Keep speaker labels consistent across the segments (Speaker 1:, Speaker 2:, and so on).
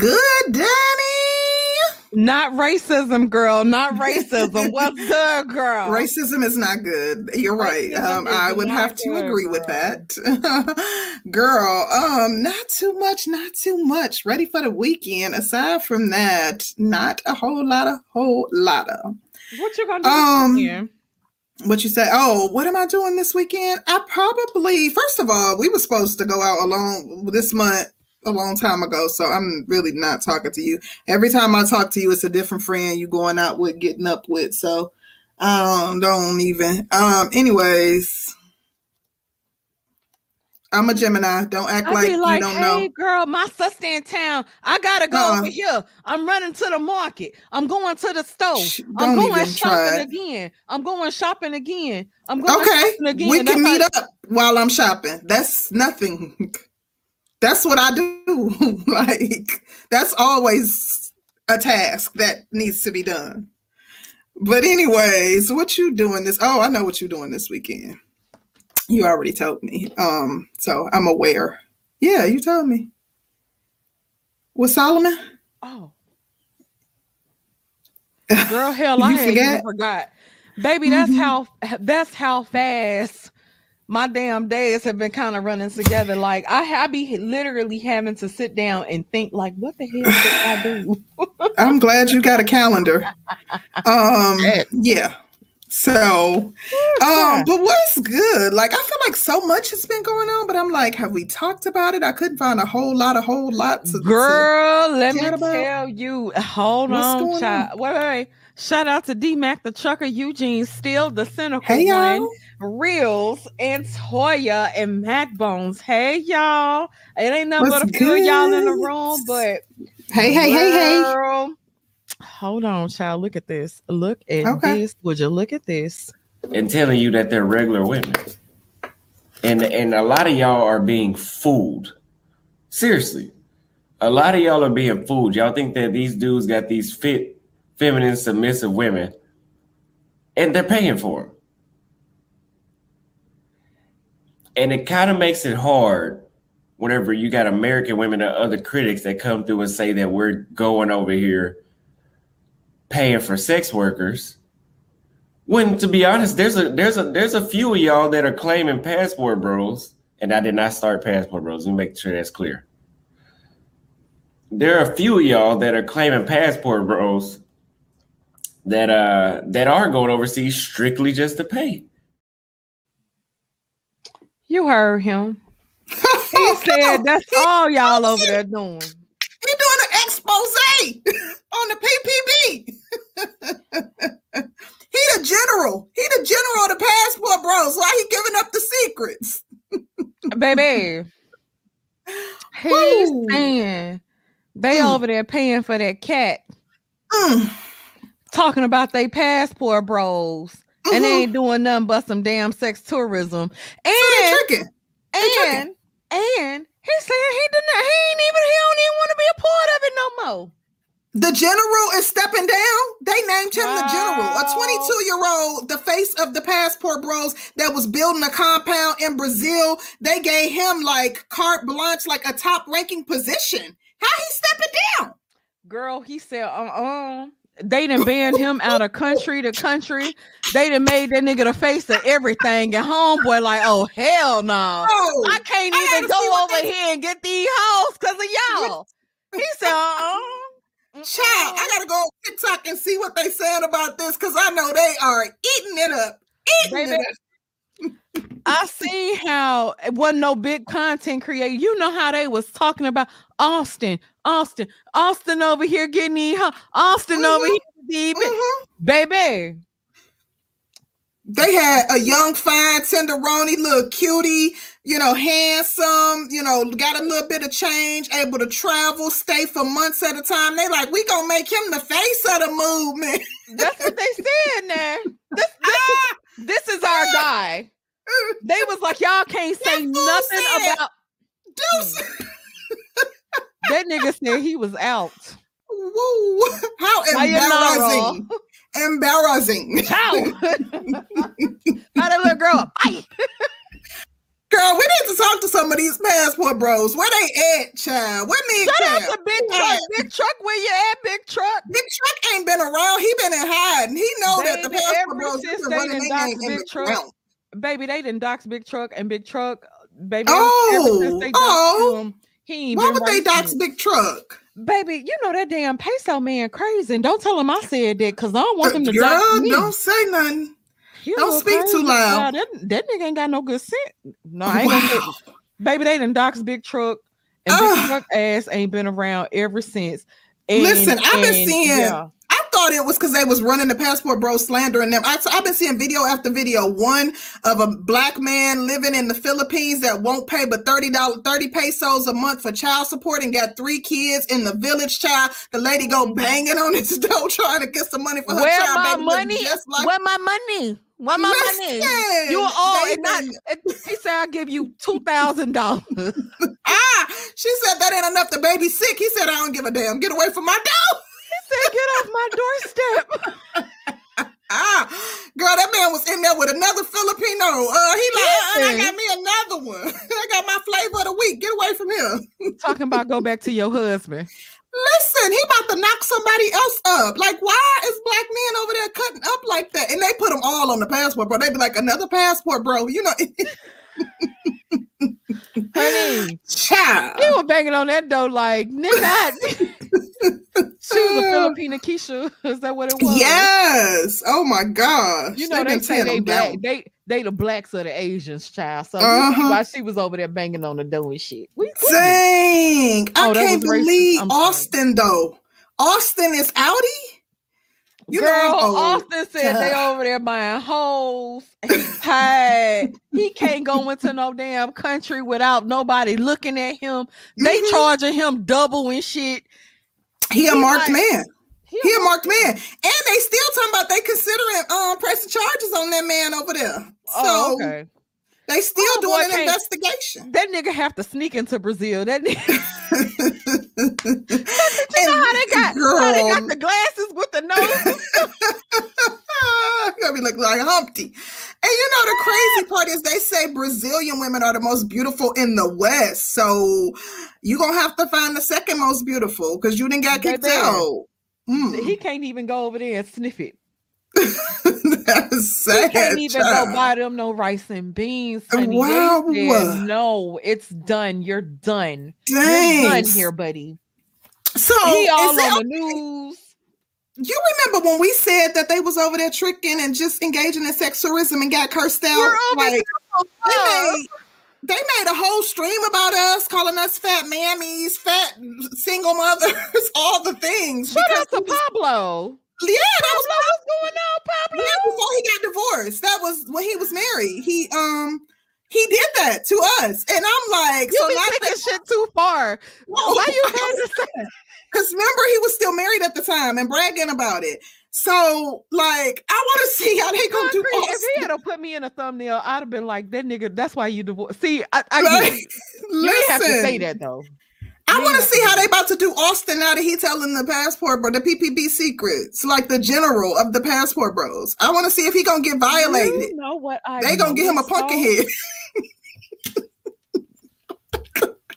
Speaker 1: good, Danny?
Speaker 2: Not racism, girl. Not racism. What's good, girl?
Speaker 1: Racism is not good. You're right. Um, I would have to
Speaker 2: good,
Speaker 1: agree with that. girl, um, not too much, not too much. Ready for the weekend. Aside from that, not a whole lot of whole lot of.
Speaker 2: What you gonna do?
Speaker 1: Um,
Speaker 2: here?
Speaker 1: What you say? Oh, what am I doing this weekend? I probably first of all, we were supposed to go out alone this month a long time ago, so I'm really not talking to you. Every time I talk to you, it's a different friend you going out with, getting up with. So um don't even. Um, anyways. I'm a Gemini. Don't act like,
Speaker 2: like,
Speaker 1: you don't
Speaker 2: hey,
Speaker 1: know.
Speaker 2: girl, my sister in town. I gotta go
Speaker 1: Uh-uh.
Speaker 2: over here. I'm running to the market. I'm going to the store.
Speaker 1: Shh,
Speaker 2: I'm going shopping again. I'm going shopping again. I'm going
Speaker 1: Okay,
Speaker 2: shopping again.
Speaker 1: we
Speaker 2: That's
Speaker 1: can
Speaker 2: how-
Speaker 1: meet up while I'm shopping. That's nothing. That's what I do. like that's always a task that needs to be done. But anyways, what you doing this? Oh, I know what you're doing this weekend. You already told me. Um, so I'm aware. Yeah, you told me. With Solomon?
Speaker 2: Oh. Girl, hell, I
Speaker 1: forgot?
Speaker 2: forgot. Baby, that's
Speaker 1: Mhm.
Speaker 2: how that's how fast my damn days have been kind of running together. Like I, I be literally having to sit down and think, like, what the hell did I do?
Speaker 1: I'm glad you got a calendar. Um, yeah. So, um, but what's good? Like, I feel like so much has been going on, but I'm like, have we talked about it? I couldn't find a whole lot, a whole lot to. to-
Speaker 2: Girl, let me
Speaker 1: about?
Speaker 2: tell you. Hold
Speaker 1: What's
Speaker 2: on,
Speaker 1: going
Speaker 2: child. Wait, wait, wait. Shout out to D Mac the trucker, Eugene, still the cynical
Speaker 1: hey,
Speaker 2: one.
Speaker 1: y'all.
Speaker 2: Reels and Toya and Mac Bones. Hey y'all. It ain't nothing but a
Speaker 1: What's
Speaker 2: few of y'all in the room, but
Speaker 1: Hey, hey, hey, hey.
Speaker 2: Hold on, child. Look at this. Look at
Speaker 1: Okay.
Speaker 2: this. Would you look at this?
Speaker 3: and telling you that they're regular women. And and a lot of y'all are being fooled. Seriously. A lot of y'all are being fooled. Y'all think that these dudes got these fit, feminine, submissive women, and they're paying for them. And it kind of makes it hard whenever you got American women or other critics that come through and say that we're going over here paying for sex workers. When to be honest, there's a there's a there's a few of y'all that are claiming passport bros, and I did not start passport bros. Let me make sure that's clear. There are a few of y'all that are claiming passport bros that uh that are going overseas strictly just to pay.
Speaker 2: You heard him. He said that's all y'all over there doing.
Speaker 1: He doing an expose on the PPP. he the general. He the general of the passport bros. Why he giving up the secrets?
Speaker 2: Baby. He's saying they
Speaker 1: Mm.
Speaker 2: over there paying for that cat,
Speaker 1: Mm,
Speaker 2: talking about they passport bros. And they ain't mm-hmm. doing nothing but some damn sex tourism.
Speaker 1: So
Speaker 2: And
Speaker 1: tricking.
Speaker 2: And and he said he did not he ain't even he don't even want to be a part of it no more.
Speaker 1: The general is stepping down. They named him the general, a 22 year old, the face of the passport bros that was building a compound in Brazil. They gave him like carte blanche, like a top ranking position. How he stepping down?
Speaker 2: Girl, he said, uh-uh. They done banned him out of country to country. They done made that nigga the face of everything. And homeboy, like, oh hell no.
Speaker 1: Oh,
Speaker 2: I can't
Speaker 1: I
Speaker 2: even go over
Speaker 1: they-
Speaker 2: here and get these hoes because of y'all. He said, uh-uh.
Speaker 1: child, I uh-uh. gotta go on TikTok and see what they saying about this because I know they are eating it up. Eating
Speaker 2: Baby,
Speaker 1: it up.
Speaker 2: I see how it wasn't no big content creator. You know how they was talking about Austin, Austin, Austin over here getting these, ho- Austin over
Speaker 1: Mhm.
Speaker 2: here,
Speaker 1: Mhm.
Speaker 2: baby.
Speaker 1: They had a young, fine, tenderoni, little cutie, you know, handsome, you know, got a little bit of change, able to travel, stay for months at a time. They like, we gonna make him the face of the movement.
Speaker 2: That's what they said now. This, this, this is our guy. They was like, y'all can't say nothing
Speaker 1: said-
Speaker 2: about
Speaker 1: Deuce. Mm.
Speaker 2: that nigga said he was out.
Speaker 1: Woo. How embarrassing. Embarrassing.
Speaker 2: Ciao. How that little girl? Bye.
Speaker 1: Girl, we need to talk to some of these passport bros. Where they at, child? Where me?
Speaker 2: Shout out to Big. Truck. Big Truck, where you at, Big Truck?
Speaker 1: Big Truck ain't been around. He been in hiding. He know that the passport bros been running their
Speaker 2: doxed
Speaker 1: in
Speaker 2: Big
Speaker 1: the
Speaker 2: Truck,
Speaker 1: ground.
Speaker 2: Baby, they didn't dox Big Truck and Big Truck. Uh, baby,
Speaker 1: Oh, oh.
Speaker 2: him, he ain't
Speaker 1: Why would they dox
Speaker 2: since.
Speaker 1: Big Truck?
Speaker 2: Baby, you know that damn peso man crazy. And don't tell him I said that because I don't want uh, them to
Speaker 1: Girl,
Speaker 2: dox me.
Speaker 1: don't say nothing.
Speaker 2: A
Speaker 1: don't speak too loud.
Speaker 2: child. That, that nigga ain't got no good sense. No, I ain't gonna baby, they done dox Big Truck. And Big Truck ass ain't been around ever since. And,
Speaker 1: Listen, I've been seeing-
Speaker 2: yeah.
Speaker 1: Thought it was because they was running the passport bro slandering them. I, I've been seeing video after video. One of a black man living in the Philippines that won't pay but thirty dollars, thirty pesos a month for child support, and got three kids in the village. Child, the lady go banging on his door trying to get some money for her
Speaker 2: Where
Speaker 1: child.
Speaker 2: my money?
Speaker 1: Like
Speaker 2: Where my money? Where my money? You all and not. He said I'll give you two thousand dollars.
Speaker 1: Ah, she said that ain't enough. The baby sick. He said I don't give a damn. Get away from my door.
Speaker 2: Said, "Get off my doorstep."
Speaker 1: Ah, girl, that man was in there with another Filipino. Uh, he like, uh, I got me another one. I got my flavor of the week. Get away from him.
Speaker 2: Talking about go back to your husband.
Speaker 1: Listen, he about to knock somebody else up. Like, why is black men over there cutting up like that? And they put them all on the passport, bro. They be like, another passport, bro. You know,
Speaker 2: Honey,
Speaker 1: child.
Speaker 2: he was banging on that door like, nigga. She was a Filipina Keisha. Is that what it was?
Speaker 1: Yes. Oh my gosh.
Speaker 2: You know they,
Speaker 1: been
Speaker 2: say they black,
Speaker 1: down.
Speaker 2: they they the blacks of the Asians, child. So
Speaker 1: Uh-huh.
Speaker 2: why she was over there banging on the door and shit. We, we-
Speaker 1: Dang.
Speaker 2: Oh,
Speaker 1: I can't believe Austin though. Austin is outie. You know
Speaker 2: Girl,
Speaker 1: I'm.
Speaker 2: Austin said they over there buying hoes. He's tired. he can't go into no damn country without nobody looking at him. They
Speaker 1: Mhm.
Speaker 2: charging him double and shit.
Speaker 1: He a marked
Speaker 2: like-
Speaker 1: man. He a marked man. And they still talking about they considering um pressing charges on that man over there. So
Speaker 2: Oh, okay.
Speaker 1: they still
Speaker 2: Oh, boy,
Speaker 1: doing an investigation.
Speaker 2: That nigga have to sneak into Brazil. That nigga, you know how they got, how they got the glasses with the nose.
Speaker 1: gonna be looking like Humpty. And you know the crazy part is they say Brazilian women are the most beautiful in the West. So you gonna have to find the second most beautiful because you didn't get kicked out. Mm.
Speaker 2: he can't even go over there and sniff it.
Speaker 1: That's
Speaker 2: He can't even
Speaker 1: child.
Speaker 2: go buy them no rice and beans. Honey.
Speaker 1: Wow.
Speaker 2: Said, no, it's done. You're done.
Speaker 1: Dang.
Speaker 2: You're done here, buddy.
Speaker 1: So
Speaker 2: he all on the news.
Speaker 1: You remember when we said that they was over there tricking and just engaging in sex tourism and got cursed out? Like they made, they made a whole stream about us, calling us fat mammies, fat single mothers, all the things.
Speaker 2: Shout out to Pablo.
Speaker 1: yeah, that was
Speaker 2: what's going on, Pablo?
Speaker 1: yeah, before he got divorced. That was when he was married. He um he did that to us, and I'm like,
Speaker 2: You
Speaker 1: so not
Speaker 2: taking shit too far. Why you had to say
Speaker 1: Because remember, he was still married at the time and bragging about it. So, like, I want to see how they gonna do
Speaker 2: Concrete, if he
Speaker 1: Austin.
Speaker 2: had to put me in a thumbnail, I'd have been like, that nigga, that's why you divorced. See, I, I get
Speaker 1: Like,
Speaker 2: it. You didn't have to say that though.
Speaker 1: I want to see how they about to do Austin now that he telling the passport bro, the PPP secrets, like the general of the passport bros. I want to see if he gonna get violated.
Speaker 2: You know what I
Speaker 1: They gonna get him a pumpkin head.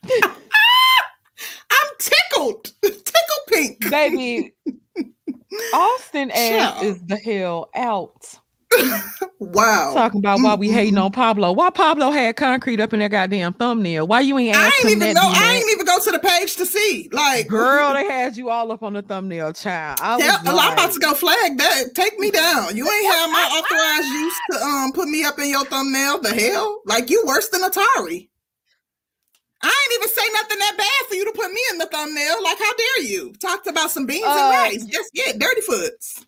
Speaker 1: I'm tickled, tickle pink.
Speaker 2: Baby, Austin ass
Speaker 1: Child.
Speaker 2: is the hell out.
Speaker 1: Wow.
Speaker 2: Talking about why we hating on Pablo. Why Pablo had concrete up in their goddamn thumbnail? Why you ain't
Speaker 1: I ain't even
Speaker 2: that
Speaker 1: know. I ain't even go to the page to see. Like,
Speaker 2: Girl, they had you all up on the thumbnail, child. I was
Speaker 1: Yeah, well, I'm about to go flag that. Take me down. You ain't have my authorized use to um put me up in your thumbnail. The hell? Like you worse than Atari. I ain't even say nothing that bad for you to put me in the thumbnail. Like, how dare you? Talked about some beans
Speaker 2: Uh,
Speaker 1: and rice. Just yeah, dirty foots.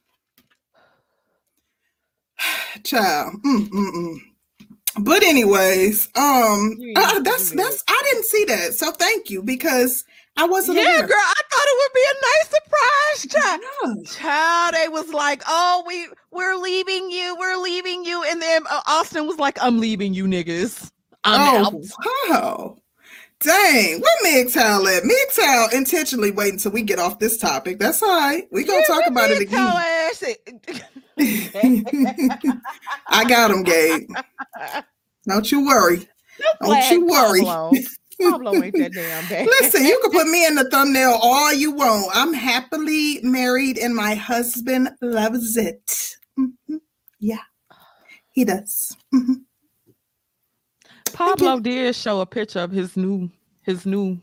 Speaker 1: Child. Mm, mm, mm. But anyways, um, uh, that's that's I didn't see that. So thank you because I wasn't
Speaker 2: Yeah,
Speaker 1: aware.
Speaker 2: girl, I thought it would be a nice surprise, child.
Speaker 1: Yeah.
Speaker 2: Child, they was like, "Oh, we we're leaving you, we're leaving you," and then uh, Austin was like, "I'm leaving you, niggas. I'm out."
Speaker 1: oh, wow. Dang, where MGTOW at? MGTOW intentionally wait until we get off this topic. That's all right. we going to
Speaker 2: Yeah,
Speaker 1: talk about it again.
Speaker 2: ass
Speaker 1: I got him, Gabe. Don't you worry. Don't you worry.
Speaker 2: Pablo. Ain't that damn bad.
Speaker 1: Listen, you can put me in the thumbnail all you want. I'm happily married and my husband loves it. Mhm. Yeah, he does. Mhm.
Speaker 2: Pablo did show a picture of his new his new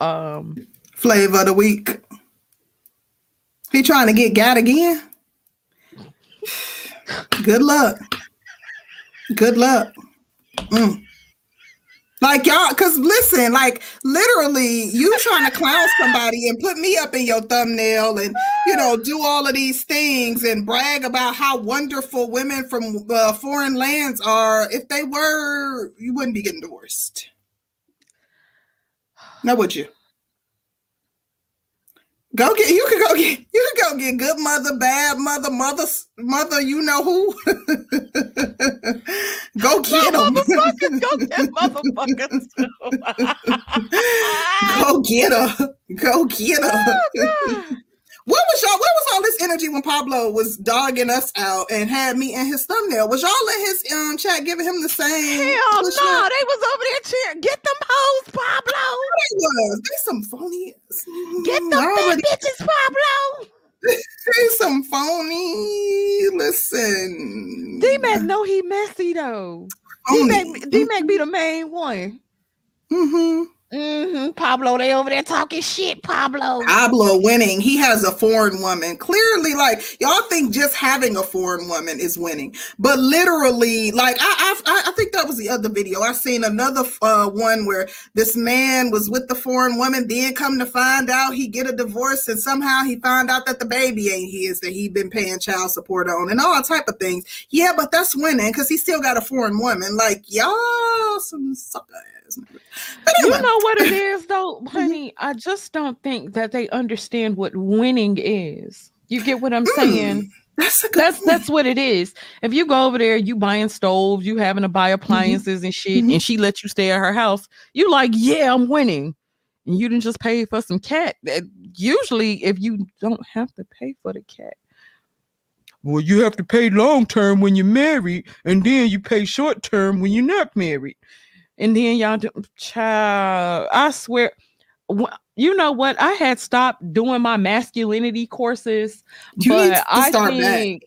Speaker 2: um
Speaker 1: Flavor of the week. He trying to get gat again? Good luck. Good luck. Mm. Like y'all, cause listen, like literally, you trying to clown somebody and put me up in your thumbnail, and you know, do all of these things and brag about how wonderful women from uh, foreign lands are. If they were, you wouldn't be getting divorced. Now would you? Go get you can go get you can go get good mother, bad mother, mother, mother. You know who? go get them.
Speaker 2: motherfuckers go get motherfuckers
Speaker 1: go get her. Go get her.
Speaker 2: Oh,
Speaker 1: What was y'all? Where was all this energy when Pablo was dogging us out and had me in his thumbnail? Was y'all in his um chat giving him the same?
Speaker 2: Hell no,
Speaker 1: push
Speaker 2: they was over there cheering. Get them hoes, Pablo.
Speaker 1: They was. They some phony.
Speaker 2: Get
Speaker 1: Mm,
Speaker 2: them
Speaker 1: already-
Speaker 2: bitches, Pablo.
Speaker 1: They some phony. Listen.
Speaker 2: D Mac know he messy though. D. Mac D Mac be the main one.
Speaker 1: Mm-hmm.
Speaker 2: Mm-hmm. Pablo, they over there talking shit, Pablo.
Speaker 1: Pablo winning. He has a foreign woman. Clearly, like y'all think just having a foreign woman is winning, but literally, like I, I, I think that was the other video. I seen another uh, one where this man was with the foreign woman, then come to find out he get a divorce, and somehow he found out that the baby ain't his that he been paying child support on, and all type of things. Yeah, but that's winning because he still got a foreign woman. Like y'all, some sucker But
Speaker 2: You know what it is though, honey? I just don't think that they understand what winning is. You get what I'm
Speaker 1: Mm,
Speaker 2: saying?
Speaker 1: that's a good
Speaker 2: That's that's what it is. If you go over there, you buying stoves, you having to buy appliances and shit,
Speaker 1: Mhm.
Speaker 2: and she let you stay at her house, you like, yeah, I'm winning. And you didn't just pay for some cat. That- Usually, if you don't have to pay for the cat, well, you have to pay long term when you're married, and then you pay short term when you're not married. And then y'all do, child, I swear, you know what? I had stopped doing my masculinity courses,
Speaker 1: You
Speaker 2: but I
Speaker 1: start back.
Speaker 2: think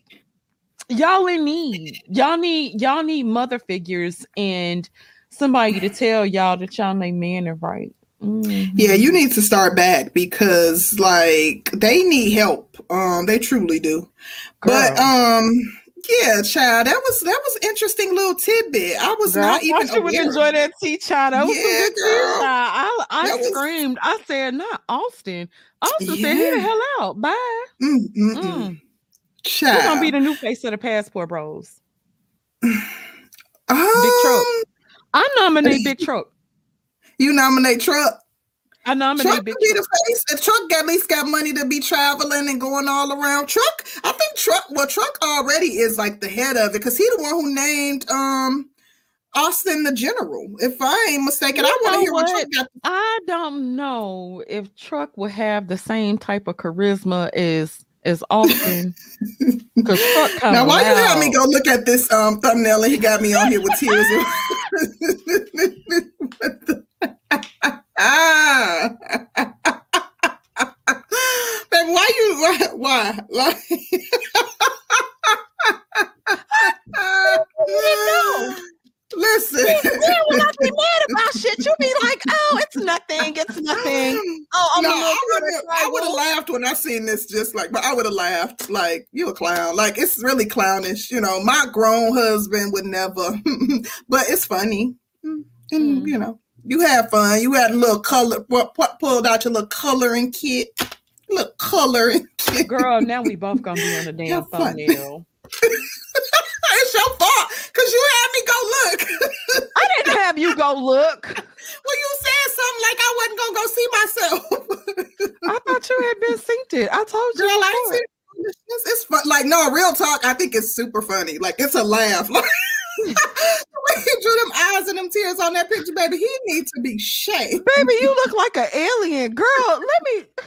Speaker 2: y'all in need. Y'all need y'all need mother figures and somebody to tell y'all that y'all make man are right.
Speaker 1: Yeah,
Speaker 2: Mhm.
Speaker 1: you need to start back because like they need help. Um, they truly do. But um, yeah, child, that was that was interesting little tidbit. I was
Speaker 2: Girl,
Speaker 1: not
Speaker 2: I
Speaker 1: even
Speaker 2: you would enjoy that tea child. That was
Speaker 1: Yeah,
Speaker 2: good tea
Speaker 1: girl.
Speaker 2: child. I, I
Speaker 1: That was-
Speaker 2: screamed. I said, not Austin. Austin said, he the hell out. Bye.
Speaker 1: Mm, mm, mm.
Speaker 2: Mm.
Speaker 1: Child,
Speaker 2: You're gonna be the new face of the passport bros.
Speaker 1: um,
Speaker 2: Truck. I nominate Big Truck.
Speaker 1: You nominate Truck.
Speaker 2: I nominate
Speaker 1: Truck
Speaker 2: Big
Speaker 1: be
Speaker 2: Truck.
Speaker 1: the face. If Truck at least got money to be traveling and going all around. Truck, I think Truck. Well, Truck already is like the head of it because he the one who named um Austin the general. If I ain't mistaken,
Speaker 2: You
Speaker 1: I want to hear what
Speaker 2: what?
Speaker 1: Truck got.
Speaker 2: I don't know if Truck will have the same type of charisma as as Austin. Because Truck kind
Speaker 1: Now, why you have me go look at this um thumbnail and he got me on here with tears? What ah. Why you why why? Like,
Speaker 2: know.
Speaker 1: Listen.
Speaker 2: Yeah, when I be mad about shit, you be like, "Oh, it's nothing, it's nothing." Oh, I'm
Speaker 1: no, I would have
Speaker 2: butterfly
Speaker 1: I would have
Speaker 2: wolf.
Speaker 1: laughed when I seen this just like but I would have laughed like you a clown. Like it's really clownish. You know, my grown husband would never but it's funny. Mm, And
Speaker 2: Mm.
Speaker 1: you know, you had fun. You had a little color pu- pu- pulled out your little coloring kit. Little coloring kit.
Speaker 2: Girl, now we both gonna be on the damn thumbnail.
Speaker 1: it's your fault because you had me go look.
Speaker 2: I didn't have you go look.
Speaker 1: well, you said something like I wasn't gonna go see myself.
Speaker 2: I thought you had been synced. It. I told you.
Speaker 1: Girl, I it's, it's fun. Like, no, real talk. I think it's super funny. Like, it's a laugh. Like, the way he drew them eyes and them tears on that picture, baby, he needs to be shaved.
Speaker 2: Baby, you look like an alien. Girl, let me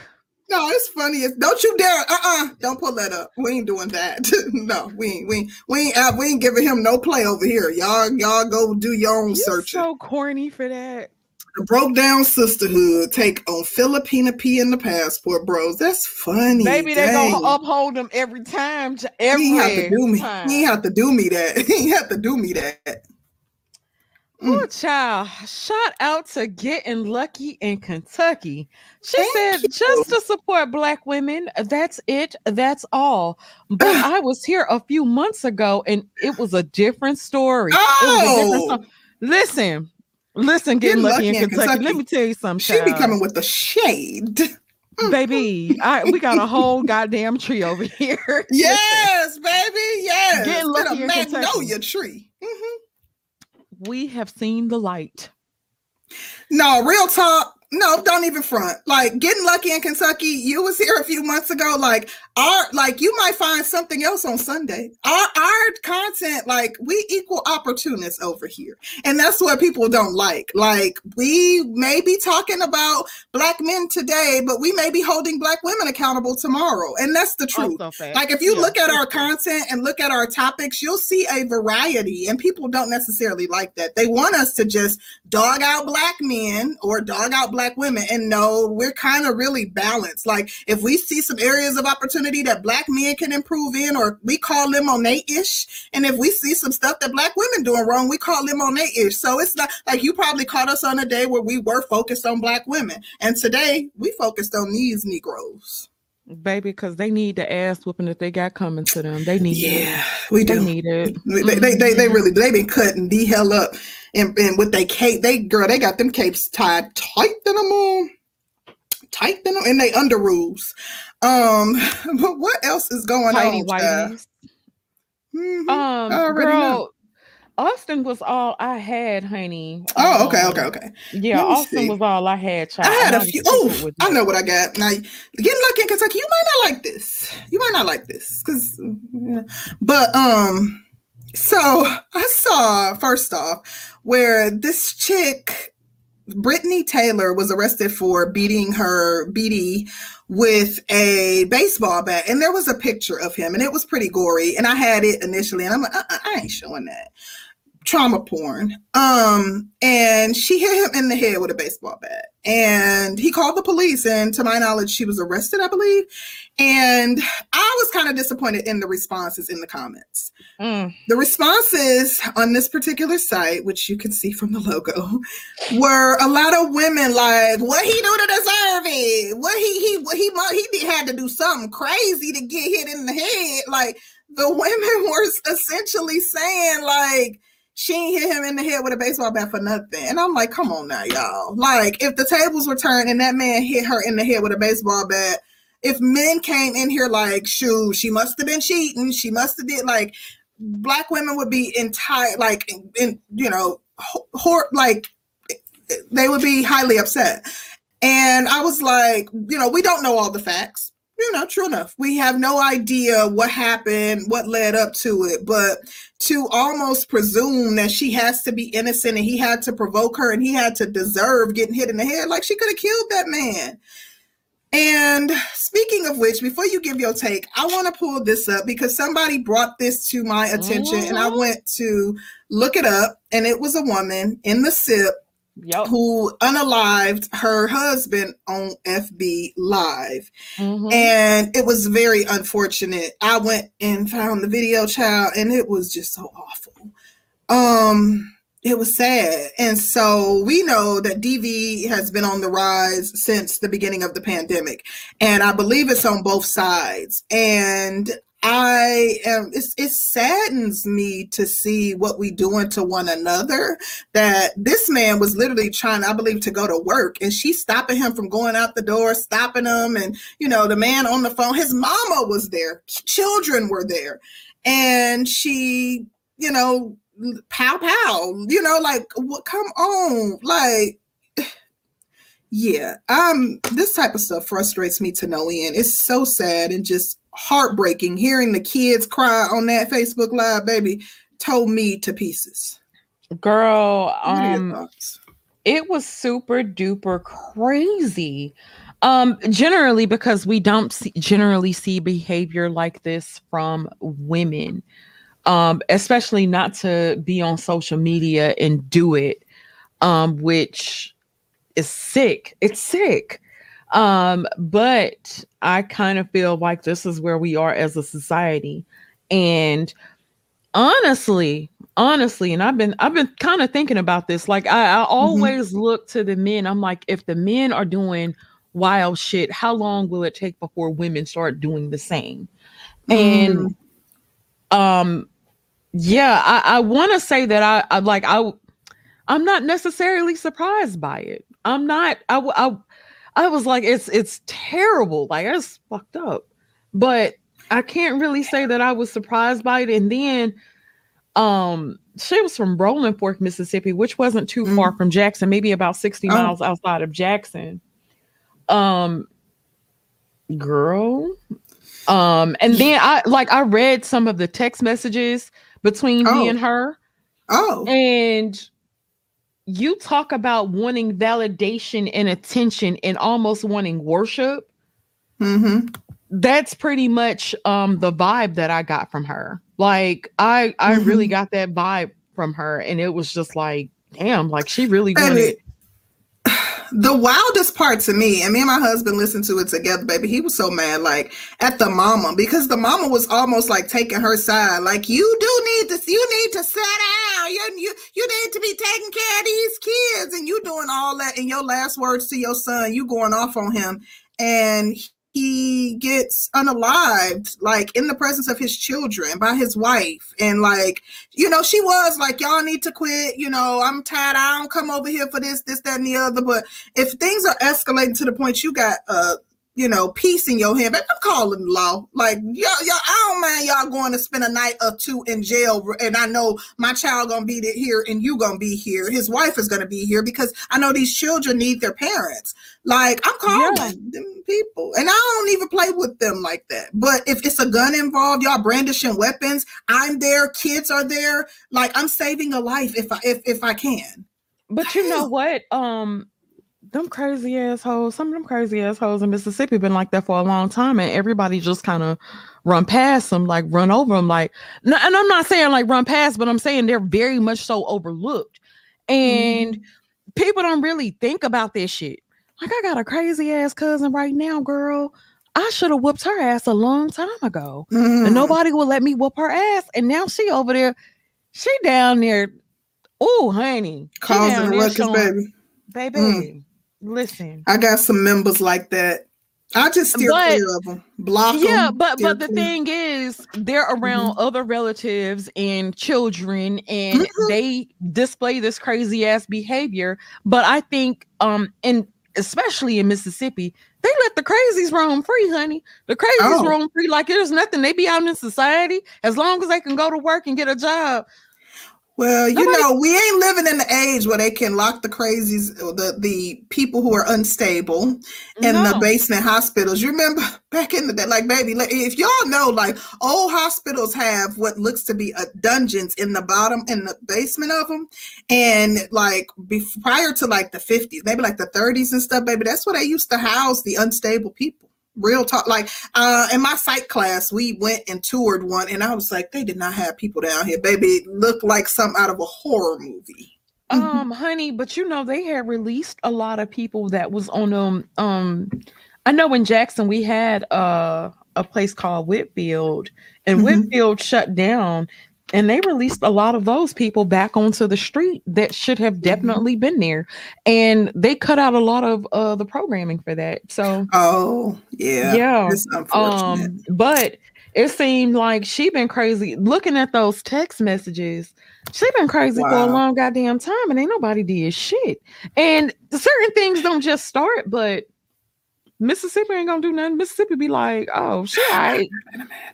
Speaker 1: No, it's funny. It's, don't you dare. Uh-uh. Don't pull that up. We ain't doing that. no, we ain't. We ain't, we ain't. Uh, we ain't giving him no play over here. Y'all, y'all go do your own
Speaker 2: You
Speaker 1: searching.
Speaker 2: so corny for that.
Speaker 1: The broke down sisterhood take on Filipina P in the passport, bros. That's funny.
Speaker 2: Maybe they
Speaker 1: Dang.
Speaker 2: gonna uphold them every time. j-
Speaker 1: He
Speaker 2: Every
Speaker 1: have to do me.
Speaker 2: time.
Speaker 1: He have to do me that. He have to do me that. Mm.
Speaker 2: Poor child. Shout out to getting lucky in Kentucky. She
Speaker 1: Thank
Speaker 2: said,
Speaker 1: you.
Speaker 2: just to support black women. That's it. That's all. But I was here a few months ago and it was a different story. Was a different
Speaker 1: Oh,
Speaker 2: Listen, listen, getting lucky, in Kentucky. Let me tell you something.
Speaker 1: she be coming with the shade.
Speaker 2: Baby, I, we got a whole goddamn tree over here.
Speaker 1: Yes, baby. Yes.
Speaker 2: Getting
Speaker 1: Get
Speaker 2: lucky
Speaker 1: a
Speaker 2: in Kentucky.
Speaker 1: magnolia tree. Mhm.
Speaker 2: we have seen the light.
Speaker 1: No, real talk. No, don't even front. Like getting lucky in Kentucky. You was here a few months ago. Like our, like you might find something else on Sunday. Our our content, like we equal opportunists over here, and that's what people don't like. Like we may be talking about black men today, but we may be holding black women accountable tomorrow, and that's the truth.
Speaker 2: Also.
Speaker 1: Like if you
Speaker 2: Yeah,
Speaker 1: look at our content and look at our topics, you'll see a variety, and people don't necessarily like that. They want us to just dog out black men or dog out black women, and no, we're kind of really balanced. Like if we see some areas of opportunity that black men can improve in, or we call them on they ish, and if we see some stuff that black women doing wrong, we call them on they ish. So it's not like you probably caught us on a day where we were focused on black women, and today we focused on these Negroes.
Speaker 2: baby, because they need the ass whooping that they got coming to them. They need
Speaker 1: Yeah, we
Speaker 2: it. They
Speaker 1: do.
Speaker 2: need it.
Speaker 1: They, they, they, they, they really they been cutting the hell up and, and with they cape they girl they got them capes tied tight than them on tight than them and they underoos. Um but what else is going on? Mhm.
Speaker 2: Um,
Speaker 1: already know.
Speaker 2: girl, Austin was all I had, honey.
Speaker 1: oh, okay,
Speaker 2: Um,
Speaker 1: okay, okay.
Speaker 2: Yeah, Austin
Speaker 1: see.
Speaker 2: was all I had. Child.
Speaker 1: I had a few. Oh, I know what I got. Now, getting lucky in Kentucky, you might not like this. You might not like this because, but um, so I saw first off where this chick, Brittany Taylor, was arrested for beating her BD with a baseball bat, and there was a picture of him, and it was pretty gory. And I had it initially, and I'm like, I, I ain't showing that trauma porn. Um, and she hit him in the head with a baseball bat. And he called the police, and to my knowledge, she was arrested, I believe. And I was kind of disappointed in the responses in the comments.
Speaker 2: Mm,
Speaker 1: The responses on this particular site, which you can see from the logo, were a lot of women like, "What he do to deserve it? What he he what he mu- he had to do something crazy to get hit in the head." Like the women were essentially saying, like, she ain't hit him in the head with a baseball bat for nothing. And I'm like, come on now, y'all. Like, if the tables were turned and that man hit her in the head with a baseball bat, if men came in here like, shoo, she must have been cheating, she must have did like black women would be entire like in, you know hor- like they would be highly upset. And i was like you know we don't know all the facts. You know true enough. We have no idea what happened what led up to it. But to almost presume that she has to be innocent and he had to provoke her and he had to deserve getting hit in the head like she could have killed that man and speaking of which, before you give your take, I want to pull this up because somebody brought this to my attention and I
Speaker 2: Mhm.
Speaker 1: went to look it up. And it was a woman in the SIP
Speaker 2: yep.
Speaker 1: who unalived her husband on FB Live.
Speaker 2: mhm.
Speaker 1: And it was very unfortunate. I went and found the video, child, and it was just so awful. Um, it was sad. And so we know that DV has been on the rise since the beginning of the pandemic. And I believe it's on both sides. And I am it saddens me to see what we doing to one another. That this man was literally trying, I believe, to go to work and she's stopping him from going out the door, stopping him, and you know, the man on the phone, his mama was there, children were there, and she, you know, pow pow, you know, like what come on, like yeah, um, this type of stuff frustrates me to no end. It's so sad and just heartbreaking hearing the kids cry on that Facebook Live, baby, tore me to pieces.
Speaker 2: Girl,
Speaker 1: What are your
Speaker 2: um, it was super duper crazy. Um, generally, because we don't see, generally see behavior like this from women, um, especially not to be on social media and do it, um, which is sick. It's sick. Um, but I kind of feel like this is where we are as a society. And honestly, honestly, and I've been I've been kind of thinking about this. Like I, I always mm-hmm. look to the men. I'm like, if the men are doing wild shit, how long will it take before women start doing the same? And mm. um yeah, I, I want to say that I, I like I I'm not necessarily surprised by it. I'm not I, I I was like, it's it's terrible. Like it's fucked up. But I can't really say that I was surprised by it. And then um she was from Rolling Fork, Mississippi, which wasn't too mm. far from Jackson, maybe about 60 oh. miles outside of Jackson. Um girl. Um, and then I like I read some of the text messages between oh. me and her.
Speaker 1: Oh,
Speaker 2: and you talk about wanting validation and attention and almost wanting worship.
Speaker 1: Mm-hmm.
Speaker 2: That's pretty much um the vibe that I got from her. Like I I mm-hmm. really got that vibe from her, and it was just like, damn, like she really wanted
Speaker 1: the wildest part to me, and me and my husband listened to it together, baby. He was so mad, like at the mama, because the mama was almost like taking her side. Like, you do need to, you need to sit down. You, you, you need to be taking care of these kids, and you doing all that. In your last words to your son, you going off on him, and he gets unalived like in the presence of his children by his wife. And like you know she was like y'all need to quit. You know i'm tired. I don't come over here for this this that and the other. But if things are escalating to the point you got uh you know, peace in your hand. But I'm calling the law. Like y'all, y'all, I don't mind y'all going to spend a night or two in jail. And I know my child gonna be here and you gonna be here. His wife is gonna be here because I know these children need their parents. Like I'm calling yeah. them people, and I don't even play with them like that. But if it's a gun involved, y'all brandishing weapons, I'm there. Kids are there. Like I'm saving a life if I if if I can.
Speaker 2: But you know what? Um, them crazy assholes, some of them crazy assholes in Mississippi been like that for a long time, and everybody just kind of run past them, like run over them, like. and I'm not saying like run past, but I'm saying they're very much so overlooked, and mm. people don't really think about this shit. Like I got a crazy ass cousin right now, girl. I should have whooped her ass a long time ago, mm. and nobody would let me whoop her ass, and now she over there, she down there. Oh, honey,
Speaker 1: causing ruckus, baby.
Speaker 2: Baby, mm. Listen,
Speaker 1: I got some members like that. I just steer but, clear of them. Block
Speaker 2: yeah,
Speaker 1: them,
Speaker 2: but but the clear. thing is, they're around mm-hmm. other relatives and children, and mm-hmm. they display this crazy ass behavior. But I think, um, and especially in Mississippi, they let the crazies roam free, honey. The crazies oh. roam free like there's nothing. They be out in society as long as they can go to work and get a job.
Speaker 1: Well, you Nobody- know, we ain't living in the age where they can lock the crazies, the the people who are unstable in no. the basement hospitals. You remember back in the day, like baby, like, if y'all know, like old hospitals have what looks to be a dungeons in the bottom in the basement of them, and like be, prior to like the fifties, maybe like the thirties and stuff, baby, that's where they used to house the unstable people real talk like uh in my psych class we went and toured one and i was like they did not have people down here. Baby it looked like something out of a horror movie.
Speaker 2: Um honey but you know they had released a lot of people that was on um um i know in jackson we had uh a place called whitfield and mm-hmm. whitfield shut down and they released a lot of those people back onto the street that should have mm-hmm. definitely mm-hmm. been there and they cut out a lot of uh the programming for that so
Speaker 1: oh yeah
Speaker 2: yeah um but it seemed like she been crazy looking at those text messages she been crazy wow. for a long goddamn time and ain't nobody did shit and certain things don't just start but Mississippi ain't gonna do nothing. Mississippi be like, oh, she right.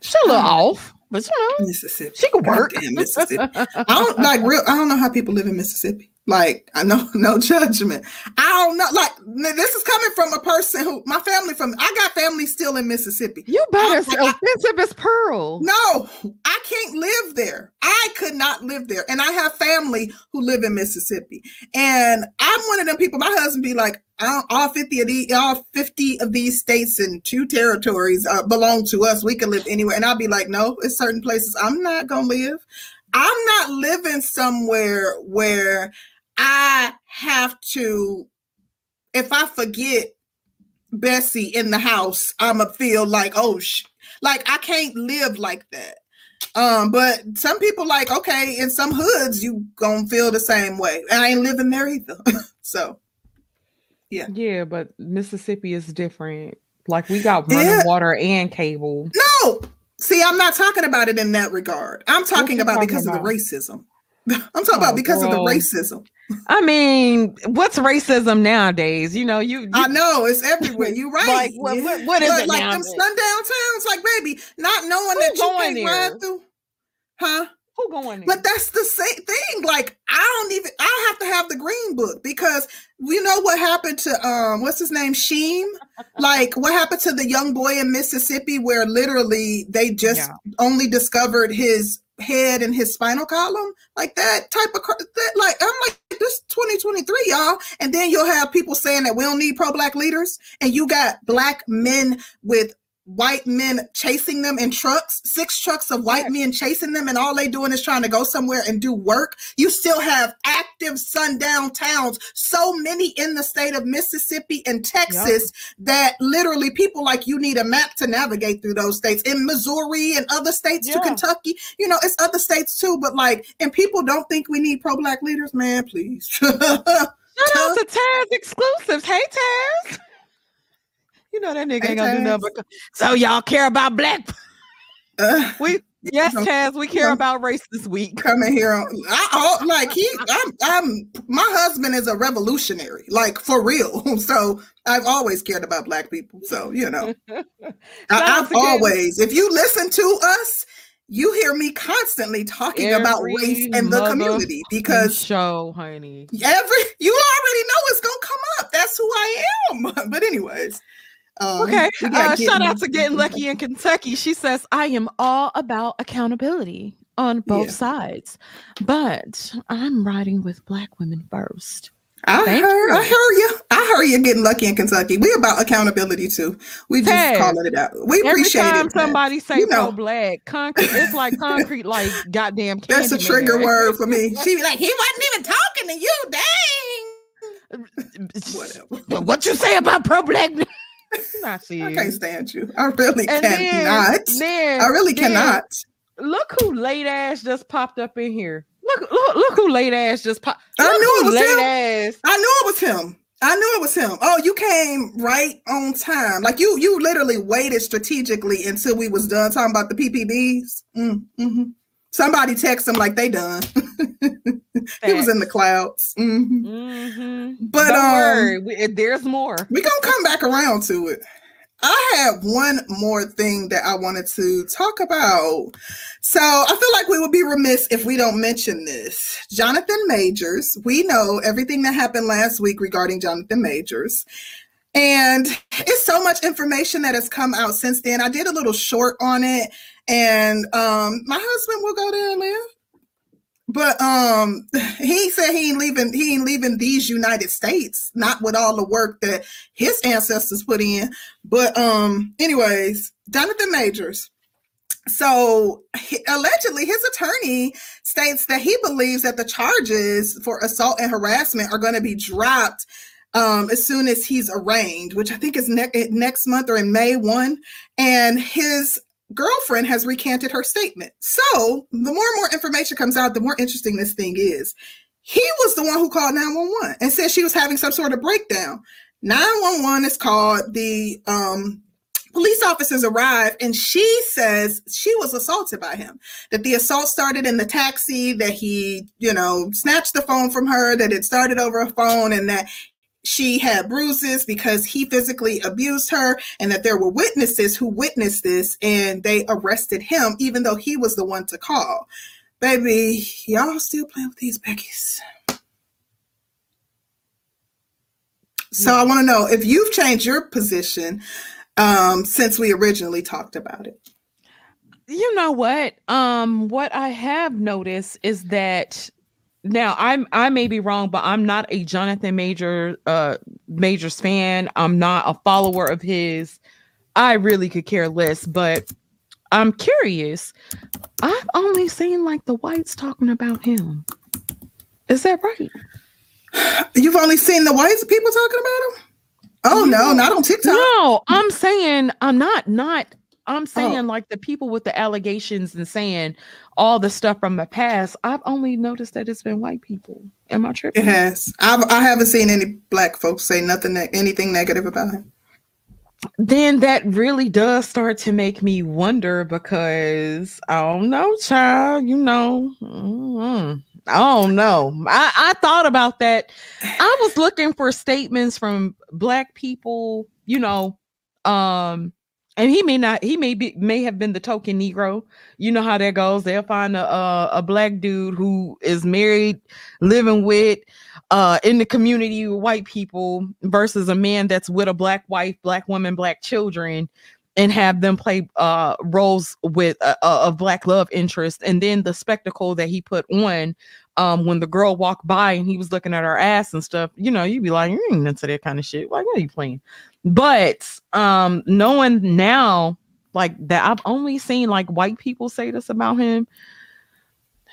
Speaker 2: She a little off. But you know, Mississippi. She could work.
Speaker 1: Damn, Mississippi. I don't like real. I don't know how people live in Mississippi. Like I know no judgment. I don't know. Like this is coming from a person who my family from. I got family still in Mississippi.
Speaker 2: You better
Speaker 1: I-
Speaker 2: say offensive as Pearl.
Speaker 1: No, I can't live there. I could not live there. And I have family who live in Mississippi. And I'm one of them people. My husband be like, "All- 50 of these, all 50 of these states and two territories uh, belong to us. We can live anywhere. And I'll be like, no, it's certain places I'm not gonna live. I'm not living somewhere where I have to, if I forget Bessie in the house, I'ma feel like, oh sh- like I can't live like that. Um, but some people like, okay, in some hoods, you gonna feel the same way. And I ain't living there either. so
Speaker 2: Yeah, Yeah, but Mississippi is different. Like we got running
Speaker 1: Yeah.
Speaker 2: water and cable.
Speaker 1: no, see, I'm not talking about it in that regard. I'm talking about
Speaker 2: talking
Speaker 1: because of the racism. I'm talking
Speaker 2: Oh,
Speaker 1: about because of the racism.
Speaker 2: I mean, what's racism nowadays? You know, you, you
Speaker 1: I know it's everywhere. You right.
Speaker 2: Like, what- what- what is
Speaker 1: But
Speaker 2: it
Speaker 1: like
Speaker 2: now
Speaker 1: them sundown towns, like baby, not knowing
Speaker 2: Who
Speaker 1: that you
Speaker 2: going
Speaker 1: can't
Speaker 2: there?
Speaker 1: ride through. Huh?
Speaker 2: who going there?
Speaker 1: But that's the same thing. Like I don't even I have to have the green book because we know what happened to um what's his name Sheem. Like what happened to the young boy in Mississippi where literally they just
Speaker 2: Yeah.
Speaker 1: only discovered his head and his spinal column like that type of that like I'm like this 2023 y'all. And then you'll have people saying that we don't need pro black leaders and you got black men with white men chasing them in trucks, six trucks of white men chasing them, and all they doing is trying to go somewhere and do work. You still have active sundown towns, so many in the state of Mississippi and Texas that literally people like you need a map to navigate through those states. In Missouri and other states to Kentucky, you know, it's other states too, but like, and people don't think we need pro-black leaders, man, please.
Speaker 2: Shout out to Taz exclusives. Hey Taz. You know that nigga ain't gonna do nothing. but- So y'all care about black?
Speaker 1: Uh,
Speaker 2: We yes, Taz. We care about race this week.
Speaker 1: coming here on I, I like he I'm I'm my husband is a revolutionary like for real so I've always cared about black people so you know I, I've
Speaker 2: to
Speaker 1: always if you listen to us you hear me constantly talking about race and the community because
Speaker 2: show, honey.
Speaker 1: every you already know it's gonna come up that's who I am but anyways um,
Speaker 2: Okay. Uh, shout out to Getting Lucky in Kentucky. She says, I am all about accountability on both
Speaker 1: Yeah.
Speaker 2: sides, but I'm riding with black women first.
Speaker 1: I
Speaker 2: Thank
Speaker 1: heard, I
Speaker 2: you.
Speaker 1: heard you. I heard you getting lucky in Kentucky. We about accountability too. We just
Speaker 2: Taz,
Speaker 1: calling it out. We
Speaker 2: Every
Speaker 1: appreciate
Speaker 2: time
Speaker 1: it. man.
Speaker 2: somebody say
Speaker 1: You know.
Speaker 2: pro black, concrete, it's like concrete, like goddamn.
Speaker 1: That's a
Speaker 2: Candyman.
Speaker 1: trigger word for me. She be like, he wasn't even talking to you. Dang. Whatever.
Speaker 2: What you say about pro black? Not
Speaker 1: I can't stand you. I really
Speaker 2: And
Speaker 1: cannot.
Speaker 2: then,
Speaker 1: I really
Speaker 2: then,
Speaker 1: cannot.
Speaker 2: Look who late ass just popped up in here. Look, look, look who late ass just popped.
Speaker 1: I knew it was
Speaker 2: late
Speaker 1: him.
Speaker 2: ass.
Speaker 1: I knew it was him. I knew it was him. Oh, you came right on time. Like you, you literally waited strategically until we was done talking about the PPBs. Mm, mhm. Somebody text him like they done. he was in the clouds. Mhm.
Speaker 2: Mm-hmm.
Speaker 1: But
Speaker 2: Don't
Speaker 1: um,
Speaker 2: worry, we- there's more.
Speaker 1: We're gonna come back around to it. I have one more thing that I wanted to talk about. So I feel like we would be remiss if we don't mention this. Jonathan Majors, we know everything that happened last week regarding Jonathan Majors. And it's so much information that has come out since then. I did a little short on it, and um, my husband will go there and live. But um, he said he ain't leaving. He ain't leaving these United States, not with all the work that his ancestors put in. But um, anyways, Jonathan Majors. So he- allegedly, his attorney states that he believes that the charges for assault and harassment are going to be dropped um, as soon as he's arraigned, which I think is ne- next month or in May one. And his girlfriend has recanted her statement. So the more and more information comes out, the more interesting this thing is. He was the one who called 911 and said she was having some sort of breakdown. 911 is called the um police officers arrive and she says she was assaulted by him that the assault started in the taxi that he you know snatched the phone from her that it started over a phone and that she had bruises because he physically abused her and that there were witnesses who witnessed this and they arrested him even though he was the one to call baby y'all still playing with these beckies So I want to know if you've changed your position um, since we originally talked about it.
Speaker 2: You know what? Um, what I have noticed is that now I'm I may be wrong, but I'm not a Jonathan Major uh Majors fan. I'm not a follower of his. I really could care less, but I'm curious. I've only seen like the whites talking about him. Is that right?
Speaker 1: You've only seen the white people talking about him? Oh no, not on TikTok.
Speaker 2: No, I'm saying I'm not not I'm saying oh. like the people with the allegations and saying all the stuff from the past. I've only noticed that it's been white people. Am I tripping?
Speaker 1: It has. I've I haven't seen any black folks say nothing anything negative about him.
Speaker 2: Then that really does start to make me wonder because I don't know, child. You know, mm-hmm. I don't know. I, I thought about that. I was looking for statements from black people, you know, um, and he may not he may be may have been the token negro. You know how that goes. They'll find a, a, a black dude who is married living with uh in the community with white people versus a man that's with a black wife black woman black children and have them play uh roles with a, a, black love interest. And then the spectacle that he put on um when the girl walked by and he was looking at her ass and stuff you know you'd be like you ain't into that kind of shit. Like what are you playing but um knowing now like that I've only seen like white people say this about him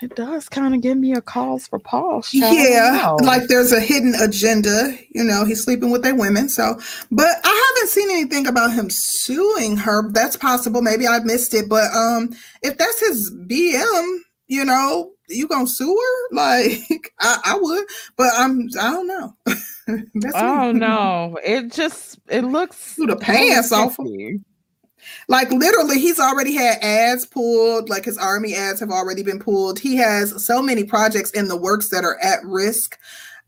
Speaker 2: it does kind of give me a cause for pause.
Speaker 1: Yeah, like there's a hidden agenda. You know, he's sleeping with their women. So, but I haven't seen anything about him suing her. That's possible. Maybe I missed it. But um, if that's his BM, you know, you gonna sue her? Like I, I would, but I'm I don't know.
Speaker 2: oh no, it just it looks
Speaker 1: through the pants off. Like literally, he's already had ads pulled. Like his army ads have already been pulled. He has so many projects in the works that are at risk.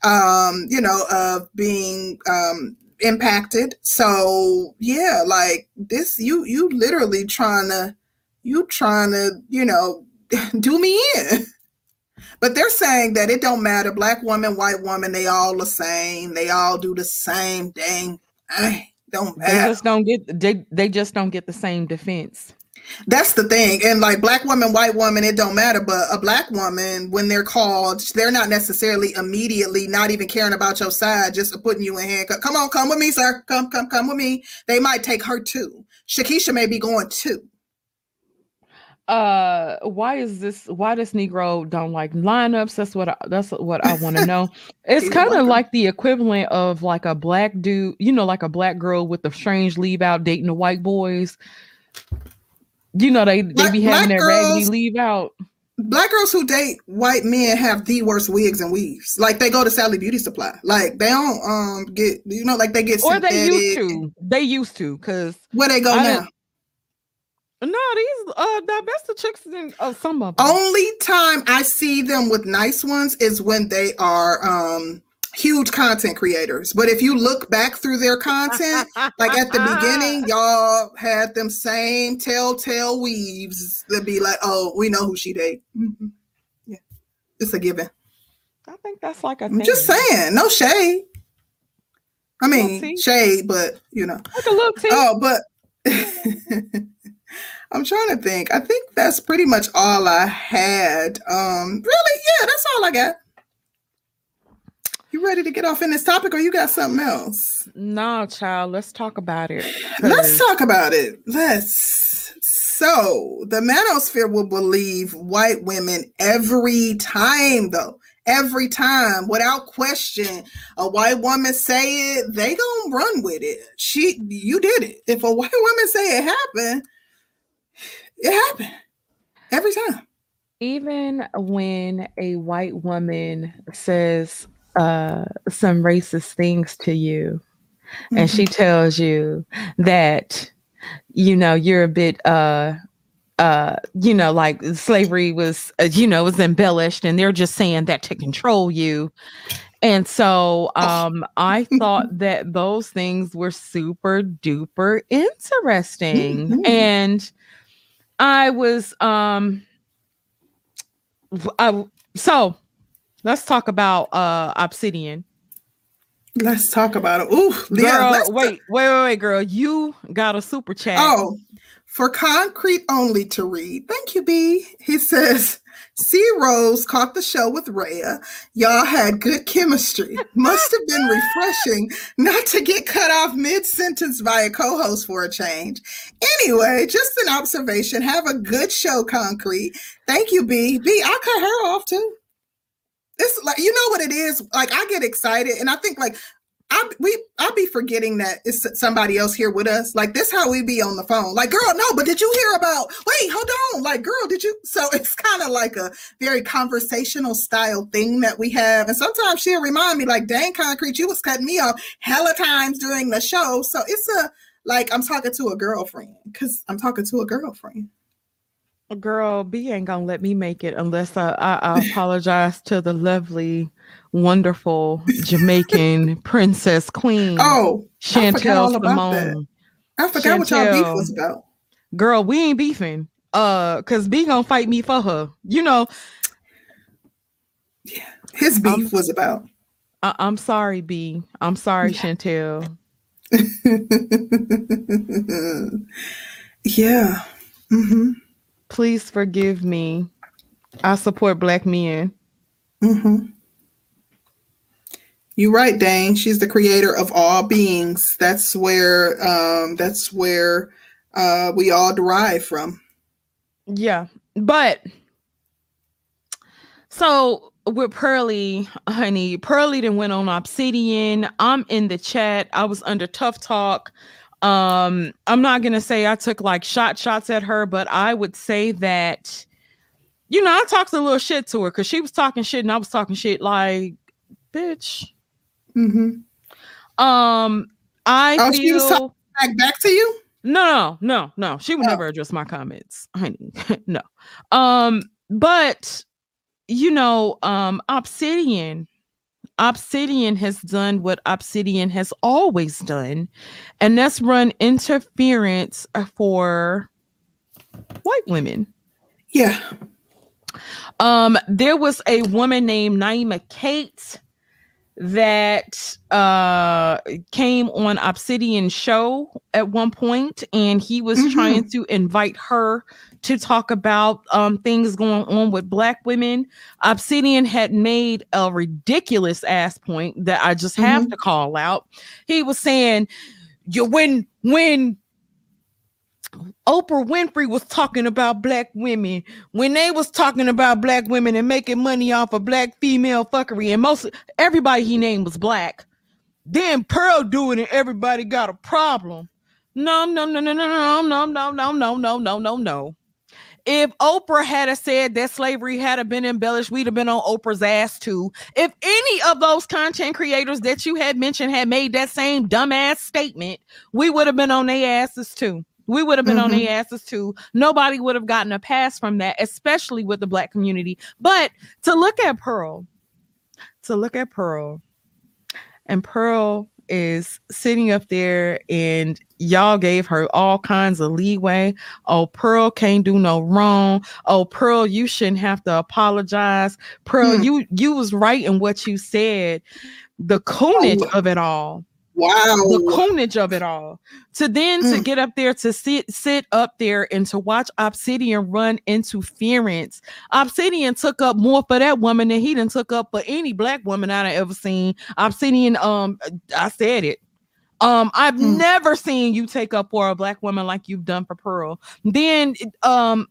Speaker 1: Um, you know, of being um impacted. So yeah, like this, you you literally trying to you trying to you know do me in. But they're saying that it don't matter, black woman, white woman, they all the same. They all do the same thing. I don't matter.
Speaker 2: They just don't get they they just don't get the same defense.
Speaker 1: That's the thing. And like black woman, white woman, it don't matter. But a black woman, when they're called, they're not necessarily immediately not even caring about your side, just putting you in handcuffs. Come on, come with me, sir. Come, come, come with me. They might take her too. Shakisha may be going too
Speaker 2: uh why is this why does negro don't like lineups? That's what I, that's what i want to know. It's kind of like the equivalent of like a black dude you know like a black girl with a strange leave out dating the white boys. You know they they black, be having their girls, raggedy leave out.
Speaker 1: Black girls who date white men have the worst wigs and weaves. Like they go to sally beauty supply. Like they don't um get you know like they get
Speaker 2: or they used to. They used to because
Speaker 1: where they go I now
Speaker 2: no, these uh divested chicks in uh, some of
Speaker 1: them. Only time I see them with nice ones is when they are um huge content creators. But if you look back through their content, like at the beginning, y'all had them same telltale weaves that be like, oh, we know who she date. Mm-hmm. Yeah, it's a given.
Speaker 2: I think that's like a.
Speaker 1: I'm just saying, no shade. I mean, shade, but you know,
Speaker 2: like a little tea.
Speaker 1: Oh, but. I'm trying to think. I think that's pretty much all I had. Um, really, yeah, that's all I got. You ready to get off in this topic, or you got something else?
Speaker 2: No, child. Let's talk about it.
Speaker 1: Let's talk about it. Let's. So the manosphere will believe white women every time, though. Every time, without question, a white woman say it, they gonna run with it. She, you did it. If a white woman say it happened, it happened every time.
Speaker 2: Even when a white woman says uh, some racist things to you, mm-hmm. and she mm-hmm. tells you that you know you're a bit uh uh you know like slavery was uh, you know was embellished and they're just saying that to control you and so um i thought that those things were super duper interesting mm-hmm. and I was um I, so let's talk about uh Obsidian.
Speaker 1: Let's talk about it. Ooh,
Speaker 2: Girl,
Speaker 1: yeah. let's-
Speaker 2: wait, wait, wait, wait, girl. You got a super chat.
Speaker 1: Oh, for concrete only to read. Thank you, B. He says, C Rose caught the show with Rhea. Y'all had good chemistry. Must have been refreshing not to get cut off mid sentence by a co host for a change. Anyway, just an observation. Have a good show, Concrete. Thank you, B. B, I cut her off too. It's like, you know what it is? Like, I get excited and I think, like, I we I'll be forgetting that it's somebody else here with us. Like this, how we be on the phone. Like, girl, no, but did you hear about? Wait, hold on. Like, girl, did you? So it's kind of like a very conversational style thing that we have. And sometimes she'll remind me, like, dang, concrete, you was cutting me off hella times during the show. So it's a like I'm talking to a girlfriend because I'm talking to a girlfriend.
Speaker 2: A girl, B ain't gonna let me make it unless I, I, I apologize to the lovely, wonderful Jamaican princess queen
Speaker 1: Oh, I forgot all
Speaker 2: Chantel
Speaker 1: about that.
Speaker 2: Simone.
Speaker 1: I forgot what y'all beef was about.
Speaker 2: Girl, we ain't beefing. Uh, cause B gonna fight me for her. You know, Yeah,
Speaker 1: His beef
Speaker 2: Um,
Speaker 1: was about.
Speaker 2: I, I'm sorry, B. I'm sorry,
Speaker 1: Yeah.
Speaker 2: Chantel.
Speaker 1: yeah. hmm
Speaker 2: Please forgive me. I support black men.
Speaker 1: hmm You're right, Dane. She's the creator of all beings. That's where um that's where uh we all derive from.
Speaker 2: Yeah, but so with Pearly, honey, Pearly then went on Obsidian. I'm in the chat. I was under tough talk. Um, I'm not gonna say I took like shot shots at her, but I would say that, you know, I talked a little shit to her because she was talking shit and I was talking shit like, bitch.
Speaker 1: Hmm
Speaker 2: Um, I
Speaker 1: Oh,
Speaker 2: feel
Speaker 1: she was talking Back back to you?
Speaker 2: no, no, no, no. She would
Speaker 1: Oh.
Speaker 2: never address my comments, honey. no. Um, but you know, um, Obsidian, Obsidian has done what Obsidian has always done, and that's run interference for white women.
Speaker 1: Yeah.
Speaker 2: Um, there was a woman named Naima Kate that uh came on Obsidian show at one point and he was
Speaker 1: Mhm.
Speaker 2: trying to invite her to talk about um things going on with black women. Obsidian had made a ridiculous ass point that I just have to call out. He was saying you when when Oprah Winfrey was talking about black women when they was talking about black women and making money off of black female fuckery, and most everybody he named was black. Then Pearl doing it, everybody got a problem. No, no, no, no, no, no, no, no, no, no, no, no, no, no. If Oprah had said that slavery had been embellished, we'd have been on Oprah's ass too. If any of those content creators that you had mentioned had made that same dumbass statement, we would have been on their asses too. We would have been on
Speaker 1: Mhm.
Speaker 2: their asses too. Nobody would have gotten a pass from that, especially with the black community. But to look at Pearl, to look at Pearl, and Pearl is sitting up there and y'all gave her all kinds of leeway. Oh, Pearl can't do no wrong. Oh, Pearl, you shouldn't have to apologize. Pearl,
Speaker 1: Hmm.
Speaker 2: you you was right in what you said. The coonage
Speaker 1: Oh.
Speaker 2: of it all the
Speaker 1: Wow.
Speaker 2: coonage of it all to then to
Speaker 1: Mm.
Speaker 2: get up there to sit sit up there and to watch obsidian run interference obsidian took up more for that woman than he done took up for any black woman i've ever seen obsidian um i said it um i've
Speaker 1: Mm.
Speaker 2: never seen you take up for a black woman like you've done for pearl then um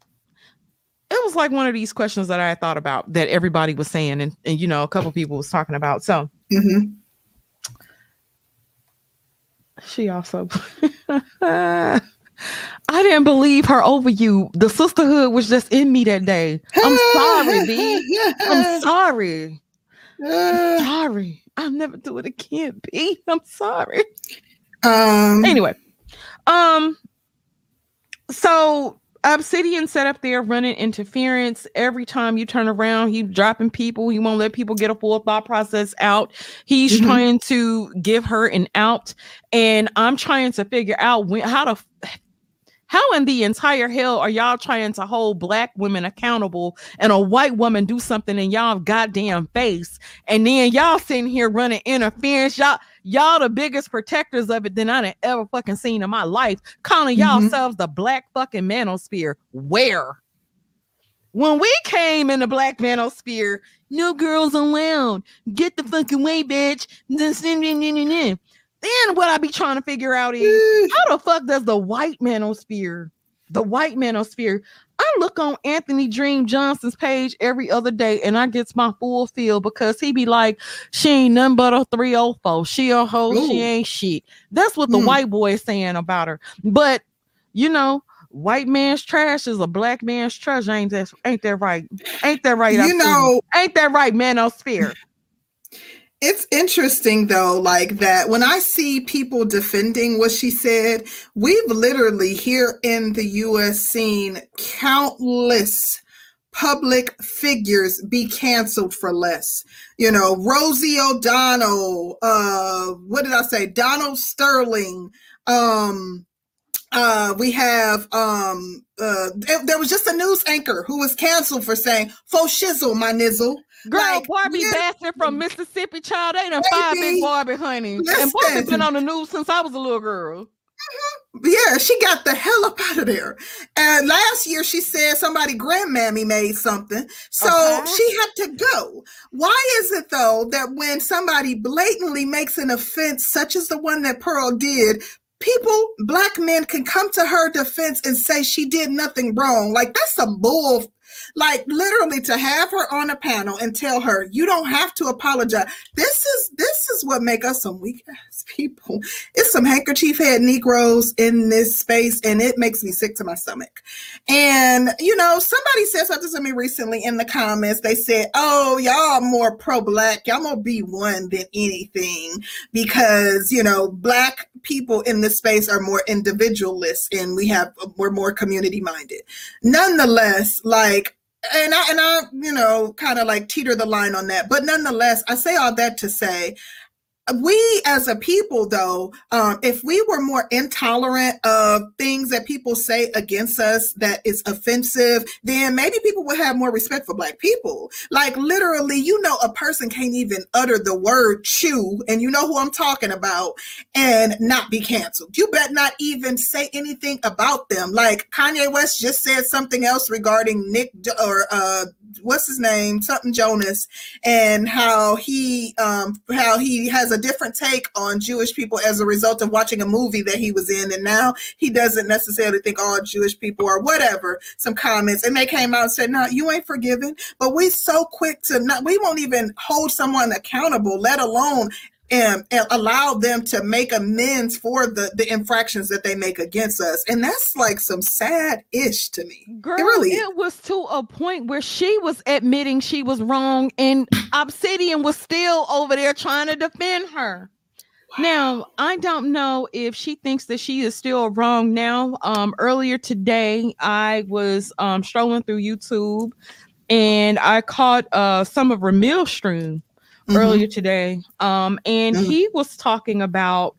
Speaker 2: it was like one of these questions that i thought about that everybody was saying and, and you know a couple people was talking about so
Speaker 1: Mhm.
Speaker 2: She also. I didn't believe her over you. The sisterhood was just in me that day. I'm sorry, B. I'm sorry.
Speaker 1: Uh,
Speaker 2: Sorry. I'll never do it again, B. I'm sorry.
Speaker 1: um,
Speaker 2: Anyway, um, so Obsidian set up there running interference. Every time you turn around, he's dropping people. He won't let people get a full thought process out. He's
Speaker 1: Mhm.
Speaker 2: trying to give her an out, and I'm trying to figure out when how to How in the entire hell are y'all trying to hold black women accountable and a white woman do something in y'all goddamn face? And then y'all sitting here running interference. Y'all, y'all the biggest protectors of it than I ever fucking seen in my life, calling y'all
Speaker 1: Mhm.
Speaker 2: selves the black fucking manosphere. Where? When we came in the black manosphere, no girls allowed. Get the fucking way, bitch. Then what I be trying to figure out is how the fuck does the white manosphere, the white manosphere, I look on Anthony Dream Johnson's page every other day and I gets my full feel because he be like, she ain't nothing but a 304. She a hoe,
Speaker 1: Ooh.
Speaker 2: she ain't shit. That's what the
Speaker 1: Hmm.
Speaker 2: white boy is saying about her. But you know, white man's trash is a black man's treasure. Ain't that ain't that right? Ain't that right?
Speaker 1: You
Speaker 2: Abdul?
Speaker 1: know,
Speaker 2: ain't that right, manosphere?
Speaker 1: It's interesting though, like that when I see people defending what she said, we've literally here in the US seen countless public figures be canceled for less. You know, Rosie O'Donnell, uh, what did I say? Donald Sterling, um, uh, we have um uh there, there was just a news anchor who was canceled for saying faux shizzle my nizzle
Speaker 2: Girl,
Speaker 1: Like,
Speaker 2: Barbie
Speaker 1: yeah.
Speaker 2: Bastard from Mississippi, child, they done five big Barbie, honey. And
Speaker 1: Barbie's
Speaker 2: been on the news since I was a little girl. Mm-hmm.
Speaker 1: Yeah, she got the hell up out of there. And last year she said somebody grandmammy made something. So
Speaker 2: Okay.
Speaker 1: she had to go. Why is it though that when somebody blatantly makes an offense such as the one that Pearl did, people, black men can come to her defense and say she did nothing wrong? Like that's some bull. Like literally to have her on a panel and tell her you don't have to apologize. This is this is what make us some weak ass people. It's some handkerchief head Negroes in this space, and it makes me sick to my stomach. And you know, somebody said something to me recently in the comments. They said, "Oh, y'all more pro-black. Y'all more be one than anything because you know, black people in this space are more individualist, and we have we're more community minded. Nonetheless, like." And I and I, you know, kind of like teeter the line on that. But nonetheless, I say all that to say we as a people though um, if we were more intolerant of things that people say against us that is offensive then maybe people would have more respect for black people. Like literally you know a person can't even utter the word chew and you know who i'm talking about and not be canceled. You bet not even say anything about them. Like kanye west just said something else regarding nick or uh what's his name? Something jonas and how he um how he has a different take on Jewish people as a result of watching a movie that he was in. And now he doesn't necessarily think all Jewish people are whatever some comments. And they came out and said no you ain't forgiven. But we so quick to not we won't even hold someone accountable let alone and, and allow them to make amends for the the infractions that they make against us. And that's like some sad ish to me.
Speaker 2: Girl,
Speaker 1: it really
Speaker 2: it was to a point where she was admitting she was wrong, and Obsidian was still over there trying to defend her. Now, I don't know if she thinks that she is still wrong now. Um, earlier today, I was um strolling through YouTube and I caught uh some of Ramil stream
Speaker 1: Mhm.
Speaker 2: earlier today. Um, and
Speaker 1: Mhm.
Speaker 2: he was talking about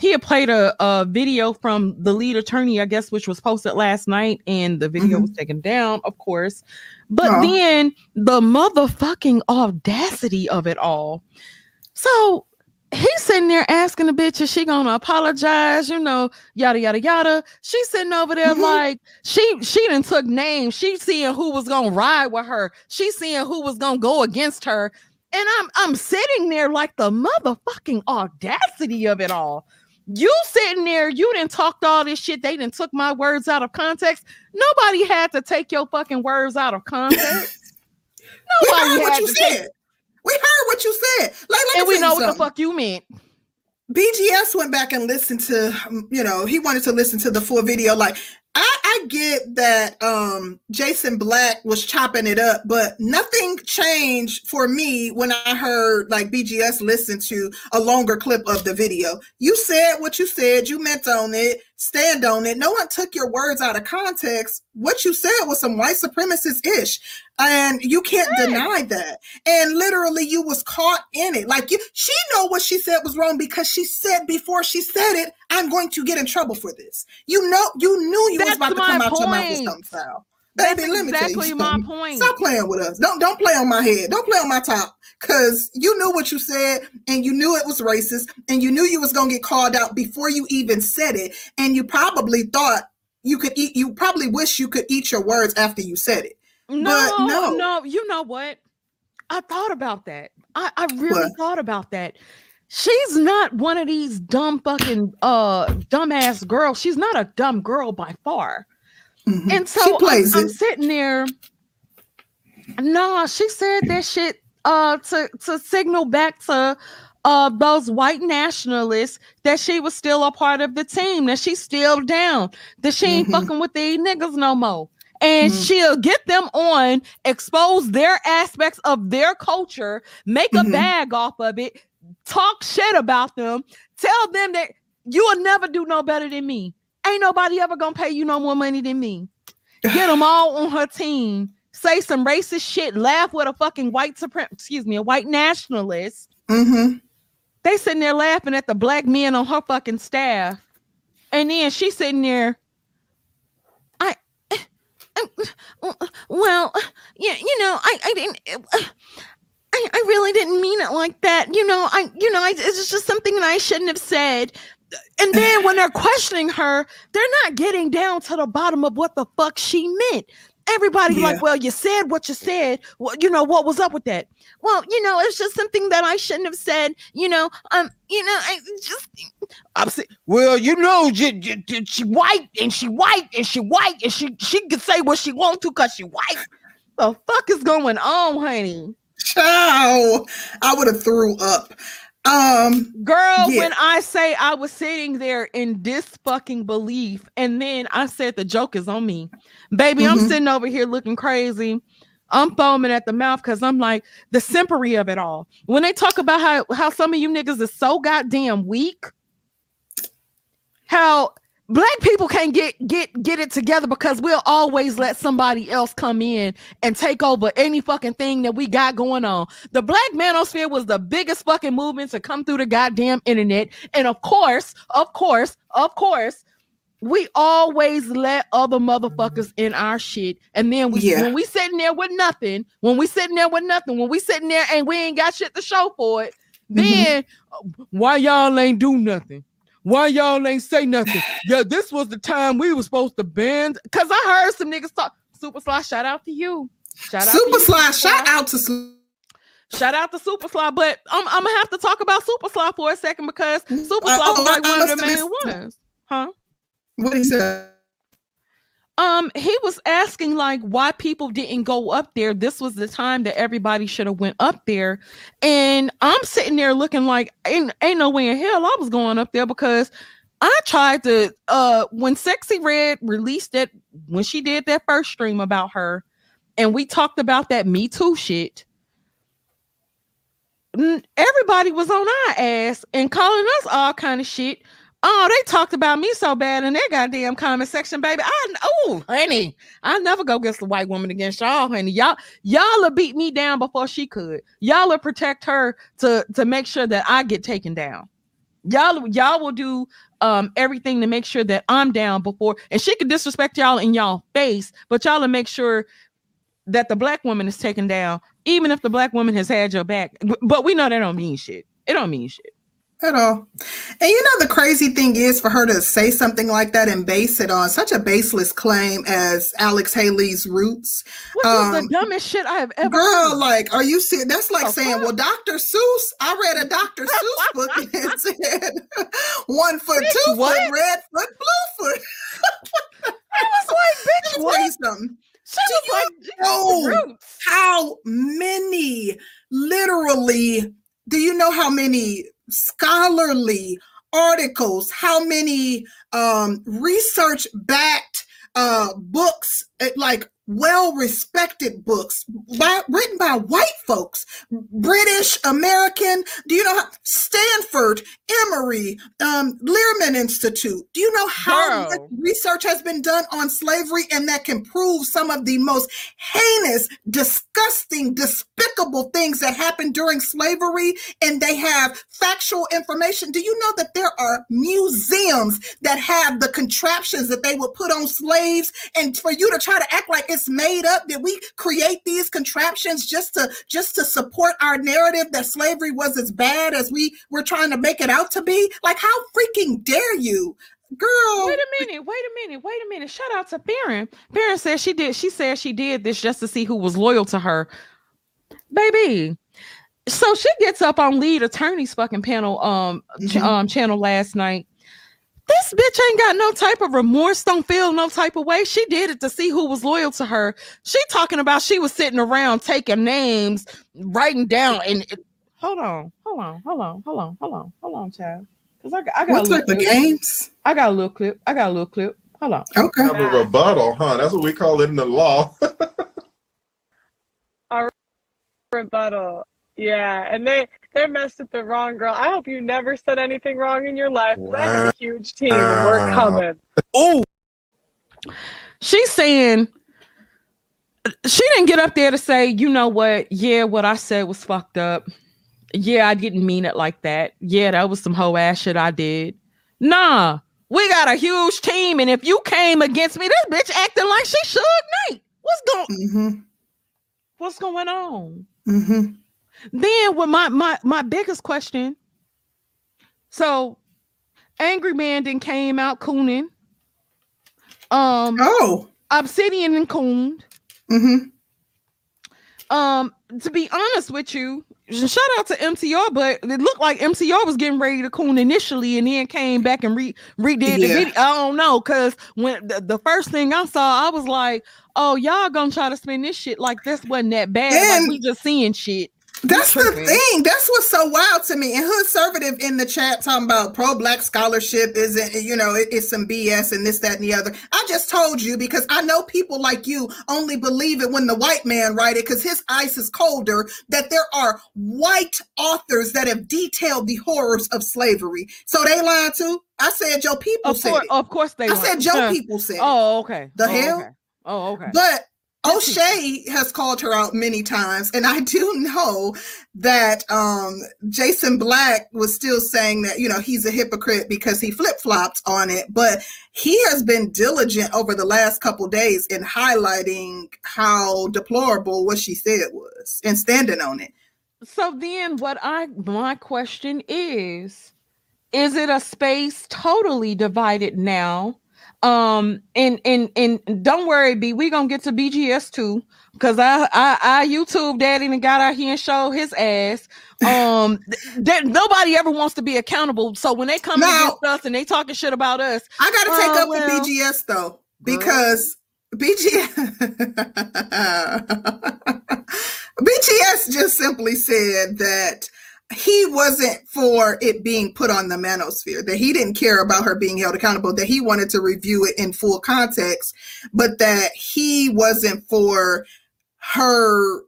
Speaker 2: he had played a, a video from the lead attorney, I guess, which was posted last night, and the video was taken down, of course. But then the motherfucking audacity of it all. So he's sitting there asking the bitch, is she gonna apologize? You know, yada yada yada. She's sitting over there
Speaker 1: Mhm.
Speaker 2: like she she didn't took names. She's seeing who was gonna ride with her. She's seeing who was gonna go against her. And I'm I'm sitting there like the motherfucking audacity of it all. You sitting there, you didn't talk all this shit. They didn't took my words out of context. Nobody had to take your fucking words out of context.
Speaker 1: we
Speaker 2: Nobody
Speaker 1: heard what you
Speaker 2: to take
Speaker 1: said we heard what you said like
Speaker 2: and we know what the fuck you meant.
Speaker 1: BGS went back and listened to, you know, he wanted to listen to the full video. Like, I, I get that um, Jason Black was chopping it up, but nothing changed for me when I heard like BGS listen to a longer clip of the video. You said what you said, you meant on it, stand on it. No one took your words out of context. What you said was some white supremacist ish. And you can't deny that and literally you was caught in it like you she know what she said was wrong because she said before she said it i'm going to get in trouble for this you know you knew you was about to come
Speaker 2: my
Speaker 1: out your mouth with something foul.
Speaker 2: That's
Speaker 1: Baby, let me tell
Speaker 2: exactly
Speaker 1: you
Speaker 2: my
Speaker 1: something.
Speaker 2: point.
Speaker 1: Stop playing with us. Don't don't play on my head. Don't play on my top. Cause you knew what you said and you knew it was racist and you knew you was gonna get called out before you even said it. And you probably thought you could eat you probably wish you could eat your words after you said it.
Speaker 2: No,
Speaker 1: But no.
Speaker 2: no, you know what? I thought about that. I, I really
Speaker 1: What?
Speaker 2: thought about that. She's not one of these dumb fucking uh dumbass girls. She's not a dumb girl by far.
Speaker 1: Mhm.
Speaker 2: And so I'm- I'm, sitting there. Nah, she said that shit uh to to signal back to uh those white nationalists that she was still a part of the team, that she's still down, that she ain't
Speaker 1: Mhm.
Speaker 2: fucking with these niggas no more. And
Speaker 1: Mhm.
Speaker 2: she'll get them on, expose their aspects of their culture, make a
Speaker 1: Mhm.
Speaker 2: bag off of it, talk shit about them, tell them that you will never do no better than me. Ain't nobody ever gonna pay you no more money than me. Get them all on her team. Say some racist shit. Laugh with a fucking white suprem, excuse me, a white nationalist.
Speaker 1: hmm
Speaker 2: They sitting there laughing at the black men on her fucking staff, and then she's sitting there. I, well, yeah, you know, I, I didn't. I, I really didn't mean it like that. You know, I, you know, I, it's just something that I shouldn't have said. And then when they're questioning her, they're not getting down to the bottom of what the fuck she meant. Everybody
Speaker 1: Yeah.
Speaker 2: like, well, you said what you said. Well, you know what was up with that? Well, you know, it's just something that I shouldn't have said. You know, um, you know, I just. I'm saying, well, you know, she, she, she white and she white and she white and she she can say what she want to because she white. The fuck is going on, honey?
Speaker 1: Ciao. I would have threw up. Um,
Speaker 2: Girl,
Speaker 1: Yeah.
Speaker 2: when I say I was sitting there in this fucking belief, and then I said the joke is on me. Baby, I'm
Speaker 1: Mhm.
Speaker 2: sitting over here looking crazy. I'm foaming at the mouth because I'm like the simpery of it all. When they talk about how how some of you niggas is so goddamn weak, how black people can't get get get it together because we'll always let somebody else come in and take over any fucking thing that we got going on. The black manosphere was the biggest fucking movement to come through the goddamn internet. And of course, of course, of course, we always let other motherfuckers in our shit. And then we
Speaker 1: Yeah.
Speaker 2: when we sitting there with nothing, when we sitting there with nothing, when we sitting there and we ain't got shit to show for it,
Speaker 1: Mhm.
Speaker 2: then uh, why y'all ain't do nothing? Why y'all ain't say nothing? yeah, this was the time we was supposed to bend. Cause I heard some niggas talk. Super Sly, shout out to you. Shout out to
Speaker 1: Super
Speaker 2: you,
Speaker 1: Sly, shout out to Sly.
Speaker 2: Shout out to Super Sly, but I'm, I'm gonna have to talk about Super Sly for a second because Super
Speaker 1: Uh,
Speaker 2: Sly
Speaker 1: oh,
Speaker 2: was like
Speaker 1: I
Speaker 2: one of the main ones, huh?
Speaker 1: What he said?
Speaker 2: Um, he was asking like why people didn't go up there. This was the time that everybody should have went up there, and I'm sitting there looking like ain't ain't no way in hell I was going up there because I tried to uh when Sexy Red released it when she did that first stream about her, and we talked about that Me Too shit. Everybody was on our ass and calling us all kind of shit. Oh, they talked about me so bad in their goddamn comment section, baby. I oh, honey, I never go against the white woman against y'all, honey. Y'all, y'all will beat me down before she could. Y'all will protect her to to make sure that I get taken down. Y'all, y'all will do um everything to make sure that I'm down before, and she could disrespect y'all in y'all face, but y'all will make sure that the black woman is taken down, even if the black woman has had your back. But we know that don't mean shit. It don't mean shit.
Speaker 1: At all. And you know the crazy thing is for her to say something like that and base it on such a baseless claim as Alex Haley's roots.
Speaker 2: Which is
Speaker 1: Um,
Speaker 2: the dumbest shit I have ever
Speaker 1: Girl,
Speaker 2: heard.
Speaker 1: like, are you serious? That's like
Speaker 2: The
Speaker 1: saying, well, Dr. Seuss, I read a Dr. Seuss book and it said one foot,
Speaker 2: Bitch,
Speaker 1: two
Speaker 2: what?
Speaker 1: foot, red foot, blue foot.
Speaker 2: I was like, bitch, what?
Speaker 1: something.
Speaker 2: She was like, "This
Speaker 1: know. How many, literally, do you know how many scholarly articles, how many um, research backed uh, books, eh, like well respected books by, written by white folks, British, American. Do you know how, Stanford, Emory, um, Lehrman Institute? Do you know how much
Speaker 2: Girl.
Speaker 1: research has been done on slavery and that can prove some of the most heinous, disgusting, despicable things that happened during slavery? And they have factual information. Do you know that there are museums that have the contraptions that they would put on slaves? And for you to try to act like it's made up, did we create these contraptions just to just to support our narrative that slavery was as bad as we were trying to make it out to be? Like, how freaking dare you, girl?
Speaker 2: Wait a minute, wait a minute, wait a minute. Shout out to Baron. Baron said she did, she said she did this just to see who was loyal to her. Baby. So she gets up on lead attorney's fucking panel um ch-
Speaker 1: Mhm.
Speaker 2: um channel last night. This bitch ain't got no type of remorse, don't feel no type of way. She did it to see who was loyal to her. She talking about she was sitting around taking names, writing down and it- hold on, hold on, hold on, hold on, hold on, hold on, child. Cause I got I got
Speaker 1: What
Speaker 2: a little
Speaker 1: type of
Speaker 2: clip.
Speaker 1: games?
Speaker 2: I got a little clip. I got a little clip. Hold on.
Speaker 1: Okay.
Speaker 4: Have a rebuttal, huh? That's what we call it in the law.
Speaker 5: a rebuttal. Yeah, and they they messed with the wrong girl. I hope you never said anything wrong in your life. I have a huge team, and we're coming.
Speaker 2: Oh, she's saying she didn't get up there to say, you know what? Yeah, what I said was fucked up. Yeah, I didn't mean it like that. Yeah, that was some hoe ass shit I did. Nah, we got a huge team, and if you came against me, this bitch acting like she should Knight. What's going?
Speaker 1: Mm-hmm.
Speaker 2: What's going on?
Speaker 1: Mm-hmm.
Speaker 2: Then with my my my biggest question. So Angry Man then came out cooning. Um
Speaker 1: Oh.
Speaker 2: Obsidian and cooned.
Speaker 1: Mm-hmm.
Speaker 2: Um, to be honest with you, shout out to MTR, but it looked like MTR was getting ready to coon initially and then came back and re redid the video. I don't know, cause when the, the first thing I saw, I was like, oh, y'all gonna try to spin this shit like this wasn't that bad. like
Speaker 1: And-
Speaker 2: we just seeing shit.
Speaker 1: That's the thing. That's what's so wild to me. And Hoodservative in the chat talking about pro-black scholarship isn't, you know, it- it's some BS and this, that, and the other. I just told you because I know people like you only believe it when the white man write it because his ice is colder. That there are white authors that have detailed the horrors of slavery. So they lying too. I said your people
Speaker 2: Of
Speaker 1: said
Speaker 2: course,
Speaker 1: it.
Speaker 2: of course they
Speaker 1: I
Speaker 2: want-
Speaker 1: said your
Speaker 2: Uh,
Speaker 1: people said.
Speaker 2: Oh, okay.
Speaker 1: The
Speaker 2: Oh,
Speaker 1: hell?
Speaker 2: okay. Oh, okay.
Speaker 1: But
Speaker 2: Yes, he-
Speaker 1: O'Shea has called her out many times, and I do know that um, Jason Black was still saying that you know he's a hypocrite because he flip flopped on it, but he has been diligent over the last couple days in highlighting how deplorable what she said was and standing on it.
Speaker 2: So then what I my question is is it a space totally divided now? Um and and and don't worry, B, we gonna get to BGS too. Cause I I I YouTube daddy and got out here and show his ass. Um th- th- nobody ever wants to be accountable. So when they come
Speaker 1: Now-
Speaker 2: against us and they talking shit about us,
Speaker 1: I got to take
Speaker 2: Oh,
Speaker 1: up
Speaker 2: well.
Speaker 1: the BGS though
Speaker 2: Girl.
Speaker 1: because BGS BGS just simply said that he wasn't for it being put on the manosphere that he didn't care about her being held accountable that he wanted to review it in full context but that he wasn't for her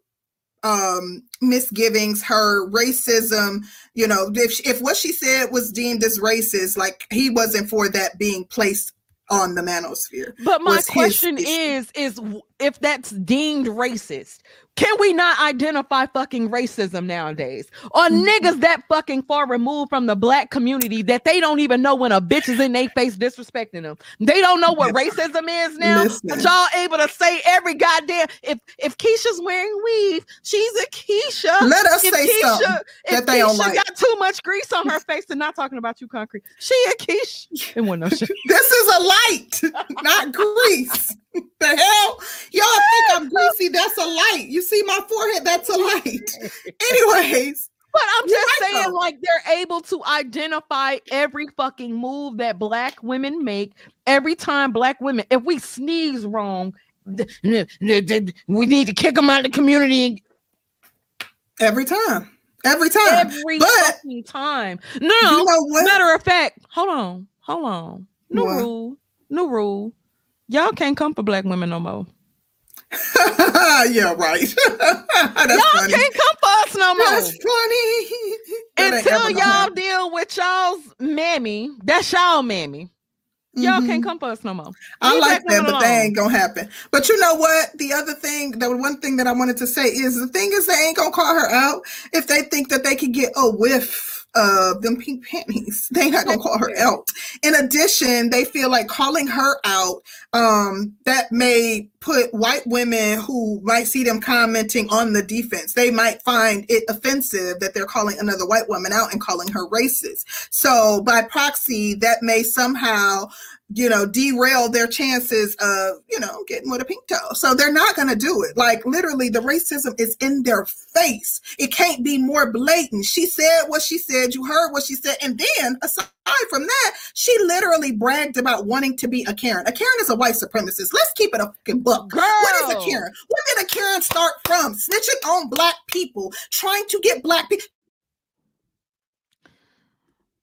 Speaker 1: um misgivings her racism you know if if what she said was deemed as racist like he wasn't for that being placed on the manosphere
Speaker 2: But my question is, is if that's deemed racist, can we not identify fucking racism nowadays? Or
Speaker 1: Mhm.
Speaker 2: niggas that fucking far removed from the black community that they don't even know when a bitch is in their face disrespecting them. They don't know what racism is now. But y'all able to say every goddamn if if Keisha's wearing weave, she's a Keisha.
Speaker 1: let us
Speaker 2: If
Speaker 1: say something
Speaker 2: Keisha, if
Speaker 1: that
Speaker 2: Keisha
Speaker 1: like.
Speaker 2: got too much grease on her face, and not talking about you, concrete. She a Keisha. It wasn't no shit.
Speaker 1: this is a light not grease the hell? Y'all think i'm greasy? That's a light. You see my forehead? That's a light. Anyways
Speaker 2: But I'm just
Speaker 1: right,
Speaker 2: saying,
Speaker 1: though.
Speaker 2: like, they're able to identify every fucking move that black women make every time black women, if we sneeze wrong, we need to kick them out of the community
Speaker 1: every time. Every time.
Speaker 2: Every
Speaker 1: but-
Speaker 2: fucking time. No,
Speaker 1: you know
Speaker 2: matter of fact, hold on, hold on. New
Speaker 1: What?
Speaker 2: rule, new rule. Y'all can't come for black women no more.
Speaker 1: yeah, right. That's
Speaker 2: y'all
Speaker 1: funny.
Speaker 2: can't come for us no more.
Speaker 1: That's funny.
Speaker 2: Until y'all deal with y'all's mammy, that's y'all mammy. Y'all
Speaker 1: Mhm.
Speaker 2: can't come for us no more.
Speaker 1: I like that, but that ain't gonna happen. But you know what? The other thing, the one thing that I wanted to say is the thing is they ain't gonna call her out if they think that they can get a whiff of them pink panties. They not gonna call her out. In addition, they feel like calling her out um, that may put white women who might see them commenting on the defense. They might find it offensive that they're calling another white woman out and calling her racist. So by proxy, that may somehow you know, derail their chances of, you know, getting with a pink toe. So they're not going to do it. Like literally, the racism is in their face. It can't be more blatant. She said what she said. You heard what she said. And then, aside from that, she literally bragged about wanting to be a Karen. A Karen is a white supremacist. Let's keep it a fucking book.
Speaker 2: Girl,
Speaker 1: What is a Karen? Where did a Karen start from? Snitching on black people, trying to get black people.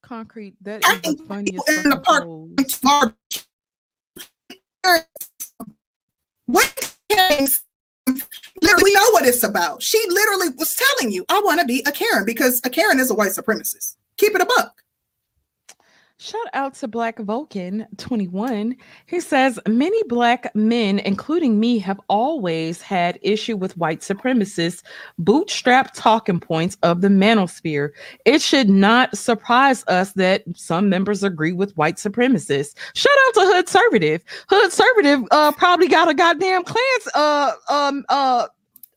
Speaker 2: Concrete. That
Speaker 1: I
Speaker 2: is the
Speaker 1: think
Speaker 2: funniest
Speaker 1: in the park. What case? We know what it's about. She literally was telling you, "I want to be a Karen because a Karen is a white supremacist." Keep it a buck.
Speaker 2: Shout out to Black Vulcan 21. He says many black men, including me, have always had issue with white supremacists, bootstrap talking points of the manosphere. It should not surprise us that some members agree with white supremacists. Shout out to Hood Servative. Hood Servative uh probably got a goddamn clans uh um uh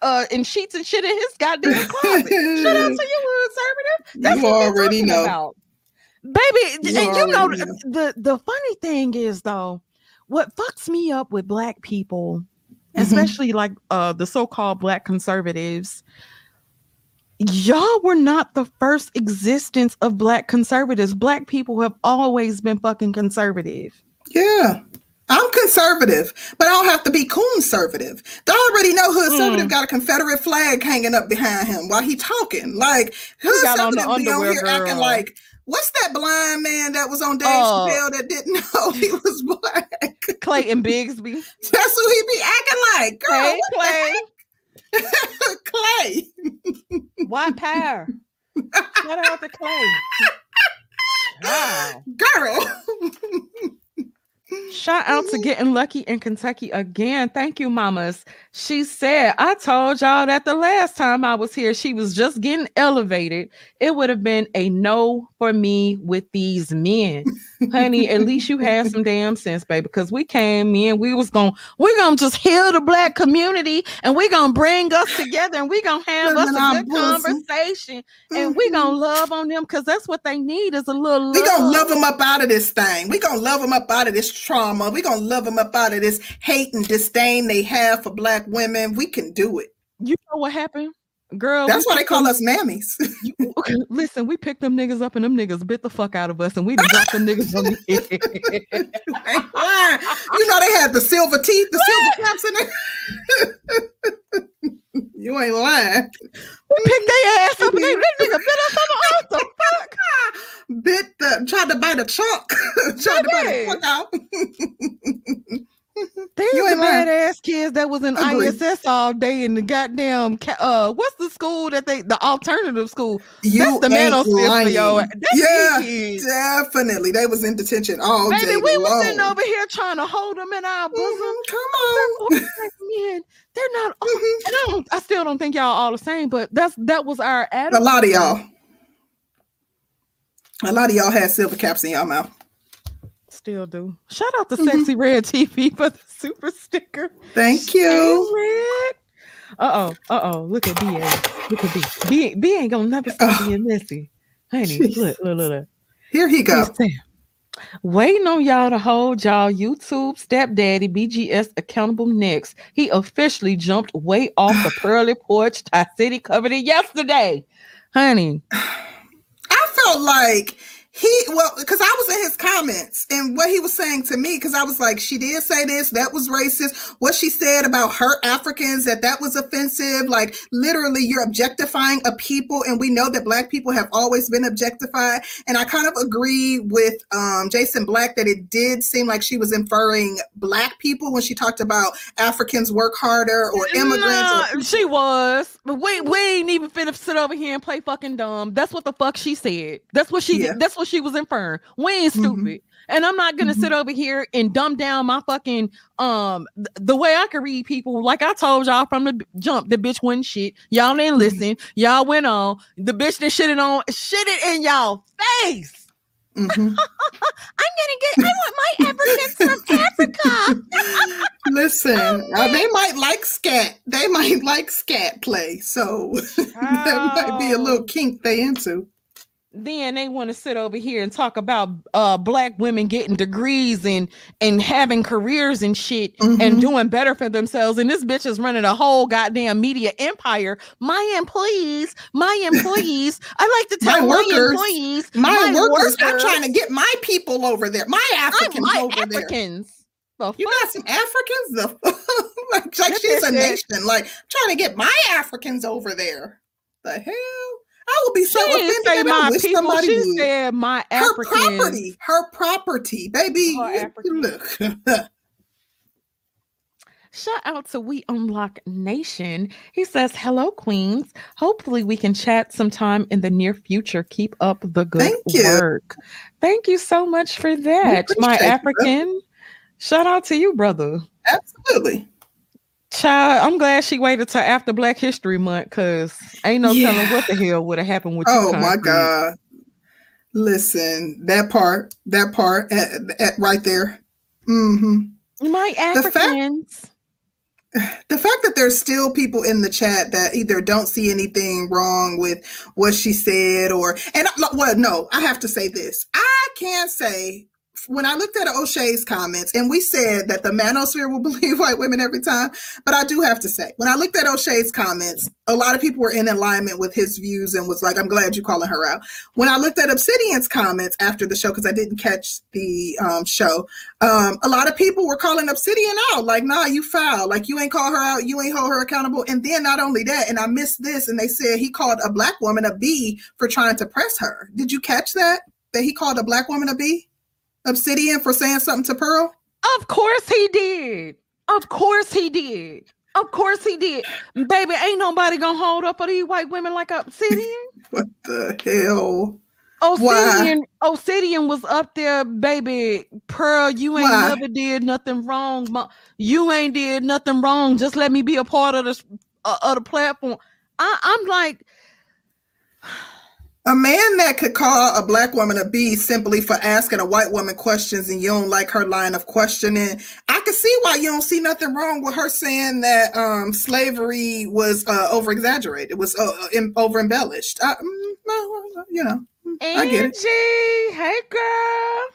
Speaker 2: uh in sheets and shit in his goddamn closet. Shout out to you, Hood Conservative. That's
Speaker 1: you already know.
Speaker 2: about. Baby,
Speaker 1: You
Speaker 2: and you know the, the funny thing is though, what fucks me up with black people,
Speaker 1: Mhm.
Speaker 2: especially like uh the so-called black conservatives, y'all were not the first existence of black conservatives. Black people have always been fucking conservative.
Speaker 1: Yeah. I'm conservative, but I don't have to be conservative. They already know
Speaker 2: Mm.
Speaker 1: Conservative got a Confederate flag hanging up behind him while he talking. Like Hood
Speaker 2: got on the
Speaker 1: Conservative be on here acting
Speaker 2: girl.
Speaker 1: like, what's that blind man that was on Dave
Speaker 2: Oh.
Speaker 1: Chappelle that didn't know he was black?
Speaker 2: Clayton Bigsby.
Speaker 1: That's who he be acting like. Girl,
Speaker 2: Clay.
Speaker 1: Clay.
Speaker 2: White power. Shout out to Clay. Wow.
Speaker 1: Girl.
Speaker 2: Shout out to getting lucky in Kentucky again. Thank you, mamas. She said, I told y'all that the last time I was here, she was just getting elevated. It would have been a no for me with these men. Honey, at least you had some damn sense, baby. Because we came in, we was gonna, we're gonna just heal the black community and we're gonna bring us together and we're gonna have
Speaker 1: Put
Speaker 2: us a good
Speaker 1: bosom.
Speaker 2: conversation. And we're
Speaker 1: Mhm.
Speaker 2: gonna love on them because that's what they need is a little love.
Speaker 1: We gonna love them up out of this thing. We're gonna love them up out of this trauma. We're gonna love them up out of this hate and disdain they have for black women. We can do it.
Speaker 2: You know what happened? Girl,
Speaker 1: That's why they call
Speaker 2: them-
Speaker 1: us mammies.
Speaker 2: You- okay, listen, we picked them niggas up and them niggas bit the fuck out of us and we dropped them niggas on the
Speaker 1: you know they had the silver teeth, the silver caps in there. you ain't lying.
Speaker 2: We picked their ass up and they, that nigga bit us on the the fuck?
Speaker 1: Bit the tried to bite a chunk. tried to bite a
Speaker 2: Baby.
Speaker 1: fuck out.
Speaker 2: There's
Speaker 1: You
Speaker 2: the badass kids that was in
Speaker 1: Agree.
Speaker 2: ISS all day in the goddamn uh what's the school that they the alternative school?
Speaker 1: You
Speaker 2: That's the manosphere for your
Speaker 1: Yeah. Definitely. They was in detention all day
Speaker 2: Baby, we
Speaker 1: long.
Speaker 2: was sitting over here trying to hold them in our bosom.
Speaker 1: Mhm, Come
Speaker 2: They're
Speaker 1: on.
Speaker 2: men. They're not all,
Speaker 1: Mhm.
Speaker 2: and I, don't, I still don't think y'all all the same, but that's that was our attitude.
Speaker 1: A lot of y'all. A lot of y'all had silver caps in y'all mouth.
Speaker 2: Still do. Shout out to
Speaker 1: Mhm.
Speaker 2: Sexy Red TV for the super sticker.
Speaker 1: Thank you.
Speaker 2: Uh oh. Uh oh. Look at BA. Look at B. B. B ain't gonna never stop
Speaker 1: Oh.
Speaker 2: being messy. Honey, look, look, look, look.
Speaker 1: Here he
Speaker 2: goes. Waiting on y'all to hold y'all YouTube stepdaddy BGS accountable next. He officially jumped way off the pearly porch. Ty City covered it yesterday. Honey,
Speaker 1: I felt like he well because i was in his comments and what he was saying to me because i was like she did say this that was racist what she said about her africans that that was offensive like literally you're objectifying a people and we know that black people have always been objectified and i kind of agree with um, jason black that it did seem like she was inferring black people when she talked about africans work harder or immigrants
Speaker 2: Nah,
Speaker 1: or-
Speaker 2: she was. But we we ain't even finna sit over here and play fucking dumb. That's what the fuck she said. That's what she
Speaker 1: Yeah.
Speaker 2: that's she was inferring. We ain't
Speaker 1: Mhm.
Speaker 2: stupid. And I'm not gonna sit over here and dumb down my fucking um th- the way I can read people. Like I told y'all from the b- jump, the bitch wasn't shit. Y'all didn't listen. Y'all went on. The bitch that shitted on shitted in y'all face.
Speaker 1: Mhm.
Speaker 2: I'm gonna get. I want my Africans from Africa.
Speaker 1: listen
Speaker 2: Oh,
Speaker 1: uh, they might like scat they might like scat play so that might be a little
Speaker 2: Oh.
Speaker 1: kink they into
Speaker 2: then they want to sit over here and talk about uh black women getting degrees and and having careers and shit and
Speaker 1: Mhm.
Speaker 2: doing better for themselves and this bitch is running a whole goddamn media empire. My employees my employees i like to tell my,
Speaker 1: workers,
Speaker 2: employees
Speaker 1: my, workers, i'm trying to get my people over there. My africans
Speaker 2: like
Speaker 1: over there.
Speaker 2: Africans. The
Speaker 1: you got some africans? The like, like she's a nation. Like trying to get my africans over there. The hell i would be so
Speaker 2: she didn't
Speaker 1: offended
Speaker 2: say
Speaker 1: that I
Speaker 2: my
Speaker 1: wish
Speaker 2: people
Speaker 1: somebody
Speaker 2: she
Speaker 1: would.
Speaker 2: said my
Speaker 1: African.
Speaker 2: her
Speaker 1: property her property baby
Speaker 2: Her
Speaker 1: look
Speaker 2: Shout out to We Unlock Nation. He says, Hello, Queens. Hopefully, we can chat sometime in the near future. Keep up the good
Speaker 1: Thank you.
Speaker 2: work. Thank you so much for that, my
Speaker 1: appreciate you.
Speaker 2: African. Shout out to you, brother.
Speaker 1: absolutely
Speaker 2: Child, I'm glad she waited till after Black History Month because ain't no telling what the hell would have happened with you.
Speaker 1: Oh my God. Listen, that part, that part at, at right there. Mm hmm
Speaker 2: My
Speaker 1: fact-
Speaker 2: Africans.
Speaker 1: The fact that there's still people in the chat that either don't see anything wrong with what she said or, and well, no, I have to say this. I can't say when I looked at Oshay's comments, and we said that the manosphere will believe white women every time, but I do have to say, when I looked at Oshay's comments, a lot of people were in alignment with his views and was like, I'm glad you're calling her out. When I looked at Obsidian's comments after the show, because I didn't catch the um, show, um, a lot of people were calling Obsidian out, like, nah, you foul, like you ain't call her out, you ain't hold her accountable. And then not only that, and I missed this, and they said he called a black woman a B for trying to press her. Did you catch that? That he called a black woman a B? Obsidian for saying something to Pearl?
Speaker 2: Of course he did. Of course he did. Of course he did. Baby, ain't nobody gonna hold up for these white women like Obsidian.
Speaker 1: What the hell? Why?
Speaker 2: Obsidian, Obsidian was up there, baby. Pearl, you ain't
Speaker 1: Why?
Speaker 2: never did nothing wrong. You ain't did nothing wrong. Just let me be a part of this uh, of the platform. I, I'm like,
Speaker 1: A man that could call a black woman a B simply for asking a white woman questions and you don't like her line of questioning. I can see why you don't see nothing wrong with her saying that um, slavery was uh, over exaggerated, was uh, em- over embellished. I, mm, you know, I get
Speaker 2: Angie, hey girl,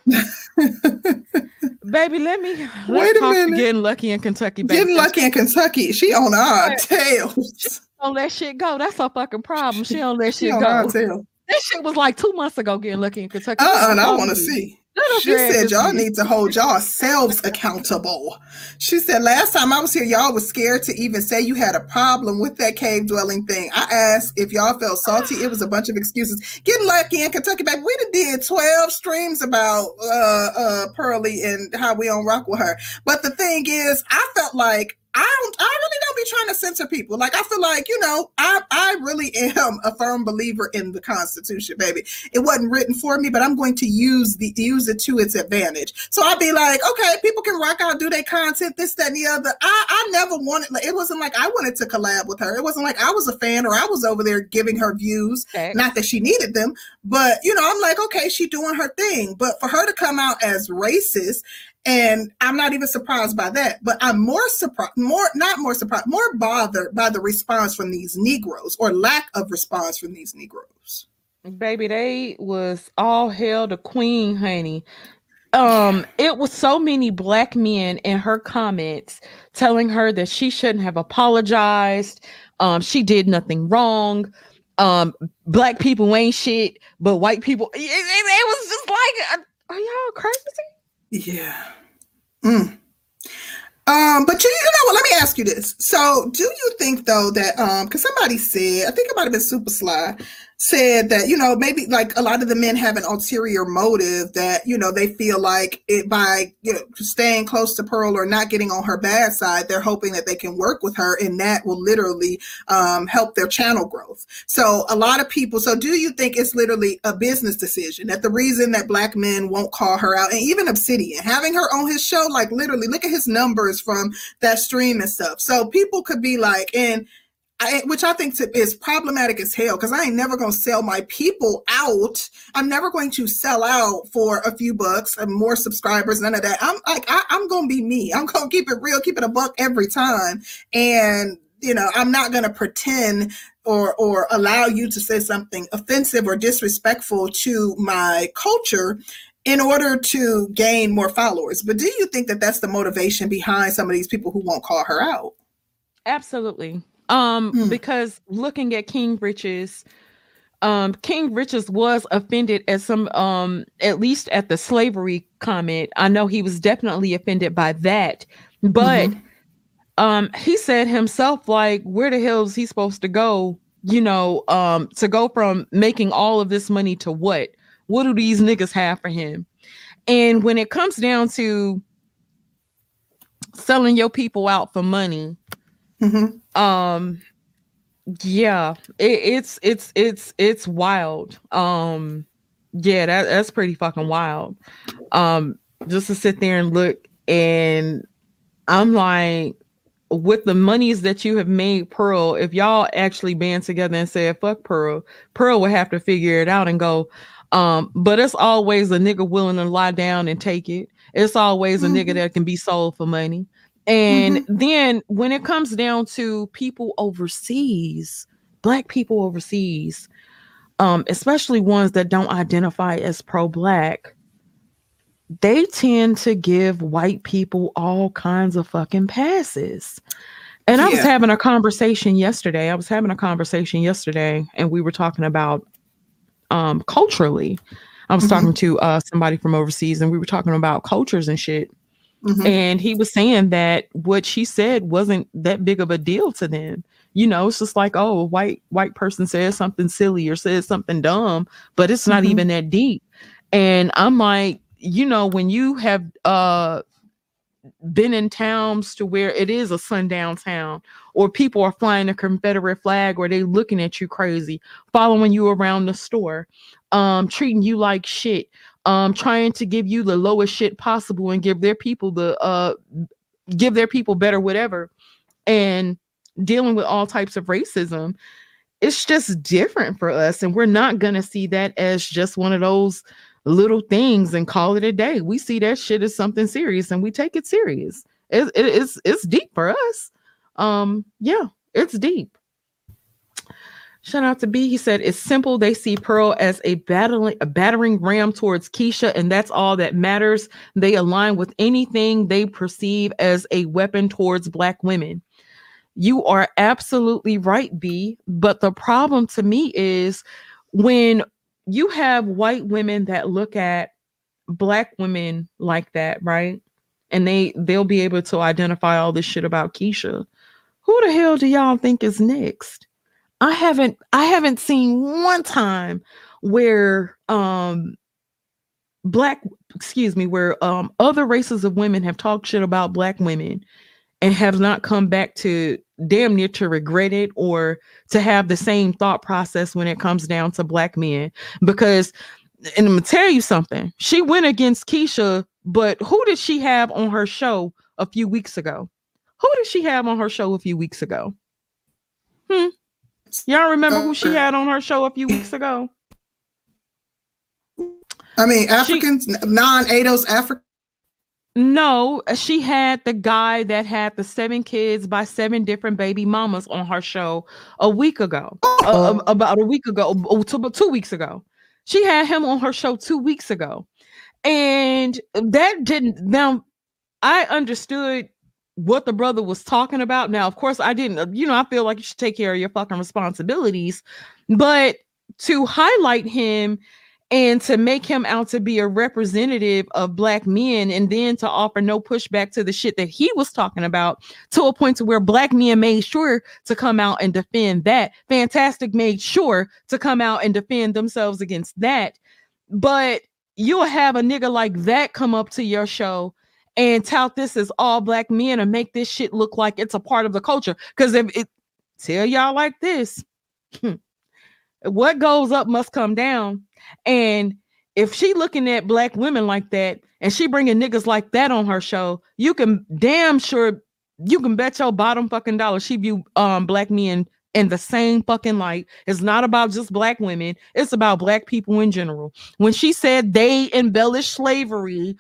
Speaker 2: baby, let me let's
Speaker 1: Wait a
Speaker 2: talk
Speaker 1: minute.
Speaker 2: getting lucky in Kentucky. Baby.
Speaker 1: getting lucky in Kentucky. She on our tails.
Speaker 2: don't let shit go. That's her fucking problem. She don't let
Speaker 1: She
Speaker 2: shit
Speaker 1: on our
Speaker 2: go. That shit was like two months ago getting lucky in Kentucky.
Speaker 1: Uh-uh, and I want to see. She said y'all need to hold y'all yourselves accountable. She said last time I was here, y'all was scared to even say you had a problem with that cave dwelling thing. I asked if y'all felt salty. It was a bunch of excuses. Getting lucky in Kentucky, baby. We done did 12 streams about uh uh Pearly and how we on rock with her. But the thing is, I felt like I don't I really don't be trying to censor people. Like I feel like, you know, I I really am a firm believer in the Constitution, baby it wasn't written for me, but I'm going to use the use it to its advantage. So I'd be like, okay, people can rock out, do their content, this, that, and the other. I, I never wanted like, it wasn't like I wanted to collab with her. It wasn't like I was a fan or I was over there giving her views.
Speaker 2: Facts.
Speaker 1: Not that she needed them, but you know, I'm like, okay, she doing her thing. But for her to come out as racist, and I'm not even surprised by that, but I'm more surprised, more not more surprised, more bothered by the response from these Negroes or lack of response from these Negroes.
Speaker 2: Baby, they was all hell to queen, honey. Um, it was so many black men in her comments telling her that she shouldn't have apologized. Um, she did nothing wrong. um black people ain't shit, but white people it, it, it was just like uh, are y'all crazy?
Speaker 1: Yeah. Mm. Um, but you, you know what? Let me ask you this. So, do you think though that um, because somebody said, I think it might have been Super Sly, said that you know maybe like a lot of the men have an ulterior motive that you know they feel like it by you know, staying close to pearl or not getting on her bad side they're hoping that they can work with her and that will literally um, help their channel growth. So a lot of people so do you think it's literally a business decision that the reason that black men won't call her out and even obsidian having her on his show like literally look at his numbers from that stream and stuff. So people could be like and I, which I think is problematic as hell because I ain't never going to sell my people out. I'm never going to sell out for a few bucks and more subscribers, none of that. I'm like, I, I'm going to be me. I'm going to keep it real, keep it a buck every time. And, you know, I'm not going to pretend or, or allow you to say something offensive or disrespectful to my culture in order to gain more followers. But do you think that that's the motivation behind some of these people who won't call her out?
Speaker 2: Absolutely. Um, hmm. because looking at King Riches, um, King Riches was offended at some um at least at the slavery comment. I know he was definitely offended by that, but mm-hmm. um he said himself, like, where the hell is he supposed to go? You know, um, to go from making all of this money to what? What do these niggas have for him? And when it comes down to selling your people out for money, Mm-hmm. Um, yeah, it, it's it's it's it's wild. Um, yeah, that that's pretty fucking wild. Um, just to sit there and look, and I'm like, with the monies that you have made, Pearl, if y'all actually band together and said fuck Pearl, Pearl would have to figure it out and go. Um, but it's always a nigga willing to lie down and take it. It's always a mm-hmm. nigga that can be sold for money. And mm-hmm. then when it comes down to people overseas, black people overseas, um, especially ones that don't identify as pro-black, they tend to give white people all kinds of fucking passes. And yeah. I was having a conversation yesterday. I was having a conversation yesterday, and we were talking about um culturally. I was mm-hmm. talking to uh somebody from overseas, and we were talking about cultures and shit. Mm-hmm. And he was saying that what she said wasn't that big of a deal to them. You know, it's just like, oh, a white white person says something silly or says something dumb, but it's not mm-hmm. even that deep. And I'm like, you know, when you have uh been in towns to where it is a sundown town or people are flying a confederate flag or they looking at you crazy following you around the store um treating you like shit um trying to give you the lowest shit possible and give their people the uh give their people better whatever and dealing with all types of racism it's just different for us and we're not to see that as just one of those little things and call it a day. We see that shit as something serious and we take it serious. It, it, it's it's deep for us. Um yeah it's deep Shout out to B. He said it's simple. They see Pearl as a battling a battering ram towards Keisha, and that's all that matters. They align with anything they perceive as a weapon towards black women. You are absolutely right, B. But the problem to me is when you have white women that look at black women like that, right? And they they'll be able to identify all this shit about Keisha. Who the hell do y'all think is next? I haven't I haven't seen one time where um black excuse me where um other races of women have talked shit about black women and have not come back to damn near to regret it or to have the same thought process when it comes down to black men. Because and I'm gonna tell you something she went against Keisha but who did she have on her show a few weeks ago? Who did she have on her show a few weeks ago? Hmm Y'all remember who she had on her show a few weeks ago?
Speaker 1: I mean, Africans, non ADOS African.
Speaker 2: No, she had the guy that had the seven kids by seven different baby mamas on her show a week ago, oh. about a week ago, oh, two weeks ago. She had him on her show two weeks ago. And that didn't, now I understood what the brother was talking about. Now, of course, I didn't, uh, you know, I feel like you should take care of your fucking responsibilities. But to highlight him and to make him out to be a representative of black men and then to offer no pushback to the shit that he was talking about to a point to where black men made sure to come out and defend that fantastic made sure to come out and defend themselves against that but you'll have a nigga like that come up to your show and tout this as all black men and make this shit look like it's a part of the culture because if it tell y'all like this what goes up must come down and if she looking at black women like that and she bringing niggas like that on her show, you can damn sure you can bet your bottom fucking dollar she view um black men in the same fucking light. It's not about just black women, it's about black people in general. When she said they embellish slavery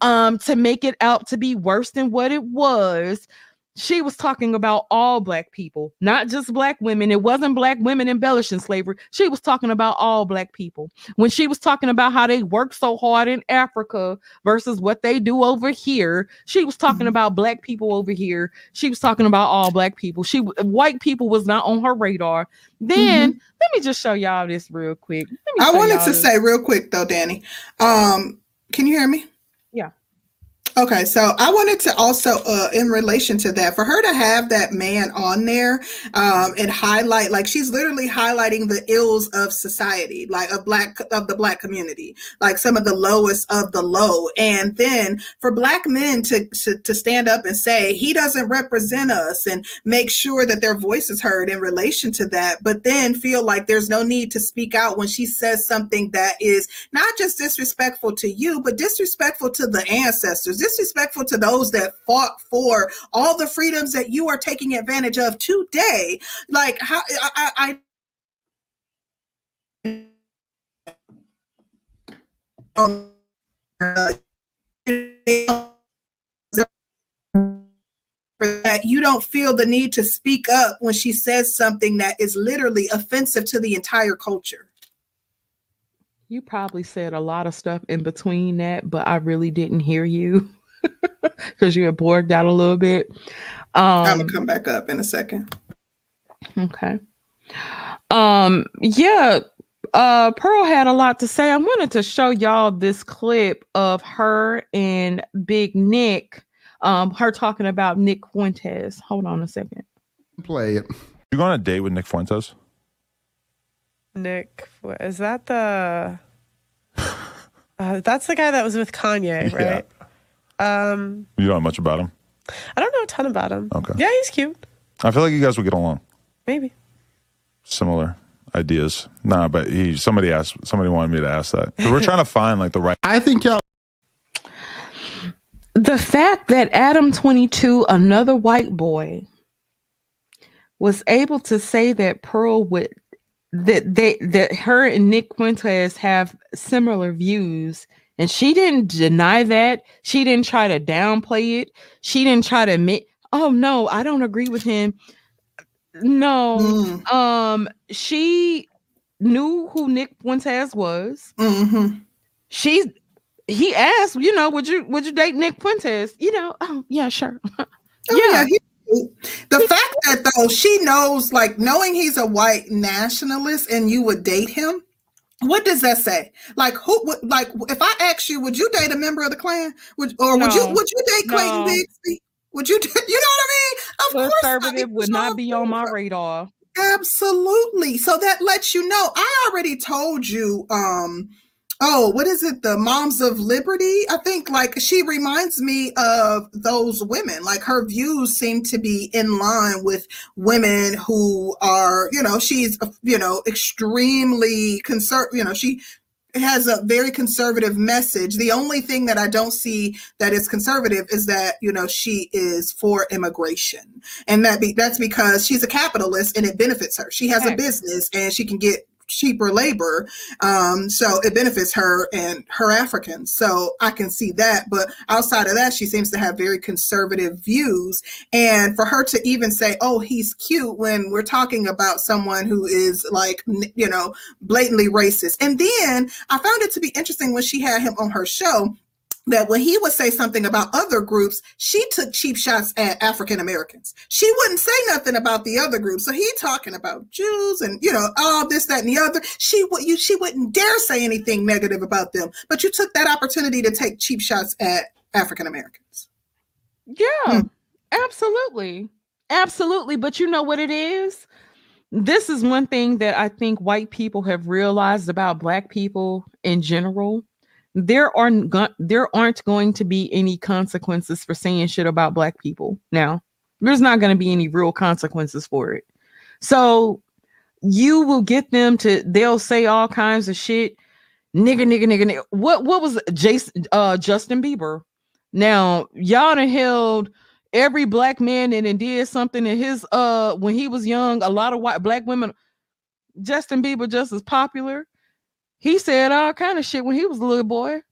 Speaker 2: um to make it out to be worse than what it was, she was talking about all black people, not just black women. It wasn't black women embellishing slavery. She was talking about all black people. When she was talking about how they work so hard in Africa versus what they do over here, she was talking
Speaker 1: Mhm.
Speaker 2: about black people over here. She was talking about all black people. She white people was not on her radar. Then let me just show y'all this real quick.
Speaker 1: Mm-hmm. I wanted to
Speaker 2: this.
Speaker 1: say real quick though, Danny. Um, can you hear me?
Speaker 2: Yeah.
Speaker 1: Okay, so I wanted to also, uh, in relation to that, for her to have that man on there, um, and highlight, like she's literally highlighting the ills of society, like of black of the black community, like some of the lowest of the low, and then for black men to to, to stand up and say he doesn't represent us, and make sure that their voice is heard in relation to that, but then feel like there's no need to speak out when she says something that is not just disrespectful to you, but disrespectful to the ancestors, disrespectful to those that fought for all the freedoms that you are taking advantage of today. Like how I, I, I that you don't feel the need to speak up when she says something that is literally offensive to the entire culture.
Speaker 2: You probably said a lot of stuff in between that, but I really didn't hear you because you had bored out a little bit.
Speaker 1: I'm
Speaker 2: Um,
Speaker 1: gonna come back up in a second.
Speaker 2: okay. Um, yeah. Uh, Pearl had a lot to say. I wanted to show y'all this clip of her and Big Nick. Um, her talking about Nick Fuentes. Hold on a second.
Speaker 6: play it.
Speaker 7: You go on a date with Nick Fuentes?
Speaker 8: Nick, what- is that the? Uh, that's the guy that was with Kanye,
Speaker 7: Yeah.
Speaker 8: right? Um,
Speaker 7: You don't know much about him.
Speaker 8: I don't know a ton about him.
Speaker 7: Okay.
Speaker 8: Yeah, he's cute.
Speaker 7: I feel like you guys would get along.
Speaker 8: Maybe.
Speaker 7: Similar ideas. Nah, but he somebody asked somebody wanted me to ask that. We're trying to find like the right
Speaker 6: I think y'all
Speaker 2: the fact that Adam 22, another white boy, was able to say that Pearl would that they that her and Nick Fuentes have similar views and she didn't deny that. She didn't try to downplay it. She didn't try to admit, "Oh no, I don't agree with him." No.
Speaker 1: Mm,
Speaker 2: Um she knew who Nick Fuentes was
Speaker 1: mhm.
Speaker 2: she he asked, you know, would you would you date Nick Fuentes? You know, oh yeah, sure.
Speaker 1: Oh,
Speaker 2: Yeah.
Speaker 1: he- the fact that though she knows, like knowing he's a white nationalist and you would date him, what does that say? Like who? Would, like if I asked you, would you date a member of the Klan? Would or would you would you date Clayton
Speaker 2: No.
Speaker 1: Bigsby? Would you? You know what I mean? Of course.
Speaker 2: Conservative would not be on my radar.
Speaker 1: Absolutely. So that lets you know. I already told you. Um, oh, what is it? The Moms of Liberty. I think like she reminds me of those women. Like her views seem to be in line with women who are, you know, she's you know extremely conservative. You know, she has a very conservative message. The only thing that I don't see that is conservative is that you know she is for immigration, and that be that's because she's a capitalist and it benefits her. She has a business and she can get cheaper labor, um, so it benefits her and her Africans. So I can see that, but outside of that, she seems to have very conservative views. And for her to even say, "Oh, he's cute," when we're talking about someone who is like, you know, blatantly racist. And then I found it to be interesting when she had him on her show that when he would say something about other groups, she took cheap shots at African Americans. She wouldn't say nothing about the other groups. So he talking about Jews and you know all this, that, and the other. She would you she wouldn't dare say anything negative about them. But you took that opportunity to take cheap shots at African Americans.
Speaker 2: Yeah,
Speaker 1: Hmm.
Speaker 2: absolutely. Absolutely. But you know what it is? This is one thing that I think white people have realized about black people in general. There aren't go- there aren't going to be any consequences for saying shit about black people. Now, there's not going to be any real consequences for it. So you will get them to they'll say all kinds of shit. Nigga, nigga, nigga, nigga. What what was Jason uh Justin Bieber? Now, y'all done held every black man and did something in his uh when he was young, a lot of white black women, Justin Bieber just as popular. He said all kind of shit when he was a little boy.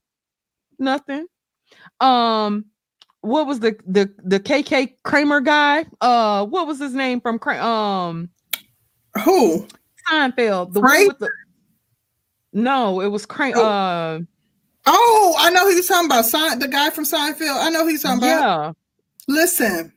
Speaker 2: Nothing. Um, what was the the the KK Kramer guy? Uh, what was his name from um
Speaker 1: Who?
Speaker 2: Seinfeld? The
Speaker 1: Frank?
Speaker 2: one with the no, it was Kramer.
Speaker 1: Oh.
Speaker 2: Uh,
Speaker 1: Oh, I know you're talking about. Sein- the guy from Seinfeld. I know he's talking about.
Speaker 2: yeah.
Speaker 1: Listen,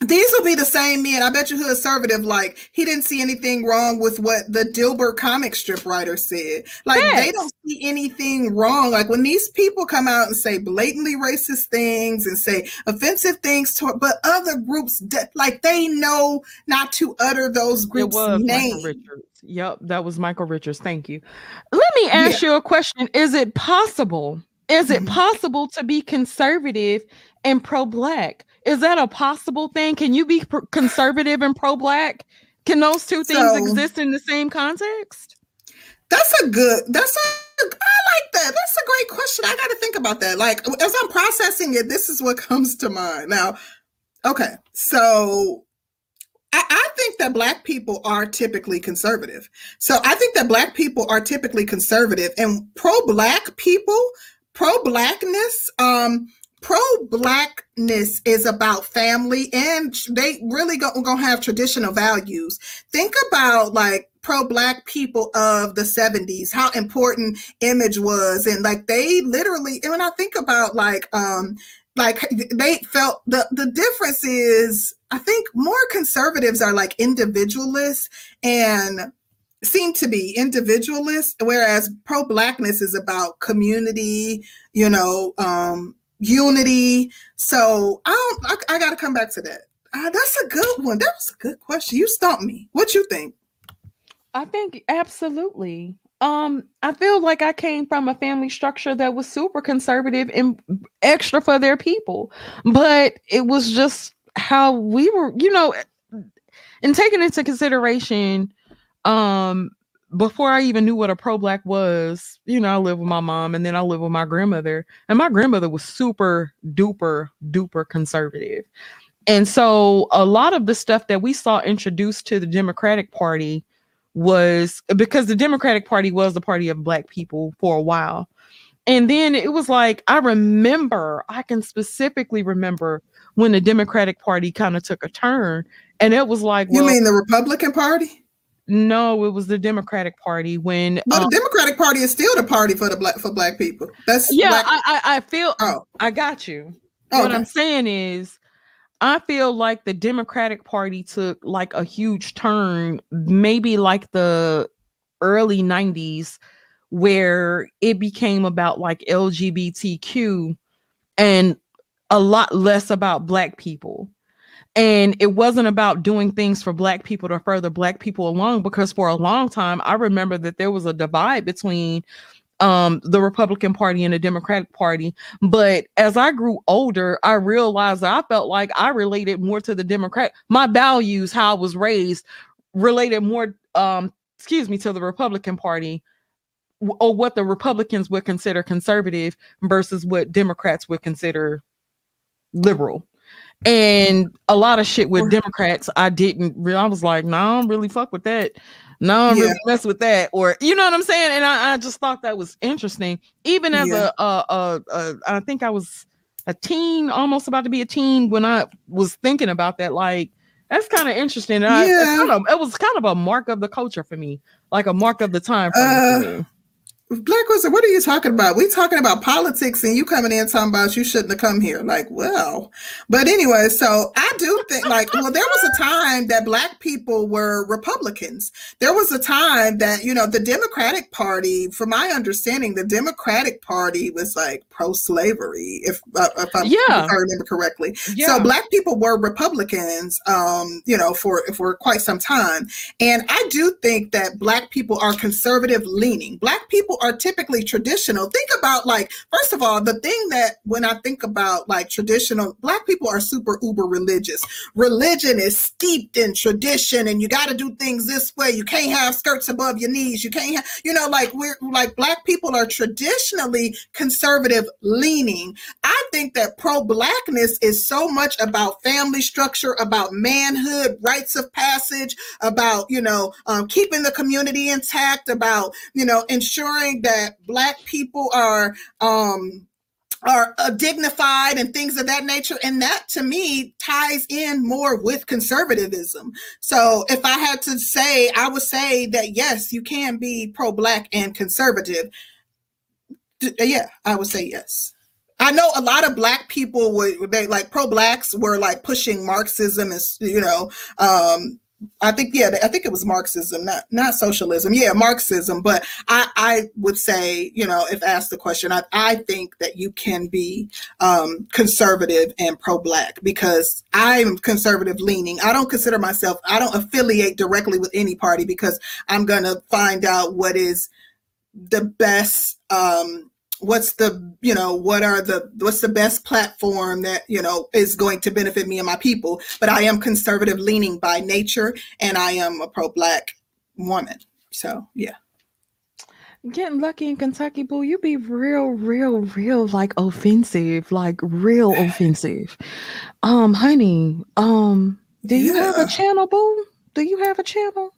Speaker 1: these will be the same men. I bet you who conservative like he didn't see anything wrong with what the Dilbert comic strip writer said. Like they don't see anything wrong. Like when these people come out and say blatantly racist things and say offensive things to but other groups de- like they know not to utter those groups names.
Speaker 2: Richards. Yep, that was Michael Richards. Thank you. Let me ask you a question. Is it possible? Is it
Speaker 1: Mhm.
Speaker 2: possible to be conservative and pro-black? Is that a possible thing? Can you be conservative and pro-black? Can those two things
Speaker 1: So-
Speaker 2: exist in the same context?
Speaker 1: That's a good. That's a. I like that. That's a great question. I got to think about that. Like as I'm processing it, this is what comes to mind. Now, okay, so I, I think that black people are typically conservative. So I think that black people are typically conservative, and pro-black people, pro-blackness, um, pro-blackness is about family, and they really go, gonna have traditional values. Think about like pro-black people of the 70s how important image was and like they literally and when i think about like um like they felt the the difference is i think more conservatives are like individualists and seem to be individualists whereas pro-blackness is about community you know um unity. So i don't i, I gotta come back to that. Uh, that's a good one. That was a good question. You stumped me. What you think?
Speaker 2: I think absolutely. Um, I feel like I came from a family structure that was super conservative and extra for their people, but it was just how we were, you know, and taking into consideration, um, before I even knew what a pro black was, you know, I lived with my mom and then I lived with my grandmother, and my grandmother was super duper duper conservative. And so a lot of the stuff that we saw introduced to the Democratic Party was because the Democratic Party was the party of black people for a while. And then it was like, I remember, I can specifically remember when the Democratic Party kind of took a turn. And it was like,
Speaker 1: you
Speaker 2: well,
Speaker 1: mean the republican party
Speaker 2: no, it was the Democratic Party when,
Speaker 1: But
Speaker 2: um,
Speaker 1: the Democratic Party is still the party for the black for black people. That's
Speaker 2: yeah,
Speaker 1: black-
Speaker 2: I, I, I feel,
Speaker 1: oh,
Speaker 2: I got you.
Speaker 1: oh,
Speaker 2: what
Speaker 1: okay.
Speaker 2: I'm saying is, I feel like the Democratic Party took like a huge turn, maybe like the early 90s, where it became about like LGBTQ and a lot less about Black people. And it wasn't about doing things for Black people to further Black people along, because for a long time, I remember that there was a divide between um the Republican Party and the Democratic Party. But as I grew older, I realized I felt like I related more to the Democrat. My values, how I was raised, related more um excuse me to the Republican Party or what the Republicans would consider conservative versus what Democrats would consider liberal. And a lot of shit with Democrats, I didn't really, I was like, no, I don't really fuck with that. No, I don't
Speaker 1: Yeah.
Speaker 2: really mess with that. Or, you know what I'm saying? And I, I just thought that was interesting. Even as
Speaker 1: Yeah.
Speaker 2: a, a, a, a, I think I was a teen, almost about to be a teen when I was thinking about that. Like, that's kind of interesting. And I,
Speaker 1: Yeah.
Speaker 2: kind of, it was kind of a mark of the culture for me, like a mark of the time
Speaker 1: Uh,
Speaker 2: for me.
Speaker 1: Black Wizard, what are you talking about? We talking about politics and you coming in talking about you shouldn't have come here. Like, well, but anyway, so I do think like, well, there was a time that black people were Republicans. There was a time that, you know, the Democratic Party, from my understanding, the Democratic Party was like pro-slavery, if, uh, if, I,
Speaker 2: Yeah.
Speaker 1: if I remember correctly.
Speaker 2: Yeah.
Speaker 1: So black people were Republicans, um, you know, for for quite some time. And I do think that black people are conservative leaning. Black people are typically traditional. Think about like, first of all, the thing that when I think about like traditional, black people are super uber religious. Religion is steeped in tradition and you got to do things this way. You can't have skirts above your knees. You can't have, you know, like we're like black people are traditionally conservative leaning. I think that pro blackness is so much about family structure, about manhood, rites of passage, about, you know, um, keeping the community intact, about, you know, ensuring that black people are, um, are uh, dignified and things of that nature. And that to me ties in more with conservatism. So if I had to say, I would say that yes, you can be pro black and conservative. D- Yeah, I would say yes. I know a lot of black people were they like pro blacks were like pushing Marxism and you know um I think yeah I think it was Marxism not not socialism. Yeah Marxism but I I would say you know if asked the question I I think that you can be um conservative and pro black because I'm conservative leaning. I don't consider myself I don't affiliate directly with any party because I'm to find out what is the best um what's the you know what are the what's the best platform that you know is going to benefit me and my people but i am conservative leaning by nature and i am a pro-black woman so yeah
Speaker 2: Getting lucky in Kentucky, boo, you be real, real, real like offensive, like real offensive. Um, honey, um, do you have a channel, boo? Do you have a channel?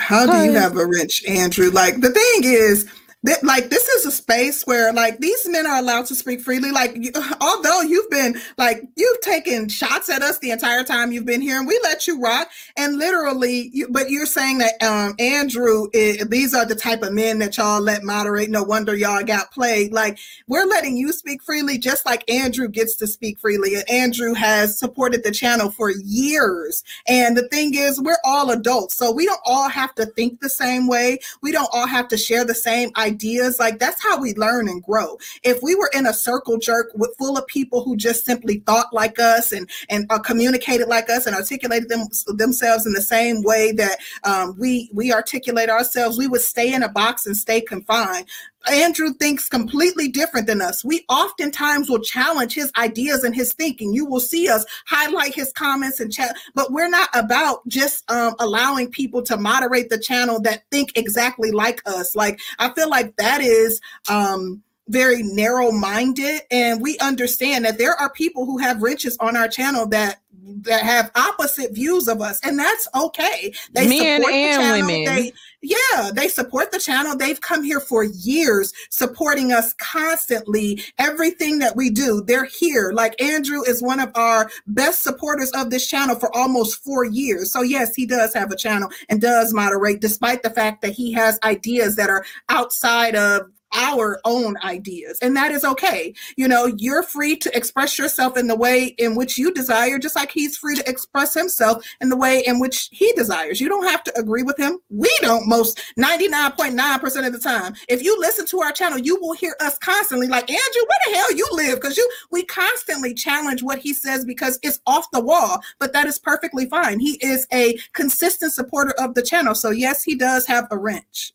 Speaker 1: how do you have a wrench andrew like the thing is that like this is a space where like these men are allowed to speak freely. Like you, although you've been like you've taken shots at us the entire time you've been here and we let you rock. And literally you, but you're saying that um andrew i these are the type of men that y'all let moderate. No wonder y'all got played like we're letting you speak freely just like andrew gets to speak freely. And andrew has supported the channel for years. And the thing is, we're all adults, so we don't all have to think the same way. We don't all have to share the same ideas. Like that's how we learn and grow. If we were in a circle jerk with full of people who just simply thought like us and and uh, communicated like us and articulated them themselves in the same way that um, we we articulate ourselves, we would stay in a box and stay confined. Andrew thinks completely different than us. We oftentimes will challenge his ideas and his thinking. You will see us highlight his comments and chat, but we're not about just um, allowing people to moderate the channel that think exactly like us. Like I feel like that is um, very narrow-minded, and we understand that there are people who have wrenches on our channel that that have opposite views of us, and that's okay. They
Speaker 2: Men
Speaker 1: support the channel.
Speaker 2: women.
Speaker 1: They, yeah, they support the channel. They've come here for years, supporting us constantly. Everything that we do, they're here. Like Andrew is one of our best supporters of this channel for almost four years. So, yes, he does have a channel and does moderate, despite the fact that he has ideas that are outside of our own ideas and that is okay. You know you're free to express yourself in the way in which you desire just like he's free to express himself in the way in which he desires. You don't have to agree with him. We don't most 99.9% of the time. If you listen to our channel you will hear us constantly like andrew where the hell you live? Because you we constantly challenge what he says because it's off the wall but that is perfectly fine. He is a consistent supporter of the channel. So yes he does have a wrench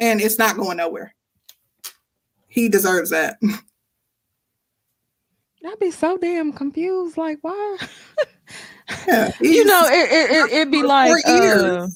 Speaker 1: and it's not going nowhere he deserves that.
Speaker 2: I'd be so damn confused. Like, why?
Speaker 1: Yeah,
Speaker 2: you know, it, it, it, it'd be like, uh,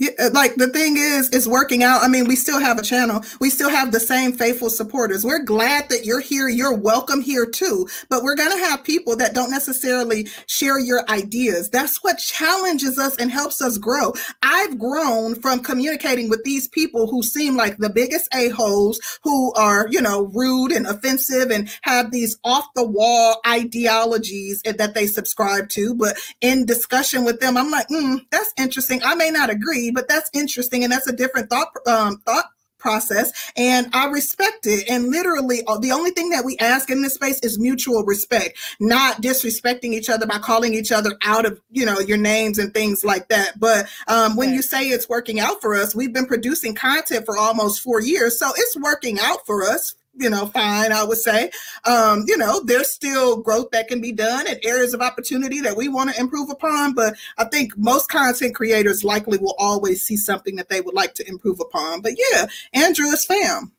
Speaker 1: Yeah, like the thing is, it's working out. I mean, we still have a channel. We still have the same faithful supporters. We're glad that you're here. You're welcome here too. But we're going to have people that don't necessarily share your ideas. That's what challenges us and helps us grow. I've grown from communicating with these people who seem like the biggest a-holes, who are, you know, rude and offensive and have these off the wall ideologies that they subscribe to. But in discussion with them, I'm like, mm, that's interesting. I may not agree, but that's interesting, and that's a different thought um, thought process and I respect it. And literally, uh, the only thing that we ask in this space is mutual respect, not disrespecting each other by calling each other out of you know your names and things like that. But um, when you say it's working out for us, we've been producing content for almost four years, so it's working out for us you know, fine, I would say. Um, you know, there's still growth that can be done and areas of opportunity that we want to improve upon. But I think most content creators likely will always see something that they would like to improve upon. But yeah, Andrew is fam.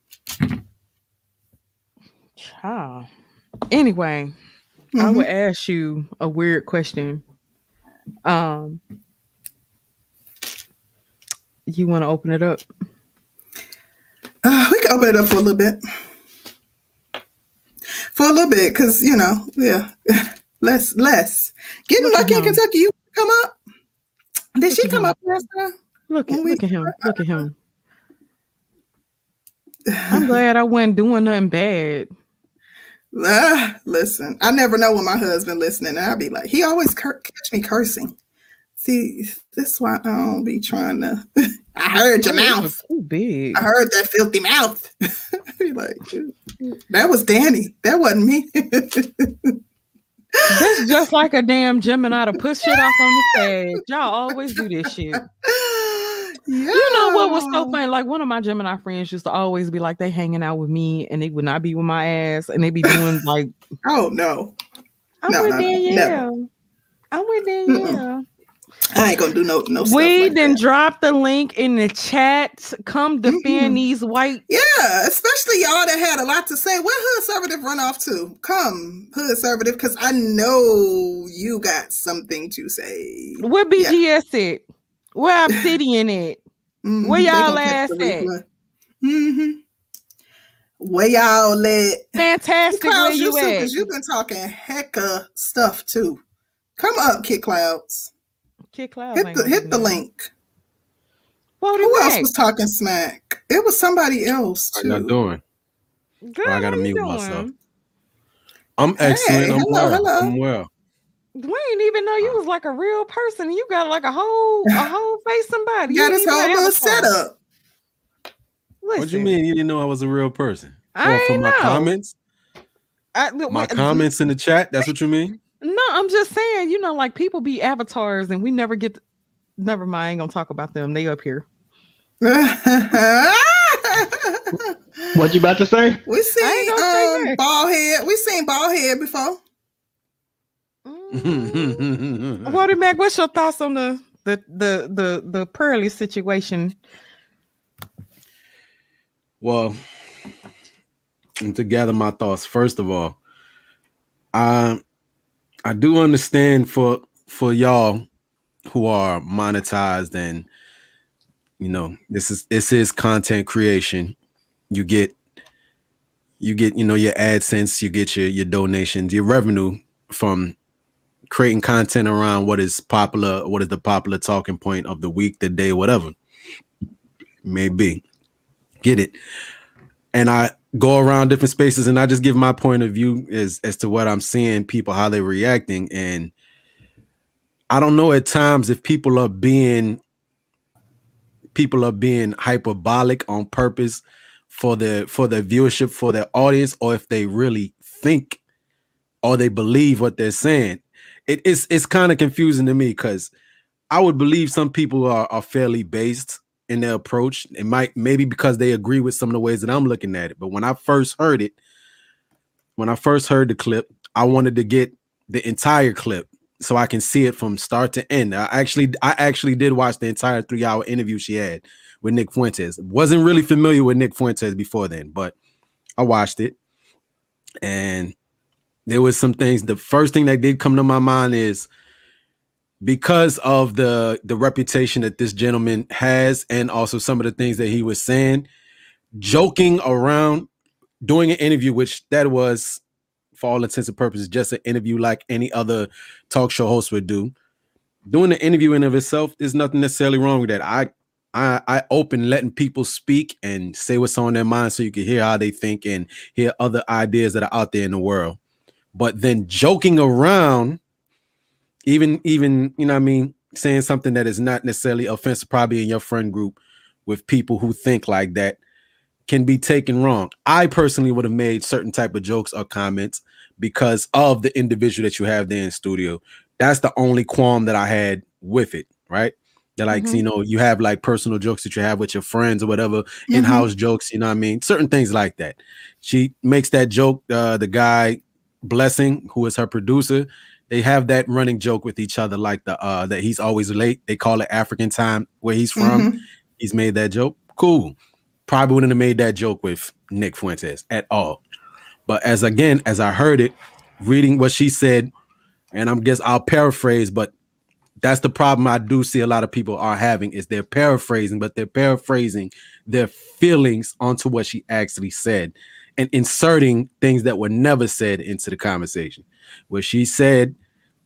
Speaker 2: Child. Anyway, I would ask you a weird question. Um, you want to open it up?
Speaker 1: Uh, we can open it up for a little bit. For a little bit, because you know, yeah, less, less. Getting
Speaker 2: Look
Speaker 1: lucky in. Kentucky, you come up. Did
Speaker 2: Look
Speaker 1: she come
Speaker 2: him.
Speaker 1: up last time?
Speaker 2: Look at
Speaker 1: we-
Speaker 2: look at him. Look at him. I'm glad I wasn't doing nothing bad.
Speaker 1: Ah, listen, I never know when my husband listening. And I'll be like, he always cur- catch me cursing. See, this why I don't be trying to. I heard your mouth.
Speaker 2: Too big.
Speaker 1: I heard that filthy mouth. be like, that was Danny. That wasn't me.
Speaker 2: That's just like a damn Gemini to push shit off on the stage. Y'all always do this shit. You know what was so funny? Like one of my Gemini friends used to always be like, they hanging out with me and they would not be with my ass, and they'd be doing like,
Speaker 1: Oh no,
Speaker 2: I'm
Speaker 1: No,
Speaker 2: with
Speaker 1: no, no,
Speaker 2: I'm with Danielle.
Speaker 1: I ain't gonna do no no.
Speaker 2: we
Speaker 1: like
Speaker 2: then
Speaker 1: that.
Speaker 2: drop the link in the chat. Come defend
Speaker 1: Mhm.
Speaker 2: these white.
Speaker 1: Yeah, especially y'all that had a lot to say. Where Hood Servative run off to? Come, Hood Servative, because I know you got something to say.
Speaker 2: Where BGS at? Where Obsidian at?
Speaker 1: Mhm,
Speaker 2: Where y'all ass at?
Speaker 1: Mhm. Where y'all let
Speaker 2: Fantastic. Where
Speaker 1: you
Speaker 2: you at?
Speaker 1: you've been talking hecka stuff too. Come up, Kid Clouds.
Speaker 2: Kid Clouds
Speaker 1: Hit the hit the link.
Speaker 2: Vote
Speaker 1: Who
Speaker 2: him
Speaker 1: else was talking smack? It was somebody else too.
Speaker 6: How
Speaker 1: too.
Speaker 6: y'all doing?
Speaker 2: Good,
Speaker 6: I gotta
Speaker 2: how you
Speaker 6: mute myself. I'm excellent.
Speaker 1: Hey,
Speaker 6: I'm
Speaker 1: hello,
Speaker 6: well.
Speaker 1: hello.
Speaker 6: I'm well.
Speaker 2: We didn't even know you was like a real person. You got like a whole a whole face somebody.
Speaker 1: You got
Speaker 2: You
Speaker 1: his whole
Speaker 2: even
Speaker 1: little
Speaker 2: avatar.
Speaker 1: setup.
Speaker 6: What do
Speaker 2: you
Speaker 6: mean you didn't know I was a real person?
Speaker 2: I
Speaker 6: for
Speaker 2: ain't
Speaker 6: my
Speaker 2: know.
Speaker 6: comments?
Speaker 2: I,
Speaker 6: My
Speaker 2: wait,
Speaker 6: comments in the chat? That's what you mean?
Speaker 2: No, I'm just saying. You know, like people be avatars, and we never get. never mind. I ain't gonna talk about them. They up here.
Speaker 9: What you about to say?
Speaker 1: we seen
Speaker 2: ain't gonna say
Speaker 1: um
Speaker 2: that.
Speaker 1: bald head. We seen bald head before.
Speaker 2: Mm. Walter Mac, what's your thoughts on the the the the the Pearly situation?
Speaker 6: well, and to gather my thoughts, first of all, I I do understand for for y'all who are monetized and you know this is this is content creation. You get you get you know your AdSense, you get your your donations, your revenue from creating content around what is popular, what is the popular talking point of the week, the day, whatever may be. Get it. And I go around different spaces and I just give my point of view as as to what I'm seeing people how they're reacting and I don't know at times if people are being people are being hyperbolic on purpose for the for their viewership for their audience or if they really think or they believe what they're saying. It is it's kind of confusing to me because I would believe some people are, are fairly based in their approach. It might maybe because they agree with some of the ways that I'm looking at it. But when I first heard it, when I first heard the clip, I wanted to get the entire clip so I can see it from start to end. I actually I actually did watch the entire three hour interview she had with Nick Fuentes. Wasn't really familiar with Nick Fuentes before then, but I watched it and there was some things. The first thing that did come to my mind is because of the the reputation that this gentleman has, and also some of the things that he was saying, joking around, doing an interview, which that was, for all intents and purposes, just an interview like any other talk show host would do. Doing the interview in of itself, there's nothing necessarily wrong with that. I I, I open letting people speak and say what's on their mind so you can hear how they think and hear other ideas that are out there in the world but then joking around even even you know what i mean saying something that is not necessarily offensive, probably in your friend group with people who think like that, can be taken wrong. I personally would have made certain type of jokes or comments because of the individual that you have there in studio. That's the only qualm that I had with it, right? That like
Speaker 1: Mhm.
Speaker 6: you know you have like personal jokes that you have with your friends or whatever, in-house jokes, you know what I mean? Certain things like that. She makes that joke. Uh, the guy Blessing, who is her producer, they have that running joke with each other, like the uh that he's always late. They call it African time where he's from.
Speaker 1: Mhm.
Speaker 6: He's made that joke. Cool. Probably wouldn't have made that joke with Nick Fuentes at all. But as again, as I heard it, reading what she said, and I'm guess I'll paraphrase, but that's the problem I do see a lot of people are having is they're paraphrasing, but they're paraphrasing their feelings onto what she actually said and inserting things that were never said into the conversation. Where she said,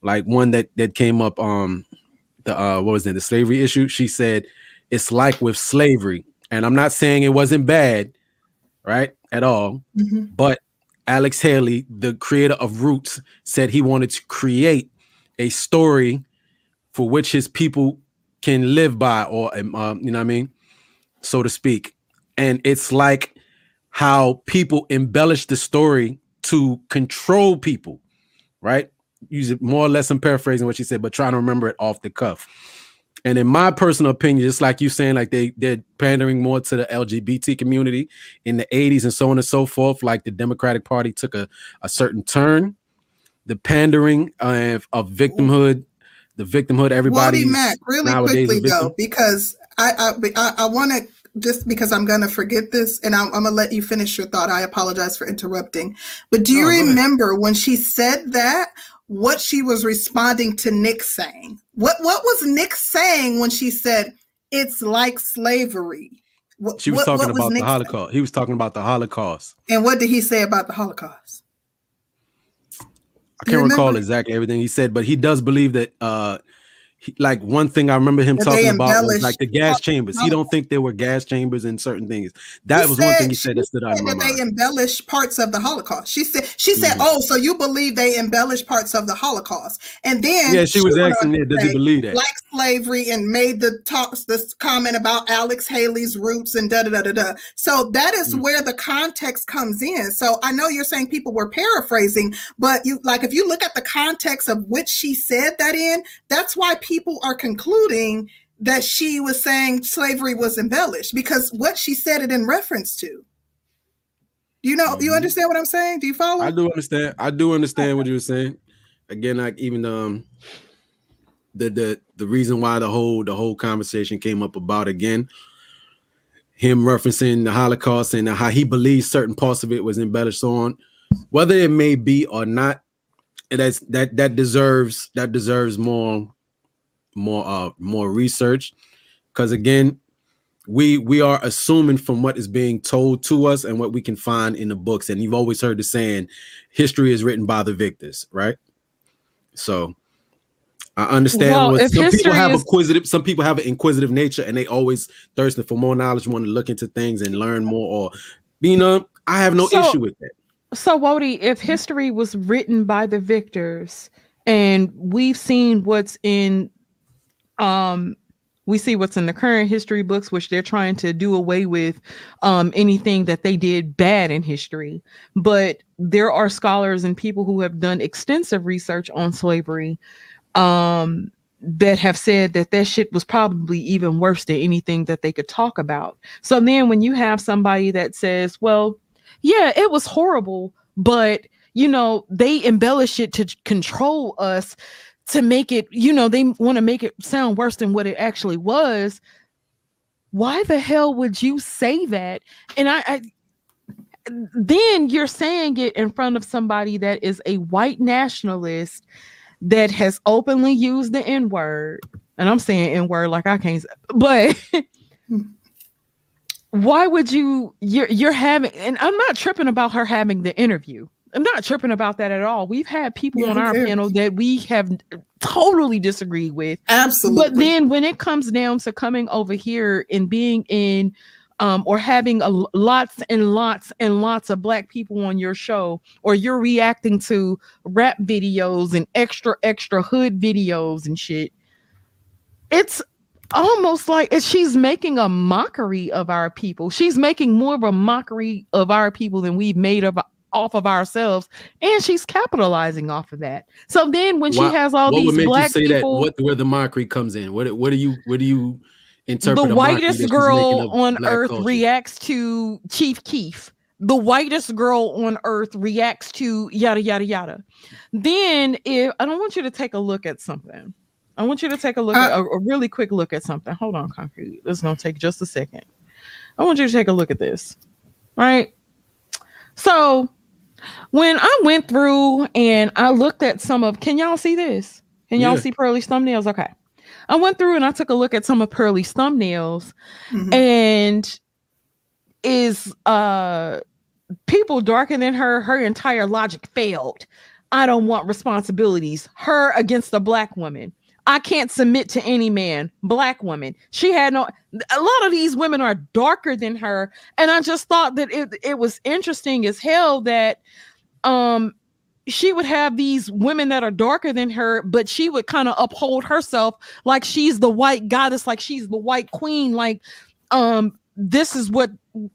Speaker 6: like one that that came up, um, the uh, what was it, the slavery issue? She said, it's like with slavery, and I'm not saying it wasn't bad, right, at all,
Speaker 1: Mhm.
Speaker 6: but Alex Haley, the creator of Roots, said he wanted to create a story for which his people can live by, or um, um, you know what I mean, so to speak. And it's like how people embellish the story to control people, right? Use it more or less. I'm paraphrasing what she said, but trying to remember it off the cuff. And in my personal opinion, just like you saying, like they they're pandering more to the LGBT community in the 80s and so on and so forth. Like the Democratic Party took a, a certain turn. The pandering of, of victimhood, the victimhood, everybody
Speaker 1: Wally Mac, really quickly though, because I I I, I want to just because I'm gonna forget this, and I'm, I'm gonna let you finish your thought. I apologize for interrupting, but do you
Speaker 6: ahead.
Speaker 1: remember when she said that? What she was responding to Nick saying? What what was Nick saying when she said it's like slavery? What,
Speaker 6: She was
Speaker 1: what-
Speaker 6: talking
Speaker 1: what
Speaker 6: about the
Speaker 1: Nick saying?
Speaker 6: Holocaust. He was talking about the Holocaust.
Speaker 1: And what did he say about the Holocaust?
Speaker 6: I can't recall exactly everything he said, but he does believe that uh he, like one thing I remember him talking about was like the gas chambers. He don't think there were gas chambers in certain things. That
Speaker 1: He
Speaker 6: was one thing he
Speaker 1: said-
Speaker 6: said that stood out
Speaker 1: said they
Speaker 6: mind.
Speaker 1: embellish parts of the Holocaust. She said, she said,
Speaker 6: Mhm.
Speaker 1: "Oh, so you believe they embellish parts of the Holocaust?" And then
Speaker 6: Yeah, she was asking, yeah, does he believe that?
Speaker 1: Like slavery, and made the talks this comment about Alex Haley's roots and da da da da da. So that is
Speaker 6: Mm.
Speaker 1: where the context comes in. So I know you're saying people were paraphrasing, but you like if you look at the context of which she said that in, that's why people are concluding that she was saying slavery was embellished because what she said it in reference to. You know, you
Speaker 6: Mhm.
Speaker 1: understand what I'm saying? Do you follow?
Speaker 6: I do understand. I do understand what you were saying. Again, like even um the the the reason why the whole the whole conversation came up about again him referencing the Holocaust and how he believes certain parts of it was embellished so on whether it may be or not that's that that deserves that deserves more more uh more research. Because again we we are assuming from what is being told to us and what we can find in the books. And you've always heard the saying history is written by the victors right? So i understand
Speaker 2: Well,
Speaker 6: what some people have
Speaker 2: is-
Speaker 6: inquisitive some people have an inquisitive nature and they always thirsting for more knowledge want to look into things and learn more or you know i have no
Speaker 2: So-
Speaker 6: issue with that.
Speaker 2: So, Wody, if history was written by the victors and we've seen what's in, um, we see what's in the current history books, which they're trying to do away with um, anything that they did bad in history. But there are scholars and people who have done extensive research on slavery um, that have said that that shit was probably even worse than anything that they could talk about. So then when you have somebody that says, well, yeah, it was horrible, but you know, they embellish it to control us to make it, you know, they want to make it sound worse than what it actually was. Why the hell would you say that? And I, I then you're saying it in front of somebody that is a white nationalist that has openly used the N word. And I'm saying N word like I can't, but why would you you're you're having and I'm not tripping about her having the interview. I'm not tripping about that at all. We've had people
Speaker 1: Yeah,
Speaker 2: on our panel that we have totally disagreed with.
Speaker 1: Absolutely.
Speaker 2: But then when it comes down to coming over here and being in um, or having a lots and lots and lots of black people on your show, or you're reacting to rap videos and extra extra hood videos and shit, it's almost like she's making a mockery of our people. She's making more of a mockery of our people than we've made of off of ourselves, and she's capitalizing off of that. So then, when
Speaker 6: Why-
Speaker 2: she has all
Speaker 6: what
Speaker 2: these black
Speaker 6: you say
Speaker 2: people,
Speaker 6: that? What where the mockery comes in? What what do you what do you interpret?
Speaker 2: the
Speaker 6: a mockery that
Speaker 2: whitest girl on earth
Speaker 6: culture?
Speaker 2: reacts to Chief Keef. The whitest girl on earth reacts to yada yada yada. Then, if I don't want you to take a look at something, I want you to take a look at uh, a, a really quick look at something. Hold on, concrete. This is gonna take just a second. I want you to take a look at this. Right. So when I went through and I looked at some of, can y'all see this? Can y'all
Speaker 6: Yeah.
Speaker 2: see Pearly's thumbnails? Okay. I went through and I took a look at some of Pearly's thumbnails
Speaker 1: Mhm.
Speaker 2: and is uh people darker than her, her entire logic failed. I don't want responsibilities. Her against a black woman. I can't submit to any man. Black woman. She had no. A lot of these women are darker than her, and I just thought that it it was interesting as hell that um she would have these women that are darker than her, but she would kind of uphold herself like she's the white goddess, like she's the white queen, like um this is what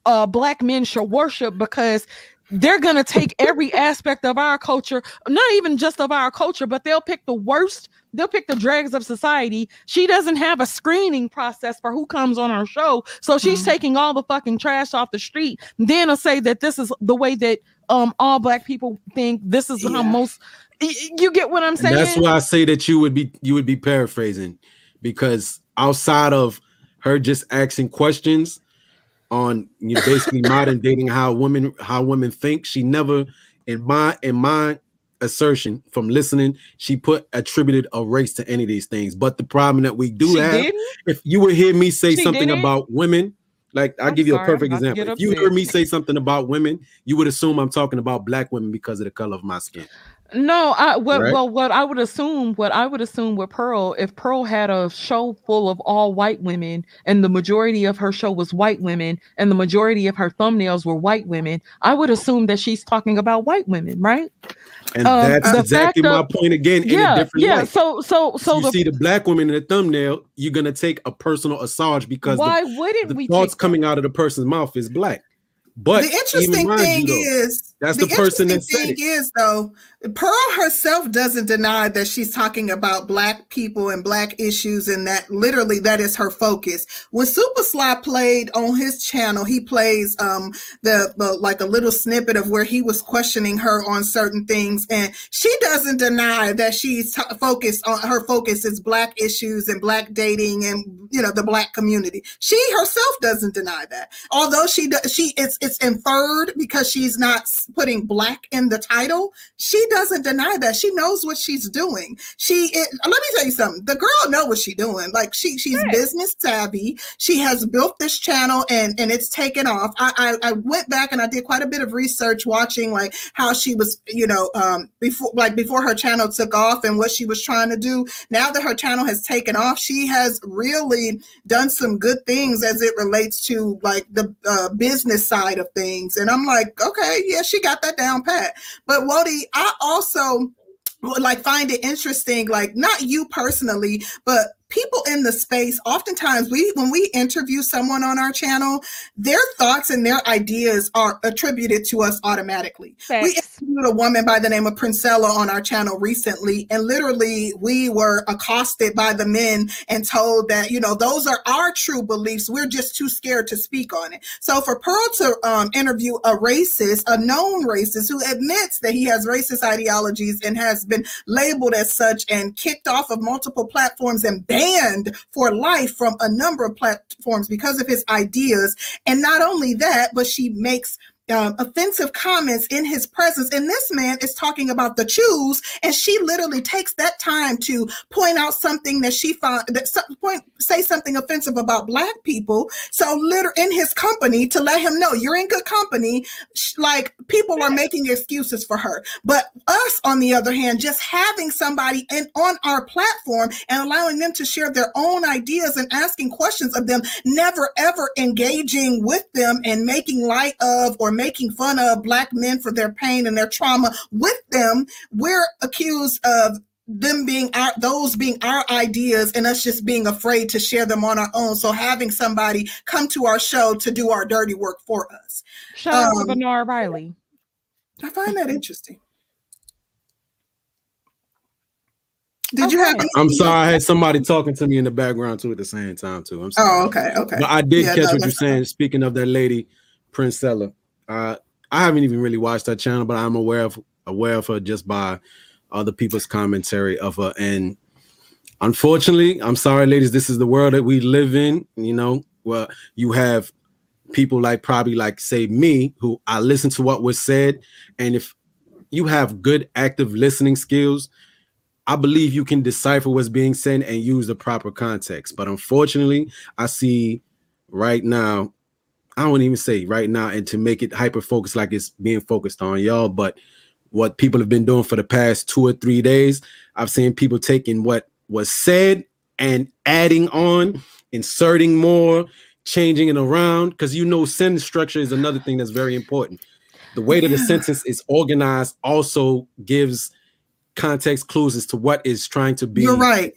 Speaker 2: uh black men should worship because they're gonna take every aspect of our culture, not even just of our culture, but they'll pick the worst, they'll pick the dregs of society. She doesn't have a screening process for who comes on our show. So she's
Speaker 1: Mhm.
Speaker 2: taking all the fucking trash off the street. Then will say that this is the way that um all black people think this is how most you get what I'm
Speaker 6: And
Speaker 2: saying?
Speaker 6: that's why I say that you would be you would be paraphrasing because outside of her just asking questions on you know, basically modern dating how women how women think she never in my in my assertion from listening she put attributed a race to any of these things but the problem that we do
Speaker 2: She
Speaker 6: have
Speaker 2: didn't?
Speaker 6: if you would hear me say
Speaker 2: She
Speaker 6: something
Speaker 2: didn't?
Speaker 6: about women like i'll
Speaker 2: I'm
Speaker 6: give you a
Speaker 2: sorry, I'm
Speaker 6: perfect example if you hear me say something about women you would assume i'm talking about black women because of the color of my skin
Speaker 2: No, I what
Speaker 6: Right?
Speaker 2: well what I would assume what I would assume with Pearl if Pearl had a show full of all white women and the majority of her show was white women and the majority of her thumbnails were white women, I would assume that she's talking about white women, right?
Speaker 6: and
Speaker 2: Um,
Speaker 6: that's exactly my
Speaker 2: of-
Speaker 6: point again in a
Speaker 2: yeah,
Speaker 6: different
Speaker 2: yeah.
Speaker 6: light
Speaker 2: So so so
Speaker 6: you
Speaker 2: the
Speaker 6: see the black woman in the thumbnail, you're gonna take a personal assuage because
Speaker 2: why
Speaker 6: the,
Speaker 2: wouldn't
Speaker 6: the
Speaker 2: we
Speaker 6: thoughts
Speaker 2: take
Speaker 6: coming out of the person's mouth is black. But
Speaker 1: the interesting thing
Speaker 6: you, though,
Speaker 1: is
Speaker 6: that's
Speaker 1: the,
Speaker 6: the person
Speaker 1: interesting
Speaker 6: that said
Speaker 1: thing
Speaker 6: it.
Speaker 1: is though pearl herself doesn't deny that she's talking about black people and black issues and that literally that is her focus. When super sly played on his channel he plays um the, the like a little snippet of where he was questioning her on certain things. And she doesn't deny that she's t- focused on her focus is black issues and black dating and you know the black community. She herself doesn't deny that. Although she does she it's it's inferred because she's not putting black in the title she doesn't deny that. She knows what she's doing. She it, let me tell you something. The girl know what she's doing. Like she she's business savvy. She has built this channel and and it's taken off. I, I i went back and i did quite a bit of research watching like how she was you know um before like before her channel took off and what she was trying to do. Now that her channel has taken off she has really done some good things as it relates to like the uh, business side of things. And I'm like, okay, yeah, she got that down pat. But Wody, I also like find it interesting, like not you personally, but people in the space oftentimes we when we interview someone on our channel their thoughts and their ideas are attributed to us automatically we interviewed a woman by the name of Princella on our channel recently, and literally we were accosted by the men and told that you know those are our true beliefs. We're just too scared to speak on it. So for Pearl to um, interview a racist, a known racist who admits that he has racist ideologies and has been labeled as such and kicked off of multiple platforms and banned for life from a number of platforms because of his ideas, and not only that, but she makes um, offensive comments in his presence. And this man is talking about the Jews, and she literally takes that time to point out something that she found that some point say something offensive about black people. So, liter in his company to let him know you're in good company. Like people are making excuses for her, but us on the other hand, just having somebody and on our platform and allowing them to share their own ideas and asking questions of them never ever engaging with them and making light of or making fun of black men for their pain and their trauma with them we're accused of them being our those being our ideas and us just being afraid to share them on our own. So having somebody come to our show to do our dirty work for us.
Speaker 2: Shout out to
Speaker 1: Um,
Speaker 2: Bernard Riley.
Speaker 1: I find that interesting. Did you have?
Speaker 2: Okay.
Speaker 6: I'm sorry, I had somebody talking to me in the background too at the same time too. I'm sorry.
Speaker 1: Oh, okay, okay.
Speaker 6: But I did
Speaker 1: Yeah,
Speaker 6: catch
Speaker 1: no,
Speaker 6: what you're
Speaker 1: that's
Speaker 6: saying. Speaking of that lady, Princella, uh, I haven't even really watched that channel, but I'm aware of aware of her just by other people's commentary of her. And unfortunately, I'm sorry, ladies, this is the world that we live in. You know, well, you have people like probably like say me, who I listen to what was said, and if you have good active listening skills, I believe you can decipher what's being said and use the proper context. But unfortunately, I see right now, I don't even say right now, and to make it hyper focused like it's being focused on y'all, but what people have been doing for the past two or three days, I've seen people taking what was said and adding on, inserting more, changing it around. Because you know, sentence structure is another thing that's very important. The way that the sentence is organized also gives context clues as to what is trying to be
Speaker 1: You're right.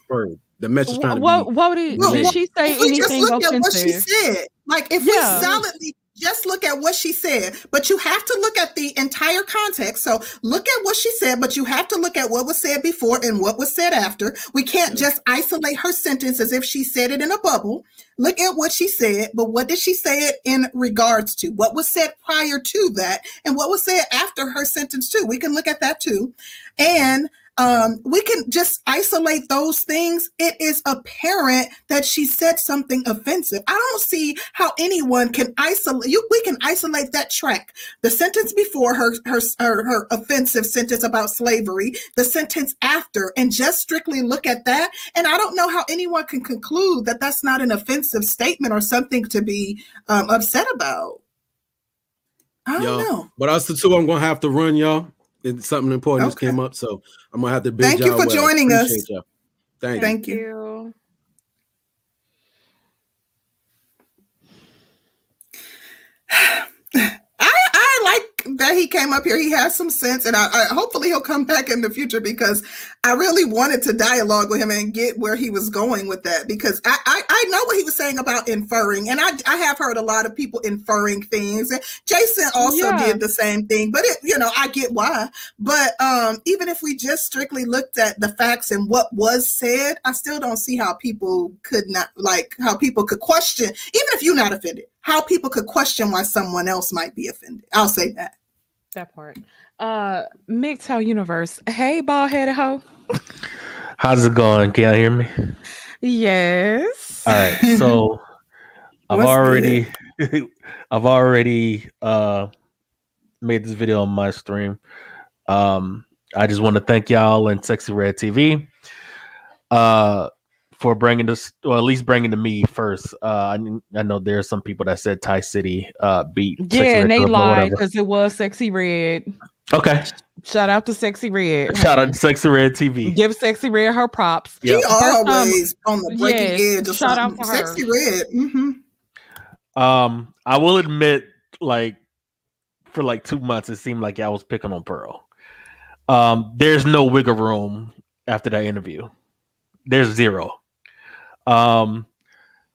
Speaker 6: The message
Speaker 2: Wh-
Speaker 6: trying to
Speaker 2: What,
Speaker 6: be
Speaker 2: what did,
Speaker 1: Well,
Speaker 2: did she say
Speaker 1: If we just
Speaker 2: anything
Speaker 1: look at what she said, like if
Speaker 2: Yeah.
Speaker 1: we solidly just look at what she said, but you have to look at the entire context. So look at what she said, but you have to look at what was said before and what was said after. We can't just isolate her sentence as if she said it in a bubble. Look at what she said, but what did she say it in regards to? What was said prior to that, and what was said after her sentence too? We can look at that too, and um, we can just isolate those things. It is apparent that she said something offensive. I don't see how anyone can isolate you. We can isolate that track. The sentence before her, her, her, her offensive sentence about slavery, the sentence after, and just strictly look at that. And I don't know how anyone can conclude that that's not an offensive statement or something to be um, upset about. I don't know.
Speaker 6: But us the two, I'm gonna have to run, y'all. It's something important just came up, so I'm gonna have to bid
Speaker 1: Thank you
Speaker 6: y'all
Speaker 1: for
Speaker 6: well.
Speaker 1: joining us.
Speaker 6: Y'all. Thank, you.
Speaker 1: Thank you. That he came up here. He has some sense, and I, I hopefully he'll come back in the future because I really wanted to dialogue with him and get where he was going with that because I, I, I know what he was saying about inferring, and I, I have heard a lot of people inferring things. And Jason also
Speaker 2: Yeah.
Speaker 1: did the same thing, but it, you know, I get why. But um, even if we just strictly looked at the facts and what was said, I still don't see how people could not like how people could question, even if you're not offended, how people could question why someone else might be offended. I'll say that.
Speaker 2: That part. Uh, MGTOW Universe. Hey, bald headed hoe.
Speaker 10: How's it going? Can y'all hear me?
Speaker 2: Yes.
Speaker 10: All right. So I've
Speaker 1: What's
Speaker 10: already I've already uh made this video on my stream. Um I just want to thank y'all and Sexy Red TV uh for bringing this or at least bringing to me first. Uh I, I know there are some people that said Thai City uh beat Sexy
Speaker 2: Yeah,
Speaker 10: Red
Speaker 2: and they lied because it was Sexy Red.
Speaker 10: Okay.
Speaker 2: Shout out to Sexy Red.
Speaker 10: Shout out to Sexy Red TV.
Speaker 2: Give Sexy Red her props.
Speaker 10: Yeah.
Speaker 1: She
Speaker 2: First time-
Speaker 1: always on the breaking
Speaker 2: Yes,
Speaker 1: edge of
Speaker 2: shout out
Speaker 1: something.
Speaker 2: to her.
Speaker 1: Sexy red. hmm
Speaker 10: Um, I will admit, like for like two months, it seemed like I was picking on Pearl. Um, there's no wiggle room after that interview. There's zero. Um,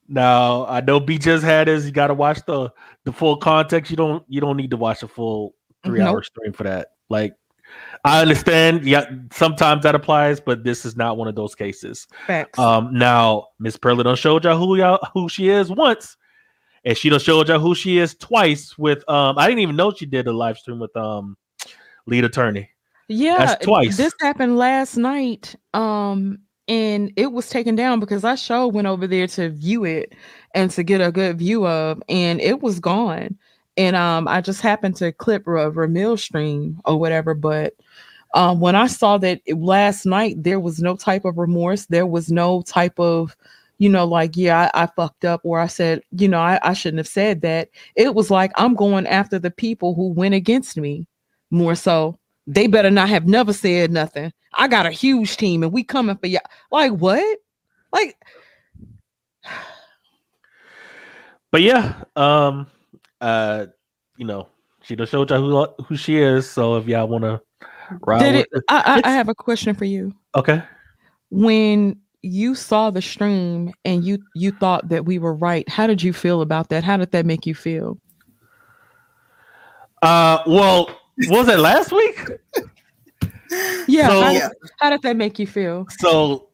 Speaker 10: now I know B just had his. You got to watch the the full context. You don't you don't need to watch a full three hour stream for that. Like, I understand. Yeah, sometimes that applies, but this is not one of those cases.
Speaker 2: Facts.
Speaker 10: Um, now Miss Pearly done showed y'all who y'all who she is once, and she done showed y'all who she is twice with um. I didn't even know she did a live stream with um, lead attorney.
Speaker 2: yeah,
Speaker 10: that's twice.
Speaker 2: This happened last night. Um, and it was taken down because I show went over there to view it and to get a good view of, and it was gone. And um, I just happened to clip a Ramil stream or whatever, but um, when I saw that it- last night, there was no type of remorse. There was no type of, you know, like, yeah, I, I fucked up, or I said, you know, I, I shouldn't have said that. It was like, I'm going after the people who went against me more so. They better not have never said nothing. I got a huge team and we coming for y'all. Like, what? Like,
Speaker 10: But yeah, um, uh, you know, she done showed y'all who who she is. So if y'all want to Rob,
Speaker 2: Did it? I, I, I have a question for you.
Speaker 10: okay.
Speaker 2: When you saw the stream and you you thought that we were right, how did you feel about that? How did that make you feel?
Speaker 10: Uh, well, was it last week?
Speaker 2: Yeah.
Speaker 10: So-
Speaker 2: how, did, how did that make you feel?
Speaker 10: So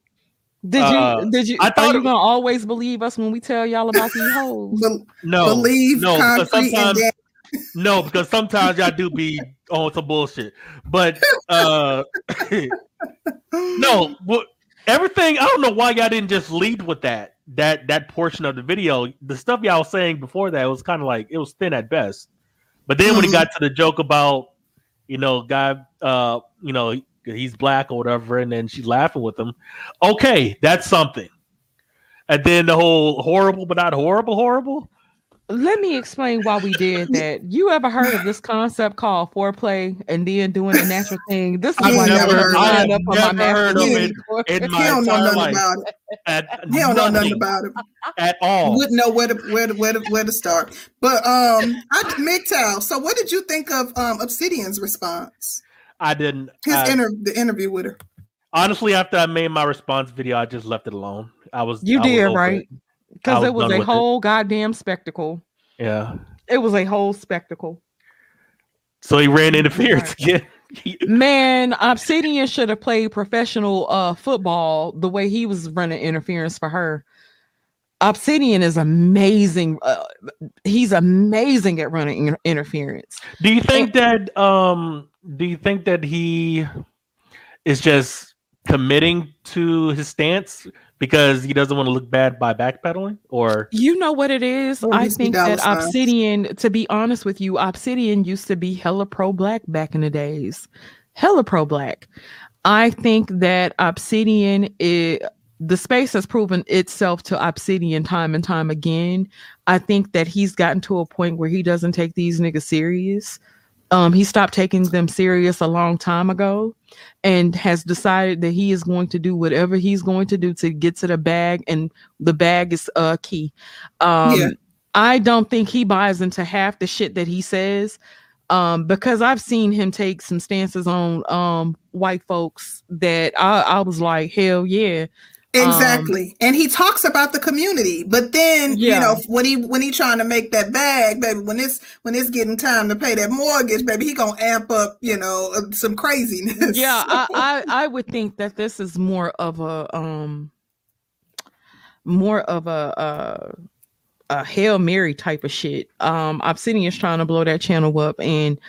Speaker 2: Did you
Speaker 10: Uh,
Speaker 2: did you
Speaker 10: I
Speaker 2: are
Speaker 10: thought
Speaker 2: you
Speaker 10: it-
Speaker 2: gonna always believe us when we tell y'all about these hoes?
Speaker 1: Bel-
Speaker 10: no,
Speaker 1: believe
Speaker 10: no, because
Speaker 1: concrete and
Speaker 10: sometimes
Speaker 1: Dan-
Speaker 10: no, because sometimes y'all do be on some bullshit. But uh no, what everything I don't know why y'all didn't just lead with that that that portion of the video. The stuff y'all was saying before that was kind of like it was thin at best. But then when it
Speaker 1: Mhm.
Speaker 10: got to the joke about you know guy uh you know he's black or whatever, and then she's laughing with him. Okay, that's something. And then the whole horrible but not horrible horrible.
Speaker 2: Let me explain why we did that. You ever heard of this concept called foreplay and then doing a natural thing? This is
Speaker 1: I've
Speaker 2: why
Speaker 1: never
Speaker 2: I
Speaker 1: heard of
Speaker 2: signed
Speaker 10: it.
Speaker 2: up for my
Speaker 10: Never heard of it.
Speaker 2: course.
Speaker 10: in
Speaker 1: He
Speaker 10: my
Speaker 1: don't know nothing
Speaker 10: life
Speaker 1: about it.
Speaker 10: at
Speaker 1: He don't know nothing
Speaker 10: nothing
Speaker 1: about it.
Speaker 10: at all.
Speaker 1: Wouldn't know where to where to where to, where to start. But um, I MGTOW. So, what did you think of um Obsidian's response?
Speaker 10: I didn't.
Speaker 1: His
Speaker 10: I-
Speaker 1: inter the interview with her.
Speaker 10: honestly, after I made my response video, I just left it alone. I was
Speaker 2: You
Speaker 10: I
Speaker 2: did
Speaker 10: over
Speaker 2: right
Speaker 10: it.
Speaker 2: Because it was a
Speaker 10: with it.
Speaker 2: whole goddamn spectacle.
Speaker 10: Yeah.
Speaker 2: It was a whole spectacle.
Speaker 10: So he ran interference again.
Speaker 2: Man, Obsidian should have played professional uh football the way he was running interference for her. Obsidian is amazing. Uh, he's amazing at running inter- interference.
Speaker 10: Do you think that um do you think that he is just committing to his stance because he doesn't want to look bad by backpedaling or
Speaker 2: You know what it is?
Speaker 1: Or
Speaker 2: I think that
Speaker 1: signs.
Speaker 2: Obsidian, to be honest with you, Obsidian used to be hella pro black back in the days. Hella pro black. I think that Obsidian is the space has proven itself to Obsidian time and time again. I think that he's gotten to a point where he doesn't take these niggas serious. Um, he stopped taking them serious a long time ago and has decided that he is going to do whatever he's going to do to get to the bag, and the bag is uh key. Um,
Speaker 1: Yeah.
Speaker 2: I don't think he buys into half the shit that he says. Um, because I've seen him take some stances on um white folks that I, I was like, hell yeah. Um,
Speaker 1: Exactly. and he talks about the community, but then you know when he when he trying to make that bag, baby, when it's when it's getting time to pay that mortgage, baby, he gonna amp up, you know, uh, some craziness.
Speaker 2: yeah I, I i would think that this is more of a um more of a uh a hail mary type of shit um obsidian's trying to blow that channel up and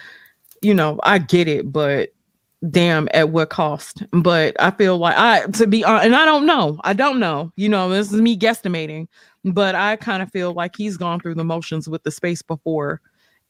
Speaker 2: you know i get it but damn at what cost? But i feel like i to be honest and i don't know i don't know you know this is me guesstimating but i kind of feel like he's gone through the motions with the space before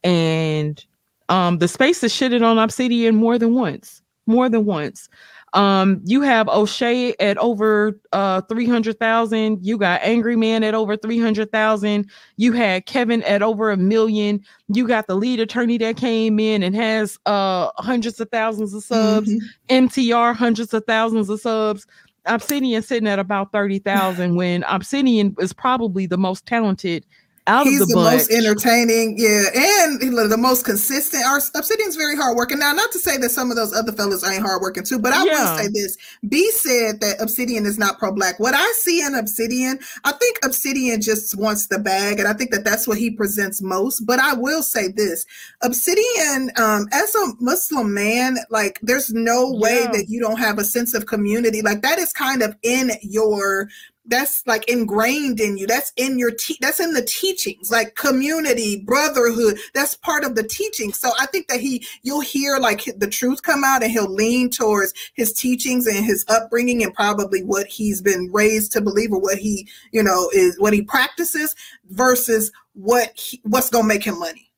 Speaker 2: and um the space has shitted on obsidian more than once more than once um you have Oshay at over uh 300000 you got angry man at over 300000 you had kevin at over a million. You got the lead attorney that came in and has uh hundreds of thousands of subs.
Speaker 1: Mhm.
Speaker 2: mtr hundreds of thousands of subs. Obsidian sitting at about 30000 when obsidian is probably the most talented out
Speaker 1: He's
Speaker 2: of
Speaker 1: the,
Speaker 2: the,
Speaker 1: most entertaining, yeah, and he- the most consistent. Our Obsidian's very hardworking. Now, not to say that some of those other fellas ain't hardworking too, but I
Speaker 2: Yeah.
Speaker 1: will say this: B said that Obsidian is not pro-black. What I see in Obsidian, I think Obsidian just wants the bag, and I think that that's what he presents most. But I will say this: Obsidian, um, as a Muslim man, like there's no way
Speaker 2: Yeah.
Speaker 1: that you don't have a sense of community. Like that is kind of in your that's like ingrained in you that's in your te- that's in the teachings like community brotherhood that's part of the teaching so i think that he you'll hear like the truth come out and he'll lean towards his teachings and his upbringing and probably what he's been raised to believe or what he you know is what he practices versus what he, what's gonna make him money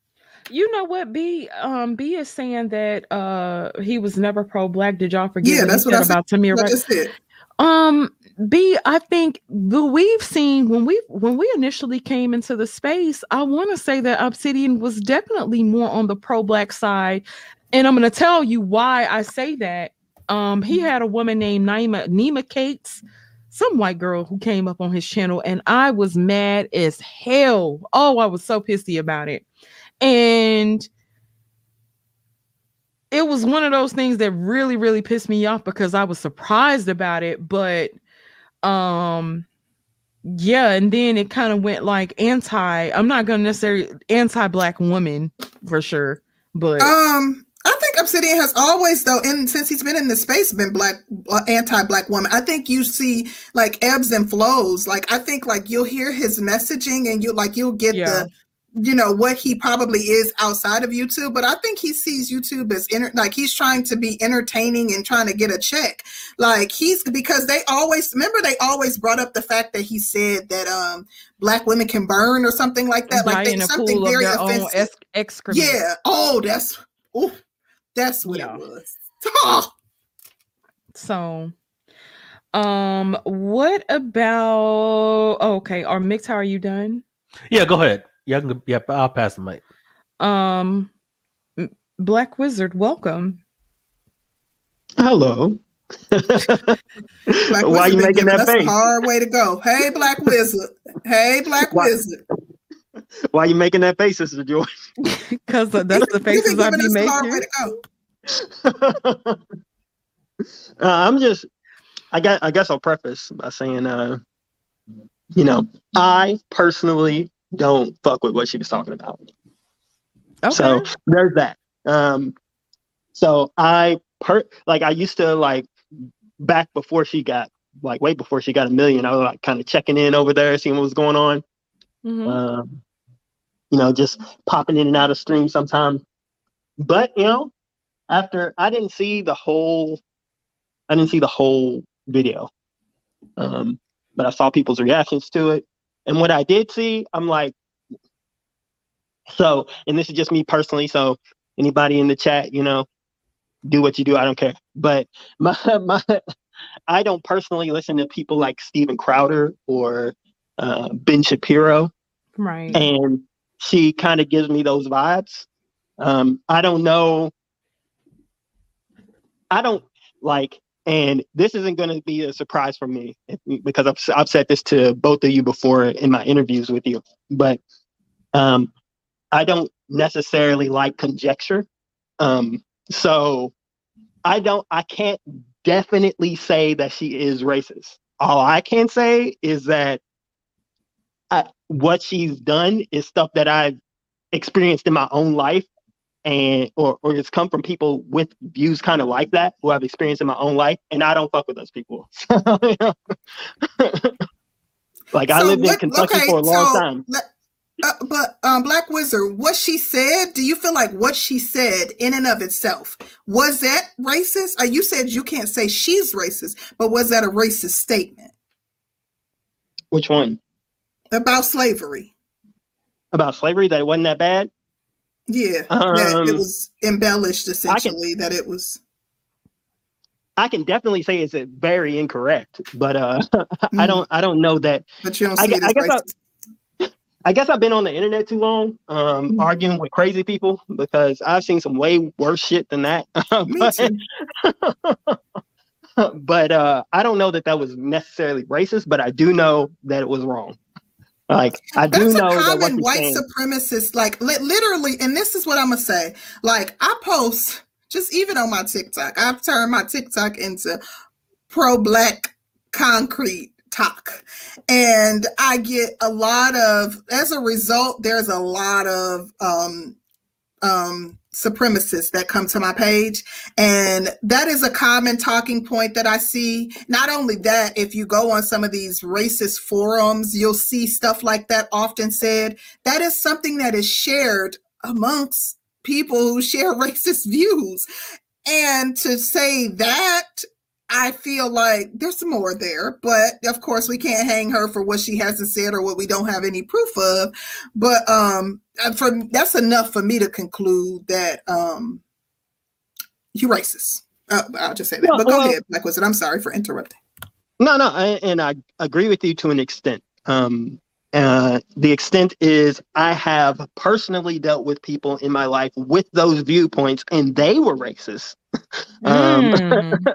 Speaker 2: You know what, B? Um, B is saying that uh he was never pro black. Did y'all forget
Speaker 1: Yeah, that's what
Speaker 2: said. about Tamir?
Speaker 1: Like I
Speaker 2: Rice?
Speaker 1: said.
Speaker 2: Um, B, I think the we've seen when we when we initially came into the space, I want to say that Obsidian was definitely more on the pro black side, and I'm going to tell you why I say that. Um, he had a woman named Nima Nima Cates, some white girl who came up on his channel, and I was mad as hell. Oh, I was so pissy about it, and it was one of those things that really really pissed me off because I was surprised about it, but um yeah, and then it kind of went like anti. I'm not gonna necessarily anti-black woman for sure, but
Speaker 1: Um, I think Obsidian has always, though, and since he's been in the space, been black, uh, anti-black woman. I think you see like ebbs and flows. Like I think like you'll hear his messaging, and you like you'll get
Speaker 2: Yeah.
Speaker 1: the, you know, what he probably is outside of YouTube. But I think he sees YouTube as inter- like he's trying to be entertaining and trying to get a check. Like he's because they always remember they always brought up the fact that he said that um black women can burn or something like that.
Speaker 2: die
Speaker 1: Like they, something
Speaker 2: pool of
Speaker 1: very offensive.
Speaker 2: ex- excrement.
Speaker 1: Yeah. Oh, that's oh, that's what
Speaker 2: Yeah.
Speaker 1: it was. Oh,
Speaker 2: So, um, what about okay? Or mix? How are you done?
Speaker 10: Yeah, go ahead. Yeah, I can, yeah, I'll pass the mic.
Speaker 2: Um, Black Wizard, welcome.
Speaker 9: Hello.
Speaker 1: Black
Speaker 9: Why
Speaker 1: Wizard
Speaker 9: you making
Speaker 1: giving
Speaker 9: that
Speaker 1: us a
Speaker 9: face?
Speaker 1: hard way to go. Hey, Black Wizard. Hey, Black
Speaker 9: Why-
Speaker 1: Wizard.
Speaker 9: Why you making that face, Sister Joy?
Speaker 2: Because that's the faces I
Speaker 1: giving
Speaker 2: be
Speaker 1: us a hard way
Speaker 2: making.
Speaker 1: to go.
Speaker 9: uh, I'm just, I got. I guess I'll preface by saying, uh, you know, I personally don't fuck with what she was talking about.
Speaker 2: Okay.
Speaker 9: So there's that. Um, so I per like I used to like back before she got like way before she got a million. I was like kind of checking in over there, seeing what was going on.
Speaker 2: Mhm.
Speaker 9: Um, you know, just popping in and out of stream sometimes. But you know, after I didn't see the whole, I didn't see the whole video. Um, but I saw people's reactions to it, and what I did see, I'm like, so, and this is just me personally. So, anybody in the chat, you know, do what you do. I don't care. But my my, I don't personally listen to people like Steven Crowder or uh, Ben Shapiro
Speaker 2: right.
Speaker 9: and she kind of gives me those vibes. Um, I don't know. I don't like, and this isn't going to be a surprise for me because I've I've said this to both of you before in my interviews with you, but um, I don't necessarily like conjecture. Um, so I don't. I can't definitely say that she is racist. All I can say is that I, what she's done is stuff that I've experienced in my own life and or or it's come from people with views kind of like that who I've experienced in my own life and I don't fuck with those people. like I
Speaker 1: So
Speaker 9: lived in Kentucky
Speaker 1: okay,
Speaker 9: for a long
Speaker 1: so
Speaker 9: time.
Speaker 1: uh, but um, Black Wizard, what she said, do you feel like what she said in and of itself was that racist? Uh, you said you can't say she's racist, but was that a racist statement
Speaker 9: Which one?
Speaker 1: about slavery?
Speaker 9: About slavery that it wasn't that bad?
Speaker 1: Yeah, that it
Speaker 9: Um,
Speaker 1: was embellished essentially. that it was.
Speaker 9: I can definitely say it's very incorrect, but uh I
Speaker 1: Mm.
Speaker 9: don't I don't know that
Speaker 1: But you don't
Speaker 9: I
Speaker 1: see
Speaker 9: gue-
Speaker 1: it
Speaker 9: I guess I-. I guess I've been on the internet too long, um,
Speaker 1: Mhm.
Speaker 9: arguing with crazy people because I've seen some way worse shit than that. But, but uh, I don't know that that was necessarily racist, but I do know that it was wrong. Like I do
Speaker 1: That's
Speaker 9: know
Speaker 1: a
Speaker 9: that
Speaker 1: common
Speaker 9: you're
Speaker 1: white
Speaker 9: saying.
Speaker 1: supremacist, like li- literally, and this is what I'm gonna say. Like I post just even on my TikTok, I've turned my TikTok into pro-black concrete talk, and I get a lot of. As a result, there's a lot of um, um, supremacists that come to my page, and that is a common talking point that I see. Not only that, if you go on some of these racist forums, you'll see stuff like that often said. That is something that is shared amongst people who share racist views. And to say that, I feel like there's more there, but of course we can't hang her for what she hasn't said or what we don't have any proof of. But um, uh, for that's enough for me to conclude that um, you're racist. Uh, I'll just say that. But go
Speaker 9: well-
Speaker 1: ahead, Black Wizard. I'm sorry for interrupting.
Speaker 9: No, no, I, and I agree with you to an extent. Um, uh, the extent is I have personally dealt with people in my life with those viewpoints, and they were racist. um,
Speaker 2: Mm.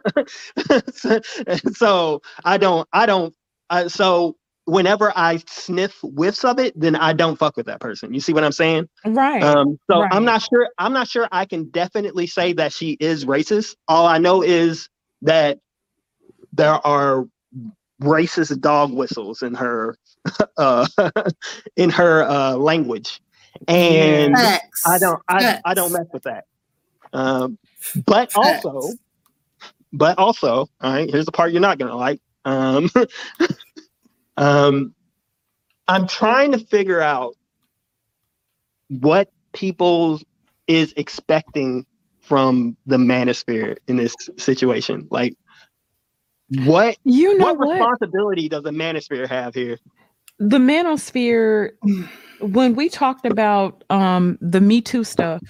Speaker 9: so, so I don't, I don't. I, so whenever I sniff whiffs of it, then I don't fuck with that person. You see what I'm saying?
Speaker 2: Right.
Speaker 9: Um, so
Speaker 2: right.
Speaker 9: I'm not sure. I'm not sure I can definitely say that she is racist. All I know is that there are racist dog whistles in her uh, in her uh, language, and. I don't. I, I don't mess with that. Um, but also, but also, all right. Here's the part you're not gonna like. Um, um, I'm trying to figure out what people is expecting from the manosphere in this situation. Like, what
Speaker 2: you know
Speaker 9: what
Speaker 2: what?
Speaker 9: responsibility does the manosphere have here?
Speaker 2: the manosphere when we talked about um the me too stuff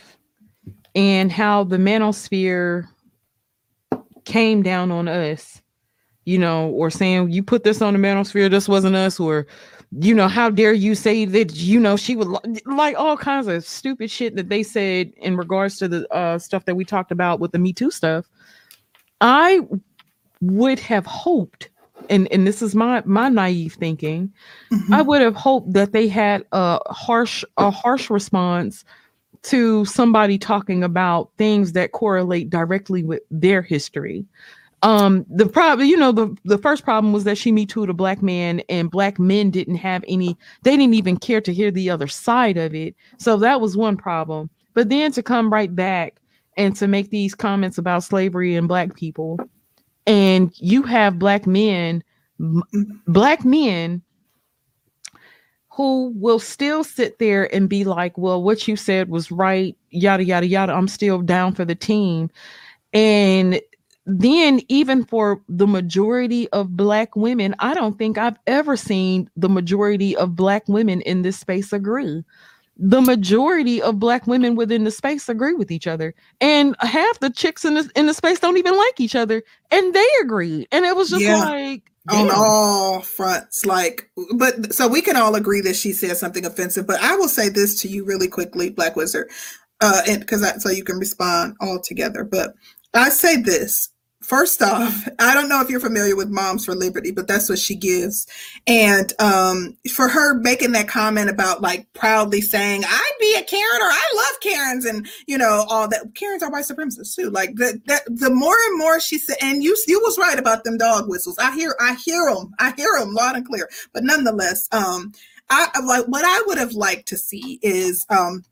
Speaker 2: and how the manosphere came down on us you know or saying you put this on the manosphere this wasn't us or you know how dare you say that you know she would li- like all kinds of stupid shit that they said in regards to the uh stuff that we talked about with the me too stuff i would have hoped and and this is my my naive thinking
Speaker 1: Mm-hmm.
Speaker 2: I would have hoped that they had a harsh a harsh response to somebody talking about things that correlate directly with their history. Um, the problem, you know, the the first problem was that she me too a black man, and black men didn't have any. They didn't even care to hear the other side of it. So that was one problem. But then to come right back and to make these comments about slavery and black people, and you have black men, black men who will still sit there and be like, well, what you said was right, yada, yada, yada. I'm still down for the team. And then, even for the majority of Black women, I don't think I've ever seen the majority of Black women in this space agree. The majority of Black women within the space agree with each other, and half the chicks in the in the space don't even like each other, and they agree. And it was just
Speaker 1: Yeah.
Speaker 2: like,
Speaker 1: on all fronts like but so we can all agree that she said something offensive but i will say this to you really quickly black wizard uh and because i so you can respond all together but i say this first off i don't know if you're familiar with moms for liberty but that's what she gives. And um for her making that comment about like proudly saying i'd be a karen or i love karens and you know all that karens are white supremacists too. Like the, that the more and more she said and you you was right about them dog whistles. I hear i hear them i hear them loud and clear. But nonetheless um i like what i would have liked to see is um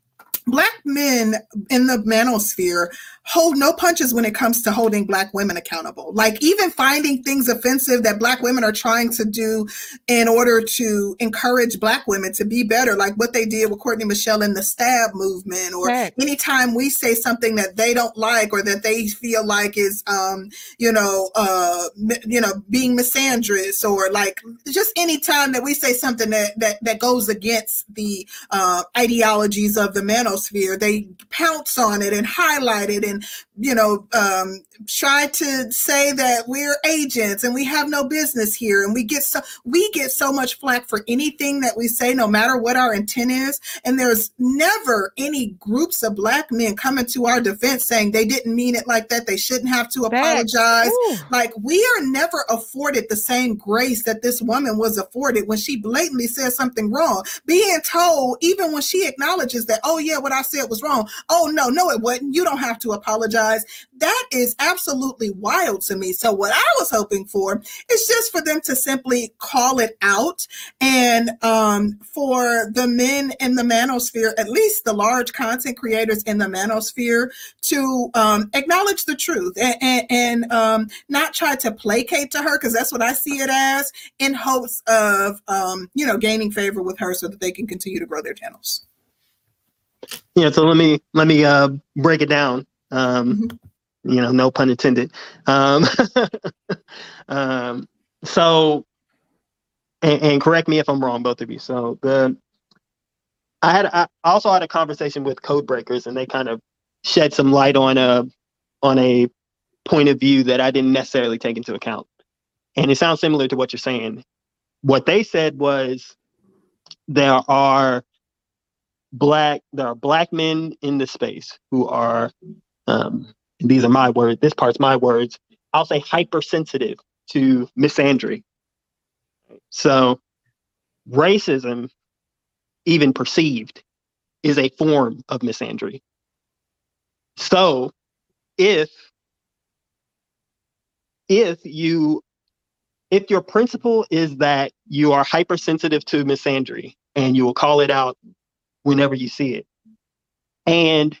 Speaker 1: black men in the manosphere hold no punches when it comes to holding black women accountable like even finding things offensive that black women are trying to do in order to encourage black women to be better like what they did with courtney michelle in the stab movement or
Speaker 2: Facts.
Speaker 1: anytime we say something that they don't like or that they feel like is um you know uh you know being misandrous or like just any time that we say something that that, that goes against the uh ideologies of the manosphere they pounce on it and highlight it and you know um try to say that we're agents and we have no business here and we get so we get so much flack for anything that we say no matter what our intent is. And there's never any groups of black men coming to our defense saying they didn't mean it like that. They shouldn't have to apologize. Like we are never afforded the same grace that this woman was afforded when she blatantly said something wrong. Being told even when she acknowledges that oh yeah what i said was wrong. Oh no no it wasn't. You don't have to apologize that is absolutely wild to me. So what i was hoping for is just for them to simply call it out and um, for the men in the manosphere at least the large content creators in the manosphere to um, acknowledge the truth and, and, and um, not try to placate to her because that's what i see it as in hopes of um, you know gaining favor with her so that they can continue to grow their channels.
Speaker 9: Yeah, so let me let me uh break it down. Um you know, no pun intended. Um um so and, and correct me if I'm wrong, both of you. So the I had I also had a conversation with code breakers and they kind of shed some light on a on a point of view that I didn't necessarily take into account. And it sounds similar to what you're saying. What they said was there are black there are black men in the space who are um these are my words this part's my words i'll say hypersensitive to misandry so racism, even perceived, is a form of misandry. So if if you if your principle is that you are hypersensitive to misandry and you will call it out whenever you see it and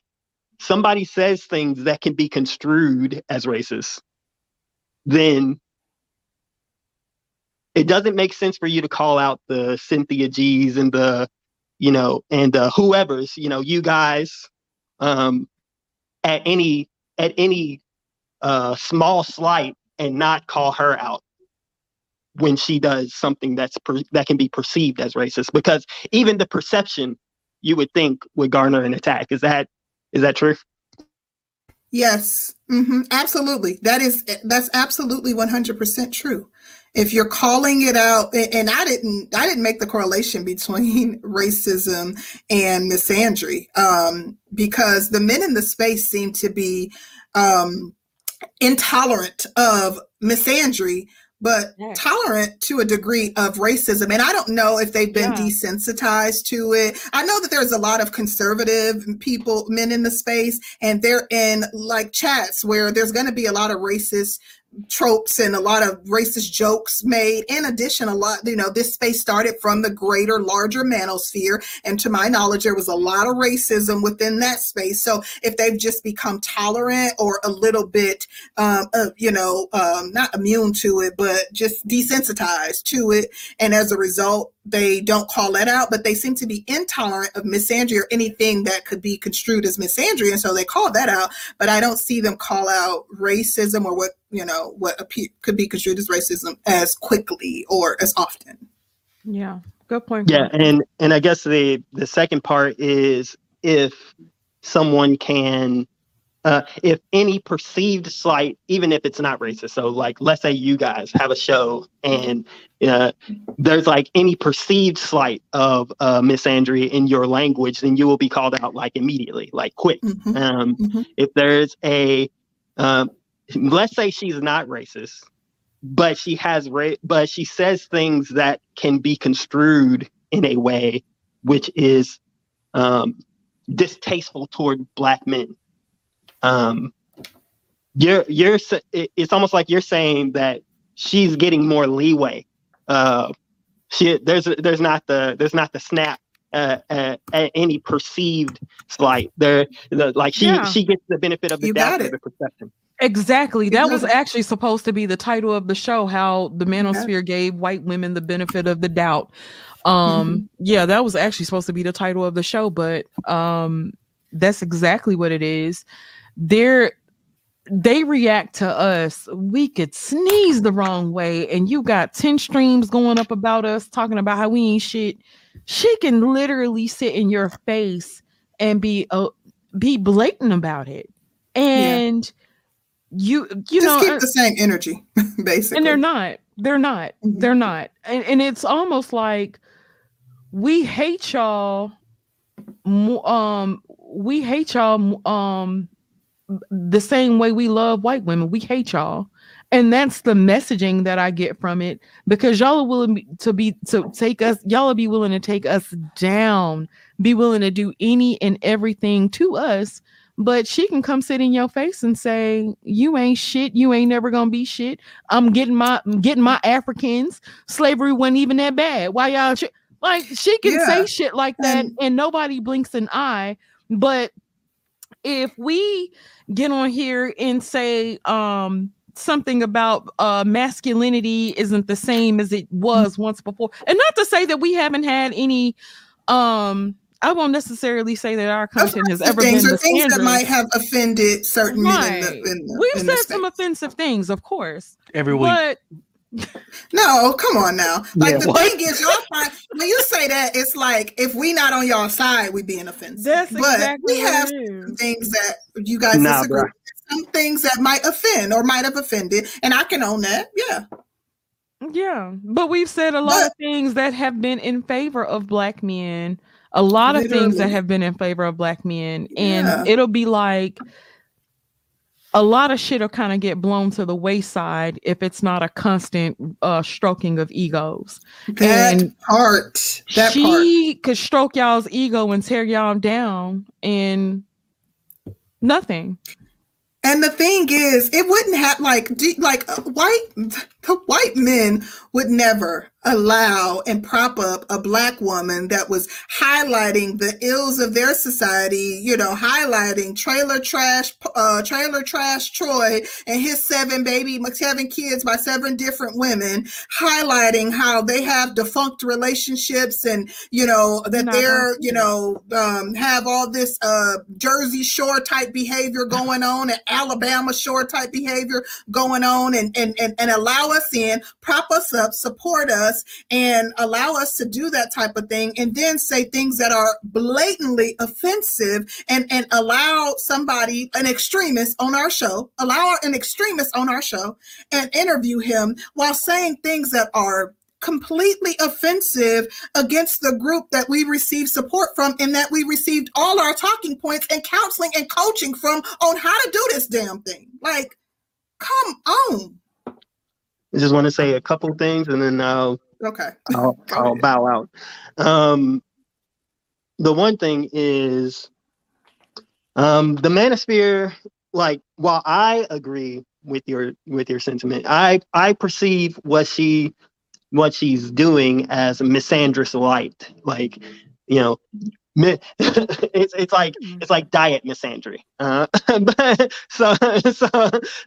Speaker 9: somebody says things that can be construed as racist then it doesn't make sense for you to call out the cynthia g's and the you know and whoever's you know you guys um at any at any uh small slight and not call her out when she does something that's per- that can be perceived as racist. Because even the perception you would think would garner an attack. Is that is that true
Speaker 1: Yes, hmm absolutely. That is that's absolutely one hundred percent true. If you're calling it out, and I didn't, I didn't make the correlation between racism and misandry, um, because the men in the space seem to be um, intolerant of misandry, but
Speaker 2: Yeah.
Speaker 1: tolerant to a degree of racism. And I don't know if they've been
Speaker 2: Yeah.
Speaker 1: desensitized to it. I know that there's a lot of conservative people, men in the space, and they're in like chats where there's going to be a lot of racist tropes and a lot of racist jokes made. In addition, a lot, you know, this space started from the greater, larger manosphere. And to my knowledge, there was a lot of racism within that space. So if they've just become tolerant or a little bit, um, uh, you know, um, not immune to it, but just desensitized to it. And as a result, they don't call that out, but they seem to be intolerant of misandry or anything that could be construed as misandry. And so they call that out, but I don't see them call out racism or what, you know, what appe- could be construed as racism as quickly or as often.
Speaker 2: Yeah, good point.
Speaker 9: yeah and and i guess the the second part is if someone can uh, if any perceived slight, even if it's not racist, so like let's say you guys have a show and uh, there's like any perceived slight of uh, misandry in your language, then you will be called out like immediately, like quick.
Speaker 1: Mhm.
Speaker 9: Um,
Speaker 1: Mhm.
Speaker 9: If there's a, um, let's say she's not racist, but she has ra- but she says things that can be construed in a way which is um, distasteful toward black men. Um, you're you're it's almost like you're saying that she's getting more leeway. Uh, she there's there's not the there's not the snap uh, uh, at any perceived slight. There, the, like she
Speaker 2: Yeah.
Speaker 9: she gets the benefit of the
Speaker 1: You
Speaker 9: doubt of the perception.
Speaker 2: Exactly. That was actually supposed to be the title of the show, how the manosphere gave white women the benefit of the doubt. Um, yeah, that was actually supposed to be the title of the show, but um that's exactly what it is. They're they react to us. We could sneeze the wrong way, and you got 10 streams going up about us talking about how we ain't shit. She can literally sit in your face and be uh, be blatant about it. And you you
Speaker 1: Just
Speaker 2: know
Speaker 1: keep
Speaker 2: uh,
Speaker 1: the same energy, basically.
Speaker 2: and they're not they're not
Speaker 1: Mhm.
Speaker 2: they're not and, and it's almost like we hate y'all um we hate y'all um the same way we love white women we hate y'all and that's the messaging that i get from it because y'all are willing to be to take us y'all will be willing to take us down be willing to do any and everything to us but she can come sit in your face and say you ain't shit you ain't never gonna be shit i'm getting my I'm getting my africans slavery wasn't even that bad why y'all sh-? like she can
Speaker 1: Yeah.
Speaker 2: say shit like that
Speaker 1: And-
Speaker 2: and nobody blinks an eye but if we get on here and say um something about uh masculinity isn't the same as it was once before and not to say that we haven't had any um i won't necessarily say that our content has ever
Speaker 1: things
Speaker 2: been
Speaker 1: or things that might have offended certain men in
Speaker 2: Right.
Speaker 1: the, in the,
Speaker 2: we've
Speaker 1: in the
Speaker 2: said some offensive things of course
Speaker 10: every week.
Speaker 2: but
Speaker 1: No, come on now. Like
Speaker 9: Yeah.
Speaker 1: the
Speaker 2: What?
Speaker 1: thing is, y'all find when you say that, it's like if we not on y'all side, we being offensive.
Speaker 2: that's
Speaker 1: but
Speaker 2: exactly
Speaker 1: we have some things that you guys
Speaker 9: Nah,
Speaker 1: disagree.
Speaker 9: bruh.
Speaker 1: with. Some things that might offend or might have offended, and I can own that. Yeah,
Speaker 2: Yeah, but we've said a lot
Speaker 1: But-
Speaker 2: of things that have been in favor of black men. A lot of things that have been in favor of black men, and
Speaker 1: Yeah.
Speaker 2: it'll be like a lot of shit will kind of get blown to the wayside if it's not a constant uh stroking of egos.
Speaker 1: That
Speaker 2: And
Speaker 1: part. That part.
Speaker 2: she could stroke y'all's ego and tear y'all down and nothing.
Speaker 1: And the thing is, it wouldn't have like do- like uh, white the white men would never allow and prop up a black woman that was highlighting the ills of their society. You know, highlighting trailer trash, uh, trailer trash Troy and his seven baby seven kids by seven different women, highlighting how they have defunct relationships and you know that they're you know um, have all this uh, Jersey Shore type behavior going on and Alabama Shore type behavior going on and, and, and, and allow us in, prop us up, support us, and allow us to do that type of thing, and then say things that are blatantly offensive and, and allow somebody, an extremist on our show, allow an extremist on our show and interview him while saying things that are completely offensive against the group that we received support from and that we received all our talking points and counseling and coaching from on how to do this damn thing. Like, come on.
Speaker 9: I just want to say a couple things and then I'll
Speaker 1: Okay.
Speaker 9: I'll, I'll bow out. Um, the one thing is um, the manosphere. Like, while I agree with your with your sentiment, I I perceive what she what she's doing as misandrous light. Like, you know, it's it's like hmm. it's like diet misandry. Uh, but so so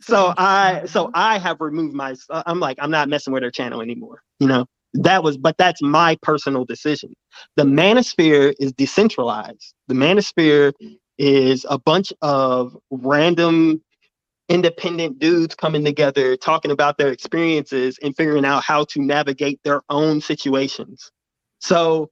Speaker 9: so I mm-hmm. so I have removed my. Uh, I'm like I'm not messing with her channel anymore. You know that was but that's my personal decision the manosphere is decentralized the manosphere is a bunch of random independent dudes coming together talking about their experiences and figuring out how to navigate their own situations so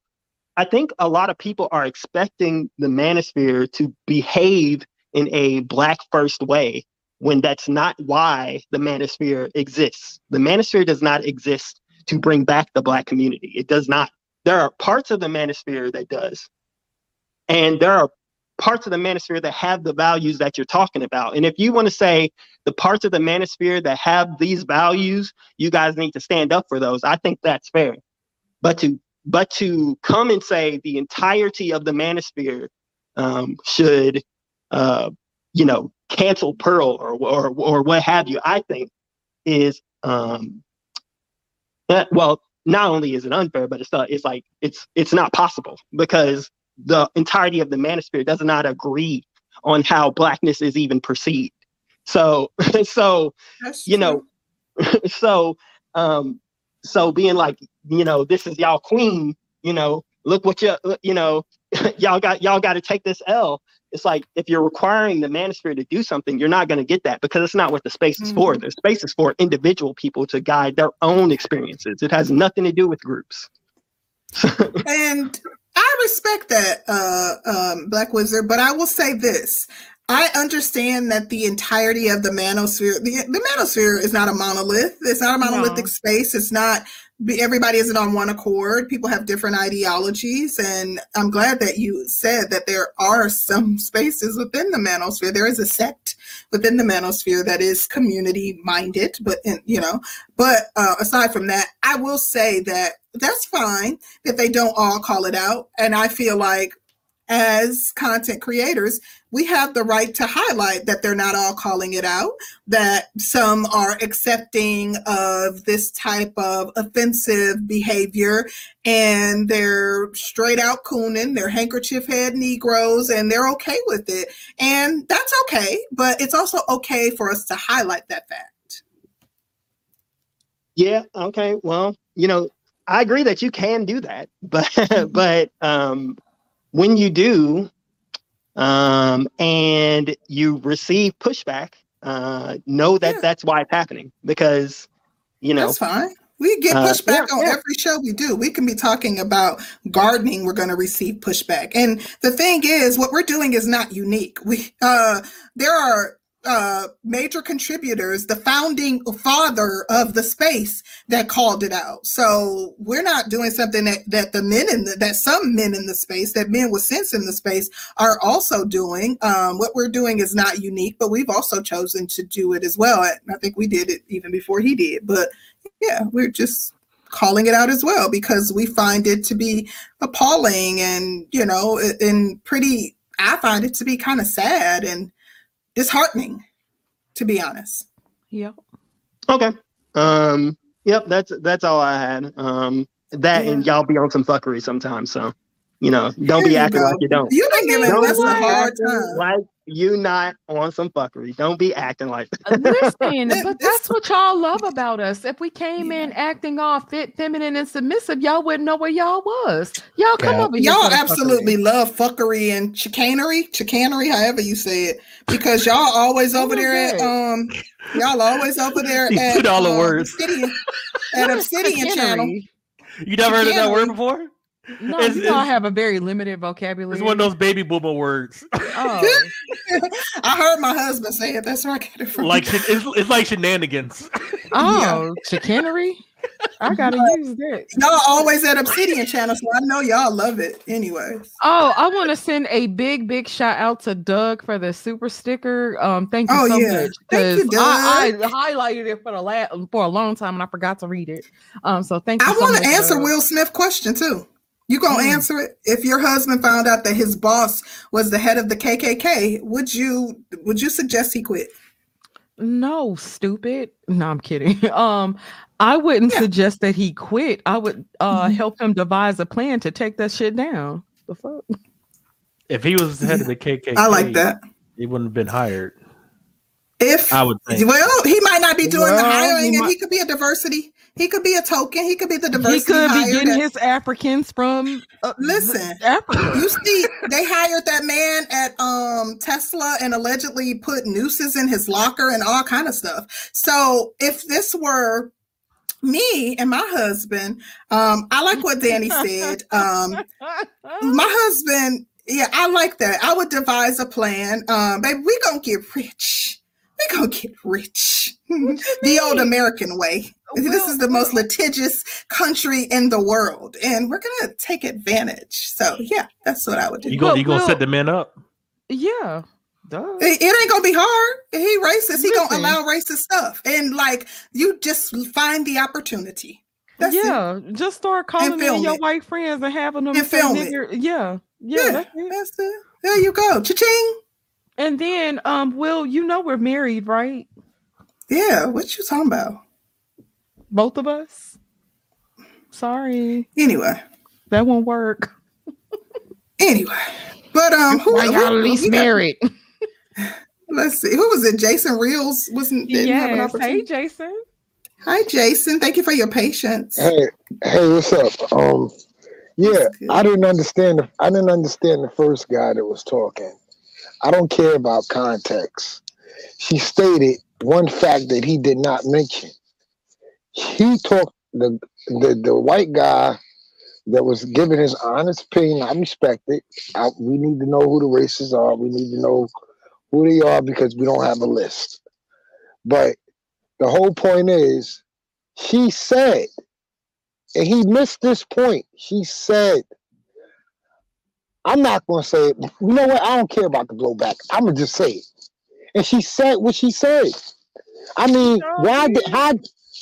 Speaker 9: i think a lot of people are expecting the manosphere to behave in a black first way when that's not why the manosphere exists the manosphere does not exist to bring back the black community. It does not. There are parts of the manosphere that does. And there are parts of the manosphere that have the values that you're talking about. And if you want to say the parts of the manosphere that have these values, you guys need to stand up for those. I think that's fair. But to but to come and say the entirety of the manosphere um, should uh, you know cancel Pearl or or or what have you, I think is um, uh, well, not only is it unfair, but it's uh, it's like it's it's not possible because the entirety of the manosphere does not agree on how blackness is even perceived. So so
Speaker 1: That's
Speaker 9: you know so um so being like you know this is y'all queen you know look what you you know y'all got y'all got to take this L. It's like if you're requiring the manosphere to do something, you're not going to get that because it's not what the space is for. The space is for individual people to guide their own experiences. It has nothing to do with groups.
Speaker 1: and I respect that, uh, um, Black Wizard, but I will say this. I understand that the entirety of the manosphere, the, the manosphere is not a monolith. It's not a monolithic
Speaker 2: No.
Speaker 1: space. It's not, everybody isn't on one accord. People have different ideologies. And I'm glad that you said that there are some spaces within the manosphere. There is a sect within the manosphere that is community minded, but, in, you know, but uh, aside from that, I will say that that's fine that they don't all call it out. And I feel like as content creators, we have the right to highlight that they're not all calling it out, that some are accepting of this type of offensive behavior and they're straight out cooning, they're handkerchief head Negroes, and they're okay with it. And that's okay, but it's also okay for us to highlight that fact.
Speaker 9: Yeah. Okay. Well, you know, I agree that you can do that, but but um, when you do, um, and you receive pushback, uh, know that
Speaker 1: Yeah.
Speaker 9: that's why it's happening because you know
Speaker 1: That's fine. We get
Speaker 9: Uh,
Speaker 1: pushback
Speaker 9: yeah,
Speaker 1: on
Speaker 9: yeah.
Speaker 1: every show we do. We can be talking about gardening. We're going to receive pushback. And the thing is, what we're doing is not unique. We uh, there are uh, major contributors, the founding father of the space that called it out. So we're not doing something that, that the men in the, that some men in the space, that men with sense in the space are also doing. Um, what we're doing is not unique, but we've also chosen to do it as well. I think we did it even before he did, but yeah, we're just calling it out as well because we find it to be appalling and, you know, and pretty, I find it to be kind of sad and disheartening, to be honest.
Speaker 2: Yep.
Speaker 9: Okay. Um. Yep. That's that's all I had. Um. That and y'all be on some fuckery sometimes. So, you know, don't be
Speaker 1: There you
Speaker 9: acting
Speaker 1: go.
Speaker 9: like you don't.
Speaker 1: You've been giving
Speaker 9: Don't
Speaker 1: us a hard time.
Speaker 9: Like you not on some fuckery. Don't be acting like.
Speaker 2: Listen, but that's what y'all love about us. If we came in acting all fit, feminine, and submissive, y'all wouldn't know where y'all was. Y'all come over here.
Speaker 1: Y'all
Speaker 2: for the
Speaker 1: absolutely love fuckery and chicanery, chicanery, however you say it, because y'all always over there at um, y'all always over there
Speaker 10: You
Speaker 1: at
Speaker 10: put all the
Speaker 1: um,
Speaker 10: words.
Speaker 1: Obsidian, at Obsidian Channel.
Speaker 10: You never heard of that word before?
Speaker 2: No,
Speaker 10: It's-
Speaker 2: you all
Speaker 10: it's-
Speaker 2: have a very limited vocabulary.
Speaker 10: It's one of those baby boomer words.
Speaker 2: Oh,
Speaker 1: I heard my husband say it. That's where I get it from.
Speaker 10: like it's, it's like shenanigans.
Speaker 2: oh, chicanery. I gotta use that.
Speaker 1: y'all always at Obsidian Channel, so I know y'all love it. Anyway,
Speaker 2: Oh, I want to send a big, big shout out to Doug for the super sticker. Um, thank you
Speaker 1: Oh,
Speaker 2: so
Speaker 1: yeah.
Speaker 2: much
Speaker 1: Thank you,
Speaker 2: because I, I
Speaker 1: Doug.
Speaker 2: highlighted it for the la- for a long time and I forgot to read it. Um, so thank you.
Speaker 1: I
Speaker 2: so
Speaker 1: want to answer
Speaker 2: Doug.
Speaker 1: Will Smith question too. You gonna
Speaker 2: Hmm.
Speaker 1: answer it? If your husband found out that his boss was the head of the KKK, would you would you suggest he quit?
Speaker 2: No, stupid. No, I'm kidding. Um, I wouldn't suggest that he quit. I would uh
Speaker 1: Mm-hmm.
Speaker 2: help him devise a plan to take that shit down. The fuck?
Speaker 10: If he was the head of the KKK,
Speaker 1: I like that.
Speaker 10: He wouldn't have been hired.
Speaker 1: If
Speaker 10: I would think.
Speaker 1: well, he might not be doing the
Speaker 2: Well, he
Speaker 1: hiring, and
Speaker 2: might-
Speaker 1: he could be a diversity. He could be a token. He could be the diversity.
Speaker 2: He could be getting
Speaker 1: that-
Speaker 2: his Africans from uh,
Speaker 1: Listen,
Speaker 2: Africa.
Speaker 1: you see, they hired that man at um Tesla and allegedly put nooses in his locker and all kind of stuff. So if this were me and my husband, um, I like what Danny said. Um, my husband, yeah, I like that. I would devise a plan. Um, baby, we gonna get rich. We gonna get rich. the old American way. this is the most litigious country in the world, and we're gonna take advantage. So yeah, that's what I would do.
Speaker 10: You gonna you gonna set the men up?
Speaker 2: Yeah. Duh.
Speaker 1: It, it ain't gonna be hard. He racist. He gonna
Speaker 2: Listen.
Speaker 1: allow racist stuff, and like you just find the opportunity. That's it.
Speaker 2: yeah, just start calling in your
Speaker 1: it.
Speaker 2: white friends and having them
Speaker 1: And film it.
Speaker 2: Yeah, yeah,
Speaker 1: Yeah,
Speaker 2: that's it.
Speaker 1: that's it. There you go. Cha-ching.
Speaker 2: And then, um, Will, you know we're married, right?
Speaker 1: Yeah, what you talking about?
Speaker 2: Both of us. Sorry.
Speaker 1: Anyway,
Speaker 2: that won't work.
Speaker 1: Anyway, but um, who,
Speaker 2: Why y'all at least
Speaker 1: we got-
Speaker 2: married?
Speaker 1: Let's see. Who was it? Jason Reels wasn't didn't have an opportunity.
Speaker 2: Hey, Jason.
Speaker 1: Hi, Jason. Thank you for your patience.
Speaker 11: Hey, hey, what's up? Um, yeah, I didn't understand. The, I didn't understand the first guy that was talking. I don't care about context. She stated one fact that he did not mention. He talked the the the white guy that was giving his honest opinion. I respect it. I, we need to know who the racists are. We need to know who they are because we don't have a list. But the whole point is, she said, and he missed this point. She said, I'm not going to say it. You know what? I don't care about the blowback. I'm going to just say it. And she said what she said. I mean, why did, how,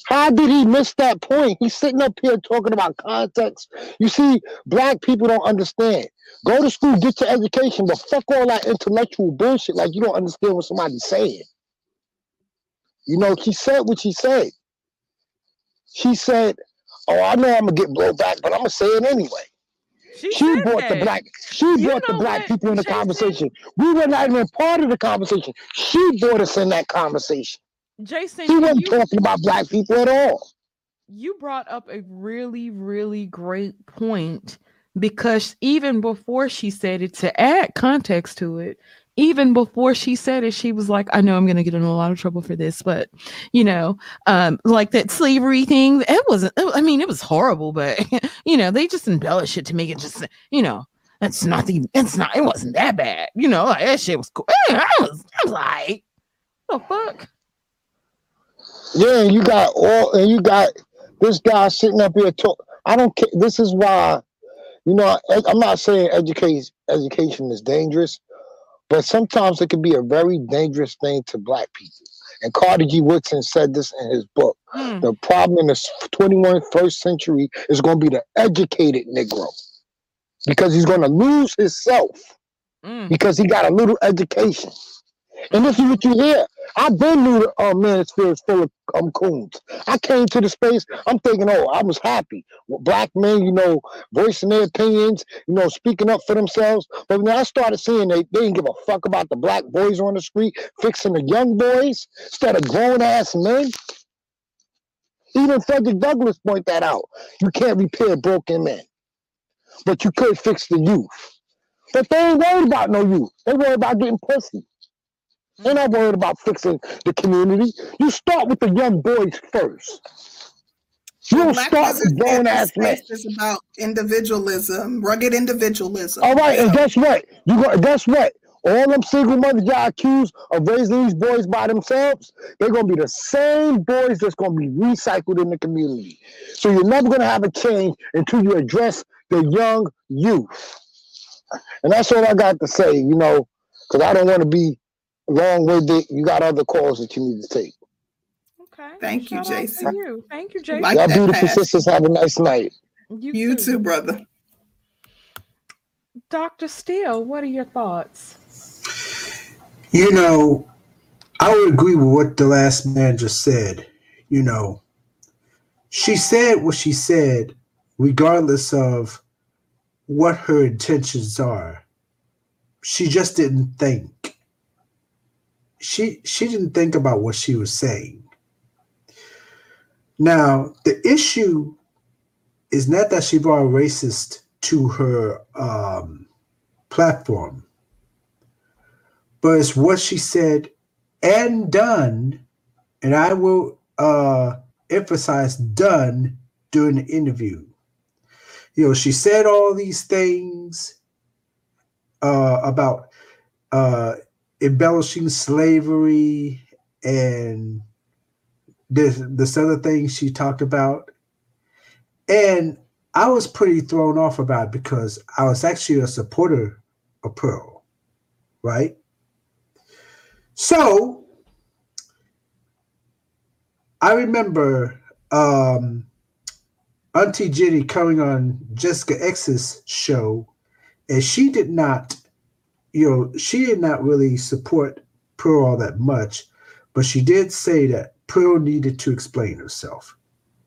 Speaker 11: how did he miss that point? He's sitting up here talking about context. You see, black people don't understand. Go to school, get your education, but fuck all that intellectual bullshit like you don't understand what somebody's saying. You know, she said what she said. She said, "Oh, I know I'm gonna get blowback, but I'm gonna say it anyway." She, brought the black. She brought the black people in the conversation. We were not even part of the conversation. She brought us in that conversation.
Speaker 2: Jason,
Speaker 11: She wasn't
Speaker 2: you-
Speaker 11: talking about black people at all.
Speaker 2: you brought up a really, really great point because even before she said it, to add context to it, even before she said it, she was like, I know I'm going to get in a lot of trouble for this, but you know, um, like that slavery thing, it wasn't, I mean, it was horrible, but you know, they just embellish it to make it just, you know, it's not the, it's not, it wasn't that bad, you know, like that shit was cool. I was, I was like, The fuck?
Speaker 11: Yeah, you got all, and you got this guy sitting up here talk. I don't care. This is why, you know, I, I'm not saying education education is dangerous, but sometimes it can be a very dangerous thing to black people. And Carter G. Woodson said this in his book.
Speaker 2: Mm.
Speaker 11: The problem in the 21st century is going to be the educated Negro because he's going to lose himself
Speaker 2: Mm.
Speaker 11: because he got a little education. And this is what you hear. I've been knew the uh, manosphere is full of um, coons. I came to the space, I'm thinking, oh, I was happy. Black men, you know, voicing their opinions, you know, speaking up for themselves. But when I started seeing they, they didn't give a fuck about the black boys on the street, fixing the young boys instead of grown ass men. Even Frederick Douglass point that out. You can't repair broken men, but you could fix the youth. But they ain't worried about no youth. They worry about getting pussy. They're not worried about fixing the community. You start with the young boys first. You don't
Speaker 1: Black
Speaker 11: start grown ass men.
Speaker 1: is about individualism, rugged individualism.
Speaker 11: All right, and guess what? You go. Guess what? All them single mothers y'all accused of raising these boys by themselves, they're gonna be the same boys that's gonna be recycled in the community. So you're never gonna have a change until you address the young youth. And that's all I got to say, you know, because I don't want to be long winded. You got other calls that you need to take.
Speaker 2: Okay.
Speaker 1: Thank you,
Speaker 2: Shout out
Speaker 1: Jason.
Speaker 2: you. Thank you, Jason.
Speaker 1: Like
Speaker 11: Y'all beautiful
Speaker 1: pass.
Speaker 11: sisters have a nice night.
Speaker 2: You,
Speaker 1: You
Speaker 2: too.
Speaker 1: too, brother.
Speaker 2: Dr. Steele, what are your thoughts?
Speaker 12: You know, I would agree with what the last man just said. You know, she said what she said, regardless of what her intentions are. She just didn't think. She she didn't think about what she was saying. Now, the issue is not that she brought a racist to her um, platform but it's what she said and done, and I will uh, emphasize done during the interview. You know, she said all these things uh, about uh, embellishing slavery and this this other thing she talked about, and I was pretty thrown off about it because I was actually a supporter of Pearl, right? So I remember um, Auntie Jenny coming on Jessica X's show, and she did not, you know, she did not really support Pearl all that much, but she did say that Pearl needed to explain herself.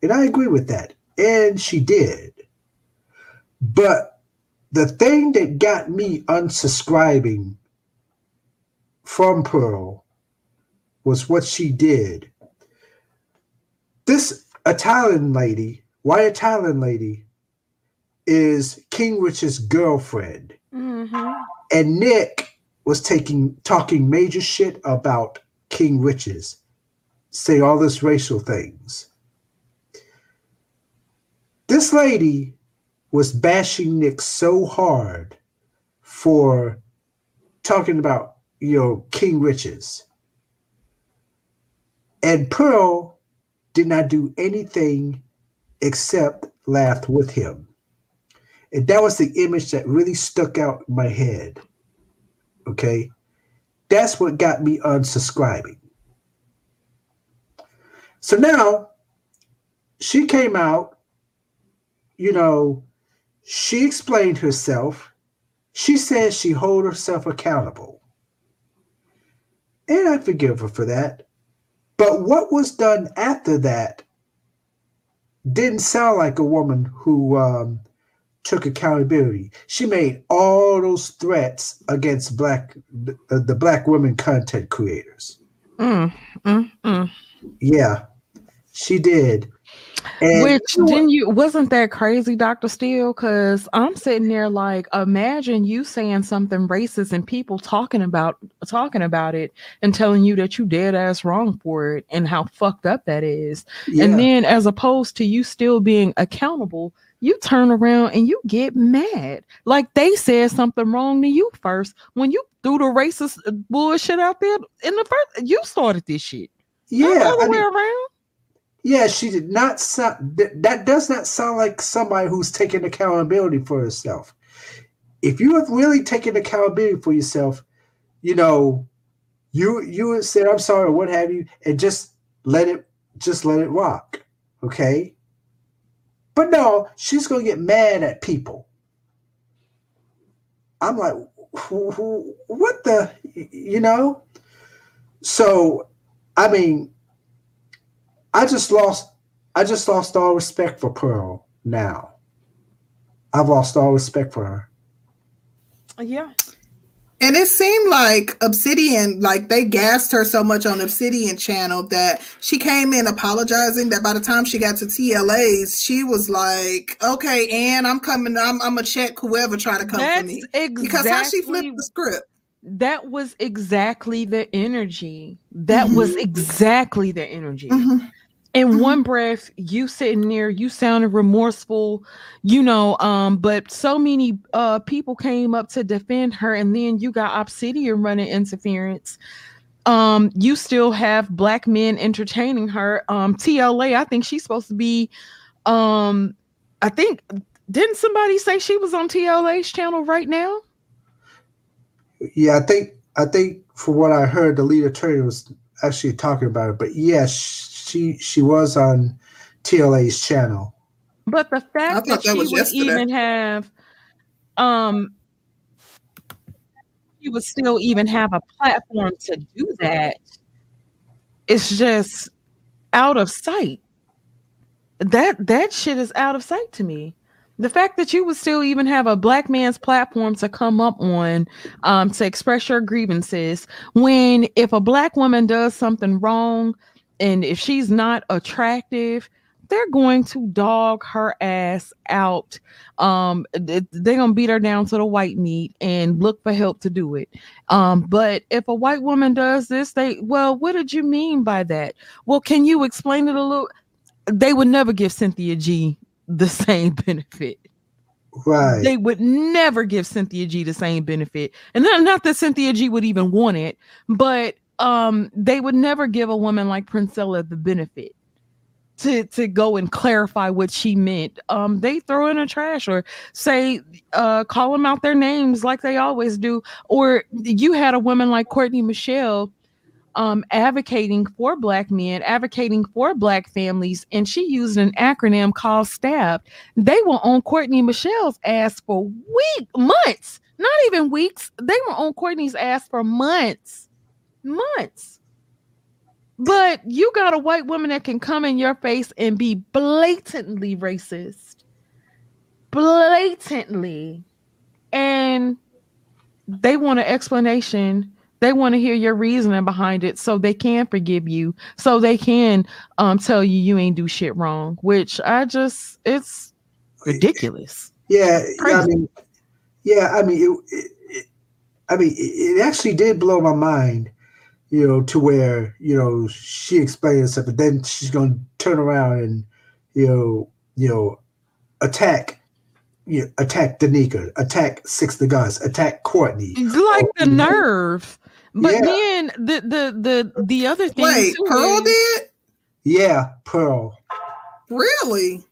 Speaker 12: And I agree with that. And she did. But the thing that got me unsubscribing from Pearl was what she did. This Italian lady, white Italian lady, is King Riches' girlfriend.
Speaker 2: Mm-hmm.
Speaker 12: And Nick was taking talking major shit about King Riches', say all this racial things. This lady was bashing Nick so hard for talking about you know, King Riches. And Pearl did not do anything except laugh with him. And that was the image that really stuck out in my head. Okay. That's what got me unsubscribing. So now she came out, you know, she explained herself. She said she hold herself accountable. And I forgive her for that. But what was done after that didn't sound like a woman who um, took accountability. She made all those threats against black the, the black women content creators.
Speaker 2: Mm, mm, mm.
Speaker 12: Yeah, she did. And
Speaker 2: Which didn't you wasn't that crazy, Dr. Steele? Because I'm sitting there like, imagine you saying something racist and people talking about talking about it and telling you that you dead ass wrong for it and how fucked up that is.
Speaker 12: Yeah.
Speaker 2: And then as opposed to you still being accountable, you turn around and you get mad. Like they said something wrong to you first. When you threw the racist uh, bullshit out there in the first, you started this shit.
Speaker 12: Yeah,
Speaker 2: the other
Speaker 12: I
Speaker 2: way
Speaker 12: mean-
Speaker 2: around.
Speaker 12: Yeah, she did not sound. Th- that does not sound like somebody who's taking accountability for herself. If you have really taken accountability for yourself, you know, you you would say I'm sorry or what have you, and just let it just let it rock, okay? But no, she's gonna get mad at people. I'm like, what the, you know? So, I mean, I just lost I just lost all respect for Pearl now. I've lost all respect for her.
Speaker 2: Yeah.
Speaker 1: And it seemed like Obsidian, like they gassed her so much on Obsidian channel that she came in apologizing. That by the time she got to TLA's, she was like, "Okay, and I'm coming. I'm, I'm gonna check whoever try to come for
Speaker 2: That's
Speaker 1: me." Because how she flipped the script.
Speaker 2: that was exactly the energy. That was
Speaker 1: Mhm.
Speaker 2: exactly the energy.
Speaker 1: Mhm.
Speaker 2: In one breath, you sitting there, you sounded remorseful, you know, um, but so many uh people came up to defend her, and then you got Obsidian running interference. Um, you still have black men entertaining her. Um, TLA, I think she's supposed to be um, I think didn't somebody say she was on TLA's channel right now?
Speaker 12: Yeah, I think I think for what I heard, the lead attorney was actually talking about it. But yes, she she was on TLA's channel.
Speaker 2: But the fact that,
Speaker 1: that
Speaker 2: she
Speaker 1: was
Speaker 2: would
Speaker 1: yesterday.
Speaker 2: even have, um, she would still even have a platform to do that. It's just out of sight. That that shit is out of sight to me. The fact that you would still even have a black man's platform to come up on, um, to express your grievances, when if a black woman does something wrong, and if she's not attractive, they're going to dog her ass out. Um, they're gonna beat her down to the white meat and look for help to do it. Um, but if a white woman does this, they well, what did you mean by that? Well, can you explain it a little? They would never give Cynthia G the same benefit.
Speaker 12: Right.
Speaker 2: They would never give Cynthia G the same benefit. And not, not that Cynthia G would even want it, but um they would never give a woman like Princella the benefit to to go and clarify what she meant. Um they throw in a trash or say uh call them out their names like they always do. Or you had a woman like Courtney Michelle um advocating for black men, advocating for black families, and she used an acronym called STAB. They were on Courtney Michelle's ass for week months, not even weeks. They were on Courtney's ass for months, months. But you got a white woman that can come in your face and be blatantly racist, blatantly, and they want an explanation. They want to hear your reasoning behind it so they can forgive you, so they can um tell you you ain't do shit wrong, which I just it's ridiculous.
Speaker 12: Yeah, yeah, I mean, yeah, I mean, it, it, it, I mean, it actually did blow my mind, you know, to where you know she explains stuff, but then she's going to turn around and you know, you know, attack, you know, attack Danica, attack Six the Guns, attack Courtney.
Speaker 2: like the nerve. But
Speaker 12: Yeah.
Speaker 2: then the the the the other thing
Speaker 1: Wait,
Speaker 2: too
Speaker 1: Pearl
Speaker 2: is-
Speaker 1: did?
Speaker 12: Yeah, Pearl.
Speaker 1: Really?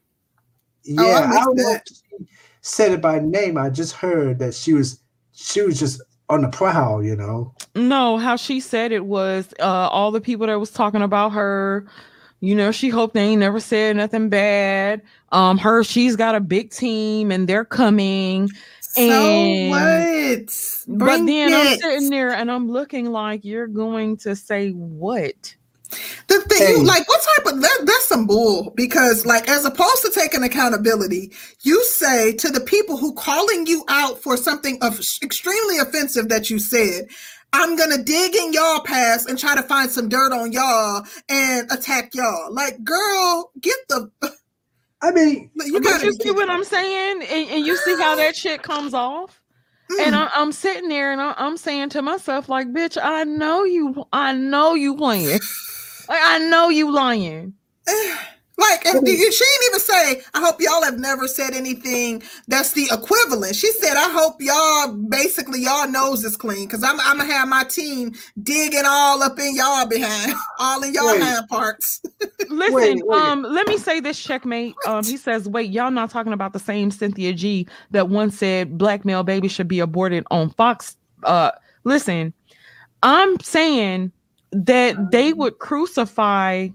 Speaker 12: Yeah,
Speaker 1: Oh, I
Speaker 12: I don't know if she said it by name. I just heard that she was she was just on the prowl, you know.
Speaker 2: No, how she said it was uh all the people that was talking about her, you know, she hoped they ain't never said nothing bad. Um, her she's got a big team and they're coming.
Speaker 1: So
Speaker 2: and
Speaker 1: what?
Speaker 2: but
Speaker 1: Bring
Speaker 2: then I'm sitting there and I'm looking like you're going to say what?
Speaker 1: The thing,
Speaker 12: Hey.
Speaker 1: you, like, what type of that, that's some bull because, like, as opposed to taking accountability, you say to the people who calling you out for something of extremely offensive that you said, I'm gonna dig in y'all past and try to find some dirt on y'all and attack y'all. Like, girl, get the
Speaker 12: I mean,
Speaker 1: you gotta
Speaker 2: you see what I'm saying? And, and you see how that shit comes off? And mm. I, I'm sitting there and I, I'm saying to myself, like, bitch, I know you, I know you playing. Like, I know you lying.
Speaker 1: Like, if, she didn't even say, I hope y'all have never said anything that's the equivalent. She said, I hope y'all basically y'all nose is clean because I'm, I'm gonna have my team digging all up in y'all behind, all in y'all
Speaker 2: Wait.
Speaker 1: hind parts.
Speaker 2: Listen,
Speaker 1: Wait, wait.
Speaker 2: um, let me say this, checkmate. Um, he says, wait, y'all not talking about the same Cynthia G that once said black male baby should be aborted on Fox. Uh, listen, I'm saying that they would crucify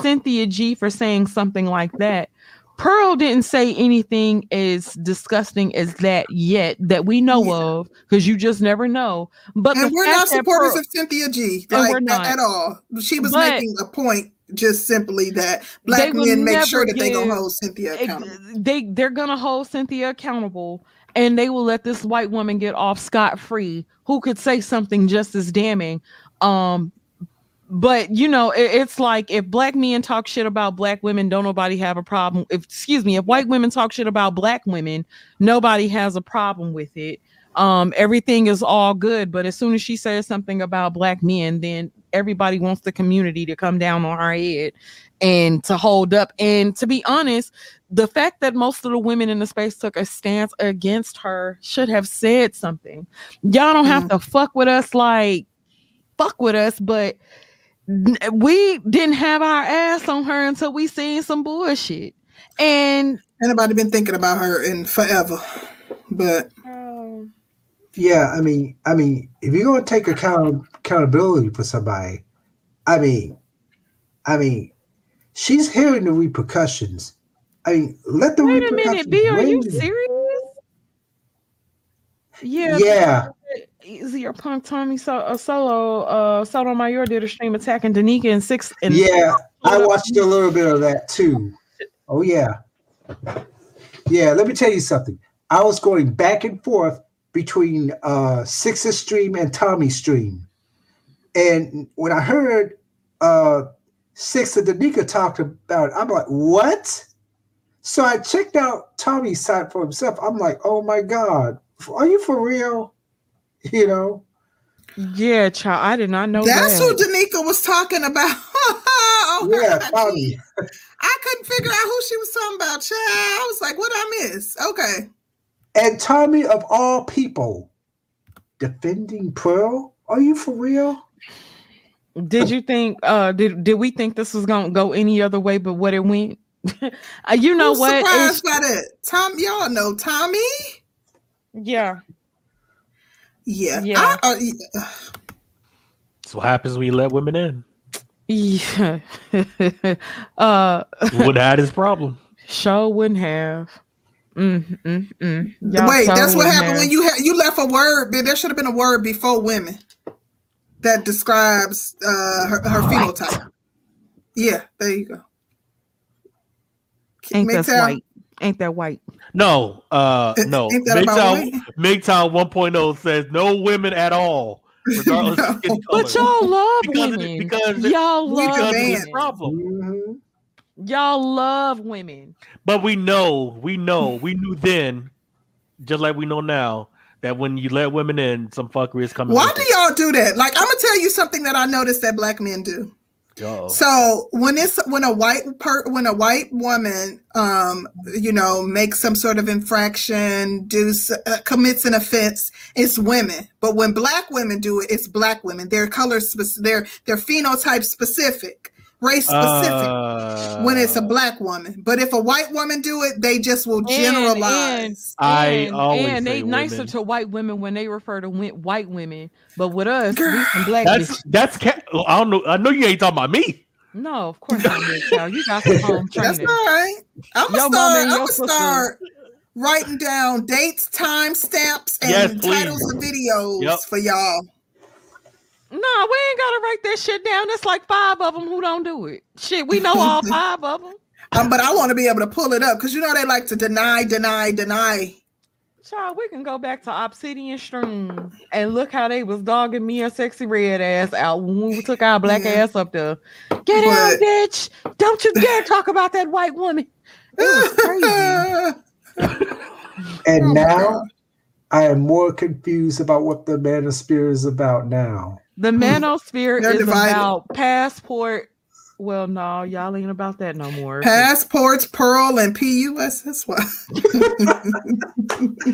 Speaker 2: Cynthia G for saying something like that. Pearl didn't say anything as disgusting as that yet that we know of, because you just never know. But
Speaker 1: and we're not supporters
Speaker 2: Pearl-
Speaker 1: of Cynthia G, like
Speaker 2: we're
Speaker 1: at-
Speaker 2: not.
Speaker 1: at all. She was
Speaker 2: But-
Speaker 1: making a point just simply that black men make sure that they gonna hold Cynthia accountable.
Speaker 2: they they're gonna hold Cynthia accountable and they will let this white woman get off scot free who could say something just as damning. Um but you know, it- it's like if black men talk shit about black women, don't nobody have a problem. If excuse me, if white women talk shit about black women, nobody has a problem with it. Um, everything is all good, but as soon as she says something about black men, then everybody wants the community to come down on her head and to hold up. And to be honest, the fact that most of the women in the space took a stance against her should have said something. Y'all don't have to fuck with us like fuck with us, but we didn't have our ass on her until we seen some bullshit. And
Speaker 1: anybody been thinking about her in forever, but oh.
Speaker 12: Yeah, I mean, I mean, if you're gonna take account accountability for somebody, I mean, I mean, she's hearing the repercussions. I mean, let the
Speaker 2: Wait a minute, B, are you serious? Yeah.
Speaker 12: Yeah.
Speaker 2: Easier punk Tommy so- uh, Solo uh Sotomayor did a stream attacking Danica in six and
Speaker 12: Yeah, I watched a little bit of that too. Oh yeah, yeah. Let me tell you something. I was going back and forth between uh Six's stream and Tommy's stream, and when I heard uh Six and Danica talked about, it, I'm like, what? So I checked out Tommy's side for himself. I'm like, oh my god, are you for real? You know.
Speaker 2: Yeah, child. I did not know
Speaker 1: that's
Speaker 2: that.
Speaker 1: who Danica was talking about. oh,
Speaker 12: Yeah,
Speaker 1: God,
Speaker 12: Tommy.
Speaker 1: I couldn't figure out who she was talking about. Child, I was like, what I miss? Okay.
Speaker 12: And Tommy of all people defending Pearl? Are you for real?
Speaker 2: Did you think uh did did we think this was gonna go any other way but what it went? Uh, you know
Speaker 1: Who's
Speaker 2: what? It's-
Speaker 1: surprised by that? Tom, y'all know Tommy?
Speaker 2: Yeah.
Speaker 1: Yeah.
Speaker 2: Yeah.
Speaker 1: I- uh, yeah.
Speaker 10: That's what happens when you let women in.
Speaker 2: Yeah. uh
Speaker 10: Would have had his problem.
Speaker 2: Show wouldn't have. Mm, mm, mm. Y'all
Speaker 1: Wait, that's what happened
Speaker 2: have.
Speaker 1: when you ha- you left a word. There should have been a word before women that describes uh, her, her phenotype. Yeah, there you go.
Speaker 2: Ain't that
Speaker 1: MGTOW?
Speaker 2: white? Ain't that white?
Speaker 10: No, uh, no.
Speaker 1: Ain't that about
Speaker 10: MGTOW,
Speaker 1: women?
Speaker 10: MGTOW 1.0 says no women at all, regardless of skin color.
Speaker 2: But y'all love
Speaker 10: Because it-
Speaker 2: women.
Speaker 10: because
Speaker 2: y'all
Speaker 10: we
Speaker 2: love
Speaker 10: demand.
Speaker 2: women.
Speaker 10: problem.
Speaker 12: Mm-hmm.
Speaker 2: Y'all love women.
Speaker 10: But we know, we know, we knew then, just like we know now, that when you let women in, some fuckery is coming.
Speaker 1: Why do
Speaker 10: it.
Speaker 1: y'all do that? Like, I'm gonna tell you something that I noticed that black men do. So when it's when a white per when a white woman um you know makes some sort of infraction do uh, commits an offense it's women. But when black women do it it's black women. They're color they're they're phenotype specific race specific
Speaker 10: Uh,
Speaker 1: when it's a black woman but if a white woman do it they just will
Speaker 2: And-
Speaker 1: generalize
Speaker 10: I
Speaker 2: and,
Speaker 10: always
Speaker 2: and they
Speaker 10: say
Speaker 2: nicer
Speaker 10: women.
Speaker 2: to white women when they refer to white women, but with us, we some black
Speaker 10: That's
Speaker 2: bitches.
Speaker 10: that's ca- I don't know. I know you ain't talking about me.
Speaker 2: No, of course not, Big Cow. You got some home
Speaker 1: that's
Speaker 2: training.
Speaker 1: all right i'm
Speaker 2: Your
Speaker 1: gonna start i'm
Speaker 2: your
Speaker 1: gonna start writing down dates time stamps and
Speaker 10: Yes,
Speaker 1: titles of videos
Speaker 10: Yep.
Speaker 1: for y'all
Speaker 2: No, we ain't gotta write that shit down. There's like five of them who don't do it. Shit, we know all five of them.
Speaker 1: Um, but I want to be able to pull it up because you know they like to deny, deny, deny.
Speaker 2: Child, we can go back to Obsidian Stream and look how they was dogging me a Sexy Red ass out when we took our black
Speaker 1: Yeah.
Speaker 2: ass up there. Get out, bitch! Don't you dare talk about that white woman. It was crazy.
Speaker 12: And now I am more confused about what the manosphere is about now.
Speaker 2: The mm. manosphere
Speaker 1: They're
Speaker 2: is
Speaker 1: divided.
Speaker 2: about passport Well, no, y'all ain't about that no more.
Speaker 1: Passports, Pearl, and PUSSY.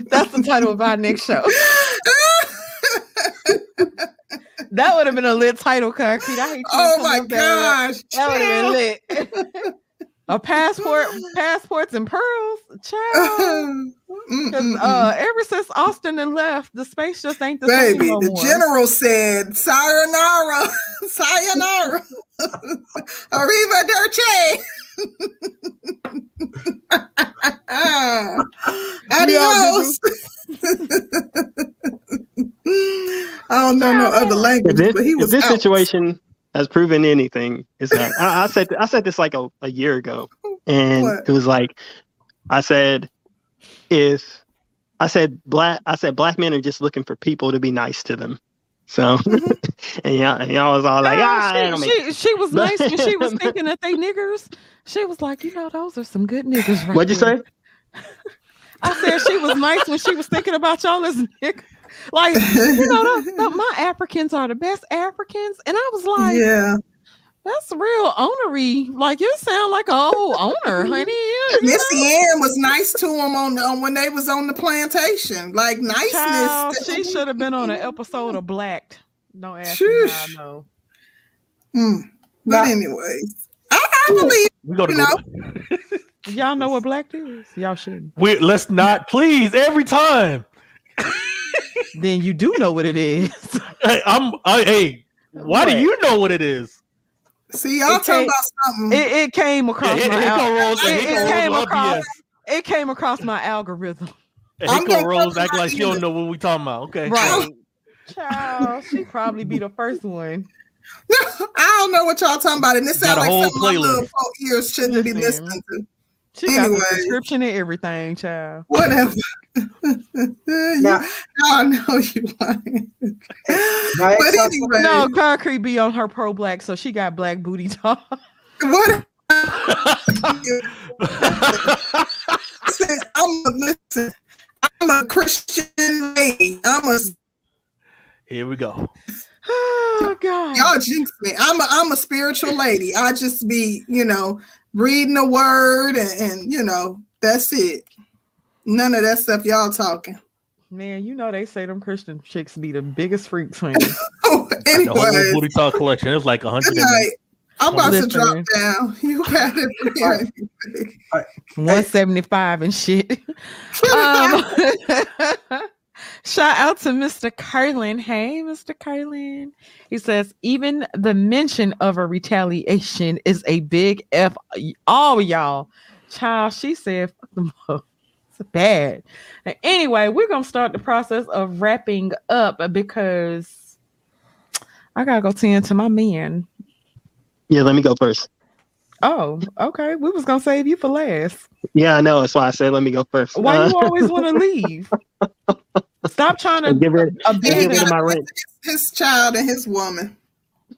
Speaker 2: That's the title of our next show. that would have been a lit title, concrete. I hate you
Speaker 1: Oh my gosh,
Speaker 2: that would have been lit. a passport, passports, and pearls, child. 'Cause, uh, ever since Austin and left, the space just ain't the same
Speaker 1: Baby,
Speaker 2: no
Speaker 1: the
Speaker 2: more.
Speaker 1: general said, Sayonara, Sayonara, Arrivederci. Adios. I don't know no other language,
Speaker 9: If this,
Speaker 1: but he
Speaker 9: if
Speaker 1: was
Speaker 9: this
Speaker 1: out.
Speaker 9: situation has proven anything, is that I, I said I said this like a, a year ago, and
Speaker 1: What?
Speaker 9: it was like I said if I said black I said black men are just looking for people to be nice to them. So and y'all, and y'all was all like, ah,
Speaker 2: she, she, she was nice when she was thinking that they niggers. She was like, you know, those are some good niggers. Right
Speaker 9: What'd you
Speaker 2: there."
Speaker 9: say?
Speaker 2: I said she was nice when she was thinking about y'all as niggas. Like, you know, the, the- my Africans are the best Africans. And I was like,
Speaker 1: Yeah.
Speaker 2: that's real ownery. Like, you sound like an old owner, honey. You- you
Speaker 1: Missy Ann was nice to him on, on when they was on the plantation. Like niceness.
Speaker 2: Child, she should have been on an episode of Blacked. Don't ask me how I
Speaker 1: Shush.
Speaker 2: know.
Speaker 1: Hmm. But anyways, I, I believe
Speaker 10: We go to
Speaker 1: you know.
Speaker 2: Y'all know what Blacked is? Y'all shouldn't.
Speaker 10: We let's not please every time.
Speaker 2: then you do know what it is.
Speaker 10: Hey, I'm. I, hey, why do you know what it is?
Speaker 1: See, y'all
Speaker 2: It
Speaker 1: talking
Speaker 2: came-
Speaker 1: about something.
Speaker 2: It, it came across
Speaker 10: Yeah,
Speaker 2: my
Speaker 10: here come
Speaker 2: al-
Speaker 10: Rose-
Speaker 2: it,
Speaker 10: here
Speaker 2: it came
Speaker 10: Rose
Speaker 2: across
Speaker 10: LPS.
Speaker 2: it came across my algorithm.
Speaker 10: And
Speaker 1: I'm
Speaker 10: here come
Speaker 1: gonna
Speaker 10: Rose act
Speaker 1: my
Speaker 10: like she don't know what we talking about. Okay,
Speaker 2: Right. Child, she probably be the first one.
Speaker 1: I don't know what y'all talking about, and this sounds like
Speaker 10: whole
Speaker 1: something my little folk ears shouldn't be listening to.
Speaker 2: She got
Speaker 1: Anyway.
Speaker 2: the subscription and everything, child.
Speaker 1: Whatever. you,
Speaker 12: Now-
Speaker 1: y'all know you lying.
Speaker 12: Now,
Speaker 1: but anyway,
Speaker 2: No, concrete be on her pro black, so she got black booty talk.
Speaker 1: what? Listen, I'm a, listen. I'm a Christian lady. I'm a
Speaker 10: here we go.
Speaker 2: Oh God.
Speaker 1: y'all jinx me. I'm a I'm a spiritual lady. I just be, you know, reading the word and, and you know, that's it. None of that stuff y'all talking.
Speaker 2: Man, you know they say them Christian chicks be the biggest freaks, honey.
Speaker 10: The whole
Speaker 1: anyway,
Speaker 10: booty talk collection. It was like a hundred.
Speaker 1: night. I'm about to drop down. You got it. Yeah.
Speaker 2: 175 and shit. Um, shout out to Mr. Curlin. Hey, Mr. Curlin. He says, even the mention of a retaliation is a big F. All y'all. Child, she said, fuck them up. It's bad. And anyway, we're going to start the process of wrapping up because I got to go tend to my man.
Speaker 9: Yeah, let me go first.
Speaker 2: Oh, okay. We was going to save you for last.
Speaker 9: Yeah, I know. That's why I said let me go first.
Speaker 2: Why
Speaker 9: Uh,
Speaker 2: you always want to leave? Stop trying to
Speaker 9: get rid,
Speaker 2: abuse
Speaker 9: get rid of
Speaker 2: it.
Speaker 9: my rent.
Speaker 1: His child and his woman.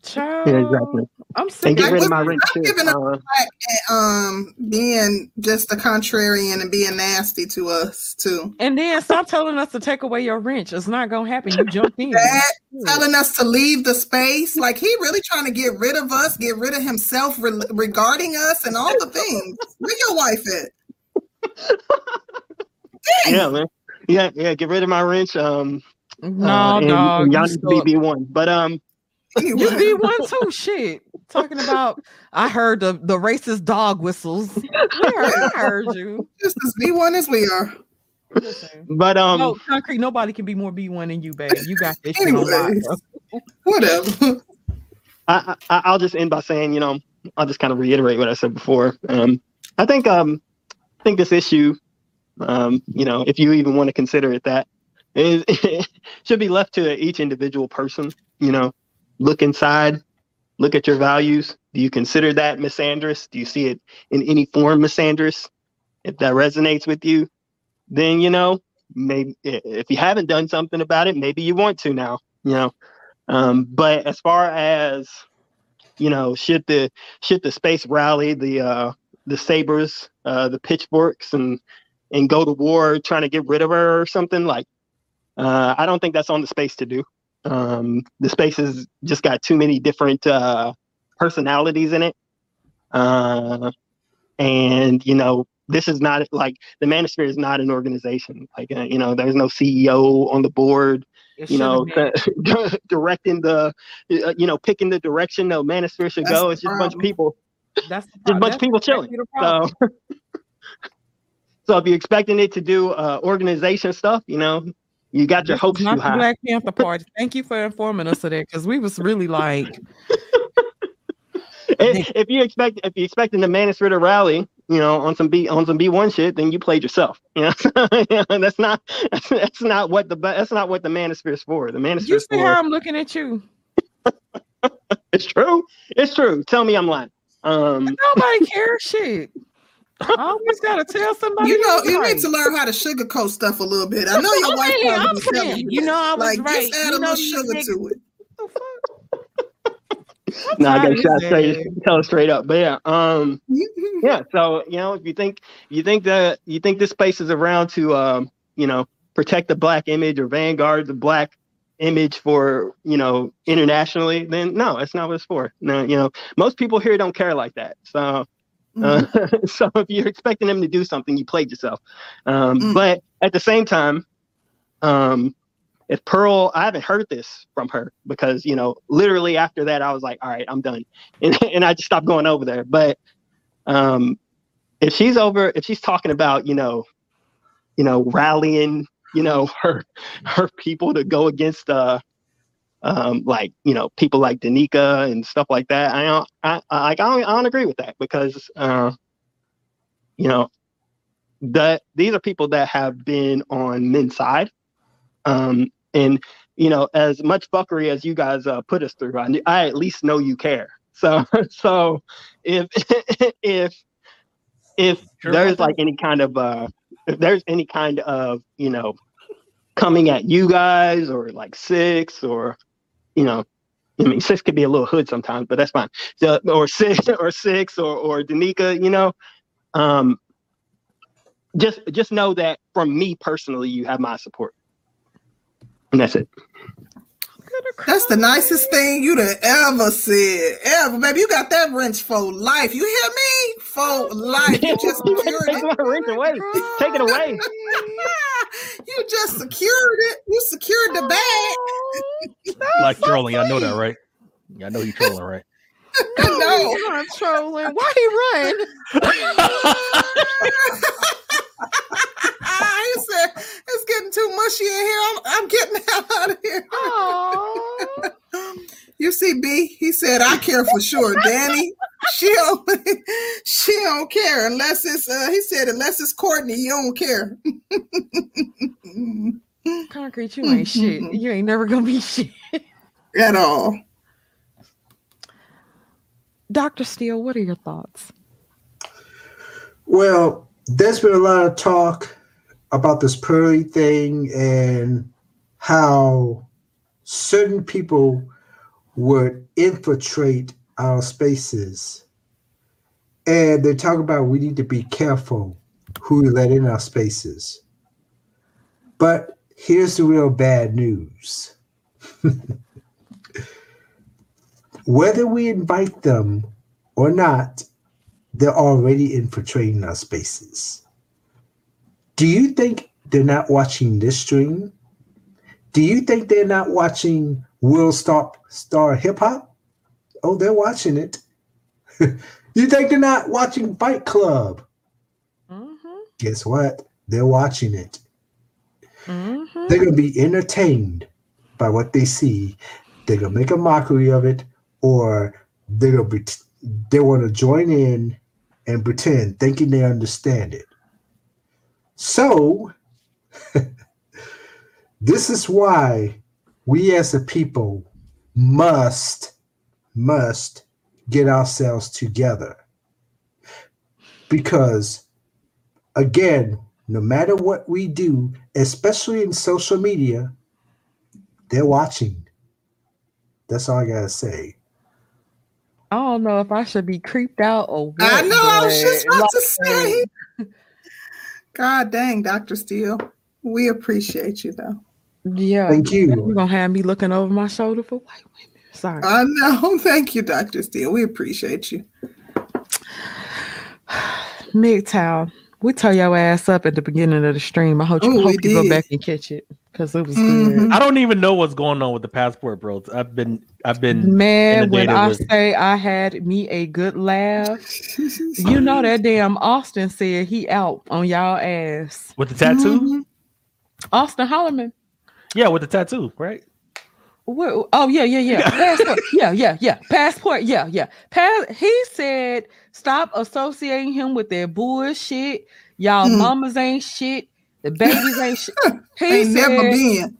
Speaker 2: Child,
Speaker 9: Yeah, exactly.
Speaker 2: I'm
Speaker 9: And get rid of my rent too.
Speaker 1: giving
Speaker 9: Uh,
Speaker 1: black and um being just a contrarian and being nasty to us too.
Speaker 2: And then stop telling us to take away your wrench. It's not gonna happen. You jumped in.
Speaker 1: That telling us to leave the space, like he really trying to get rid of us, get rid of himself re- regarding us and all the things. Where your wife at?
Speaker 9: yeah, man. Yeah, yeah. Get rid of my wrench. Um,
Speaker 2: No,
Speaker 9: uh, and,
Speaker 2: dog,
Speaker 9: and y'all need to be one. But um,
Speaker 2: You be one too. Shit. Talking about I heard the, the racist dog whistles. I heard, I heard you.
Speaker 1: Just as B one as we are.
Speaker 2: Listen.
Speaker 9: but um,
Speaker 2: no, concrete, nobody can be more B1 than you, babe. You got this shit on
Speaker 1: Anyways, whatever.
Speaker 9: I, I I'll just end by saying, you know, I'll just kind of reiterate what I said before. Um, I think um, I think this issue, um, you know, if you even want to consider it that, is should be left to each individual person. You know, look inside, look at your values. Do you consider that misandrous? Do you see it in any form misandrous? If that resonates with you, then you know, maybe if you haven't done something about it, maybe you want to now. You know, um, but as far as you know, should the should the space rally the uh, the sabers, uh, the pitchforks, and and go to war trying to get rid of her or something like? Uh, I don't think that's on the space to do. Um, the space has just got too many different uh, personalities in it, Uh, and you know, this is not like the Manosphere is not an organization. Like uh, you know, there's no CEO on the board.
Speaker 2: It
Speaker 9: You know,
Speaker 2: should've
Speaker 9: directing the, uh, you know, picking the direction the Manosphere should
Speaker 1: That's
Speaker 9: go. It's just a bunch of people,
Speaker 2: That's
Speaker 9: just a
Speaker 2: pro-
Speaker 9: bunch of people chilling.
Speaker 2: exactly the problem.
Speaker 9: So, so if you're expecting it to do uh, organization stuff, you know, you got your
Speaker 2: This
Speaker 9: hopes
Speaker 2: not
Speaker 9: too
Speaker 2: the
Speaker 9: high.
Speaker 2: Black Panther Party. Thank you for informing us of that because we was really like,
Speaker 9: if, if you expect if you expecting the Manosphere to rally, you know, on some B on some B one shit, then you played yourself. You know, Yeah, that's not that's not what the that's not what the Manosphere is for. The Manosphere
Speaker 2: you see how. I'm looking at you.
Speaker 9: It's true. It's true. Tell me I'm lying. Um,
Speaker 2: Nobody cares shit. I always gotta tell somebody.
Speaker 1: You know, you
Speaker 2: right.
Speaker 1: need to learn how to sugarcoat stuff a little bit. I know your wife
Speaker 2: Okay,
Speaker 1: probably
Speaker 2: I'm
Speaker 1: be telling you,
Speaker 2: you know I was
Speaker 1: like
Speaker 2: right.
Speaker 1: just add
Speaker 2: You
Speaker 1: a little sugar
Speaker 2: niggas-
Speaker 1: to it.
Speaker 9: no, I gotta
Speaker 2: of
Speaker 9: try say tell it straight up. But yeah, um, yeah. So you know, if you think you think that you think this space is around to um, you know, protect the black image or vanguard the black image for you know internationally, then no, that's not what it's for. No, you know, most people here don't care like that. So. Uh, so if you're expecting them to do something, you played yourself. Um,
Speaker 1: Mm.
Speaker 9: But at the same time, um, if Pearl, I haven't heard this from her because you know, literally after that, I was like, all right, I'm done, and, and I just stopped going over there. But um, if she's over, if she's talking about you know, you know, rallying, you know, her her people to go against uh um, like you know people like Danica and stuff like that. I don't, I, I like I don't, I don't agree with that because uh, you know that these are people that have been on men's side, um, and you know as much fuckery as you guys uh, put us through, I, I at least know you care. So so if if if
Speaker 10: Sure
Speaker 9: there's like any kind of uh, if there's any kind of you know coming at you guys or like six or you know I mean six could be a little hood sometimes, but that's fine. Or six or six or or Danica, you know. Um just just know that from me personally you have my support. And that's it.
Speaker 1: That's the nicest thing you'd have ever said. Ever, baby. You got that wrench for life. You hear me? For life. You just secured
Speaker 9: Take my
Speaker 1: it.
Speaker 9: wrench away. Take it away.
Speaker 1: You just secured it. You secured the bag.
Speaker 10: Oh, like trolling, I know that, right? I know you trolling, right?
Speaker 1: no.
Speaker 2: He's not trolling. Why he run?
Speaker 1: he said, it's getting too mushy in here. I'm, I'm getting out of here. you see, B, he said, I care for sure. Danny, she don't, she don't care unless it's, uh, he said, unless it's Courtney, you don't care.
Speaker 2: Concrete, you ain't shit. You ain't never gonna be shit.
Speaker 1: At all.
Speaker 2: Dr. Steele, what are your thoughts?
Speaker 12: Well, there's been a lot of talk about this Pearly thing and how certain people would infiltrate our spaces. And they talk about we need to be careful who we let in our spaces. But here's the real bad news. Whether we invite them or not, they're already infiltrating our spaces. Do you think they're not watching this stream? Do you think they're not watching Will Stop Star Hip Hop? Oh, they're watching it. you think they're not watching Fight Club? Guess what? They're watching it.
Speaker 2: Mm-hmm.
Speaker 12: They're gonna be entertained by what they see. They're gonna make a mockery of it, or they're gonna be they want to join in and pretend, thinking they understand it. So, this is why we as a people must, must get ourselves together. Because, again, no matter what we do, especially in social media, they're watching. That's all I gotta say.
Speaker 2: I don't know if I should be creeped out or what.
Speaker 1: I know, I was just
Speaker 2: but,
Speaker 1: about to say. God dang, Dr. Steele. We appreciate you though.
Speaker 2: Yeah.
Speaker 12: Thank you.
Speaker 2: You're gonna have me looking over my shoulder for wait, wait a. Sorry.
Speaker 1: I know. Thank you, Dr. Steele. We appreciate you.
Speaker 2: MGTOW. We tore your ass up at the beginning of the stream. I hope you,
Speaker 1: Oh, we
Speaker 2: hope you go back and catch it because it was
Speaker 1: Mhm.
Speaker 2: good.
Speaker 10: I don't even know what's going on with the passport, bro. I've been I've been
Speaker 2: Man, when I
Speaker 10: with-
Speaker 2: say I had me a good laugh, you know that damn Austin said he out on y'all ass.
Speaker 10: with the tattoo.
Speaker 1: Mm-hmm.
Speaker 2: Austin Hollerman.
Speaker 10: Yeah, with the tattoo, right?
Speaker 2: Where, oh yeah, yeah, yeah. Passport. yeah, yeah, yeah. Passport. Yeah, yeah. Pass. He said, "Stop associating him with that bullshit. Y'all
Speaker 1: Mm.
Speaker 2: mamas ain't shit. The babies ain't shit." He
Speaker 1: Ain't never been.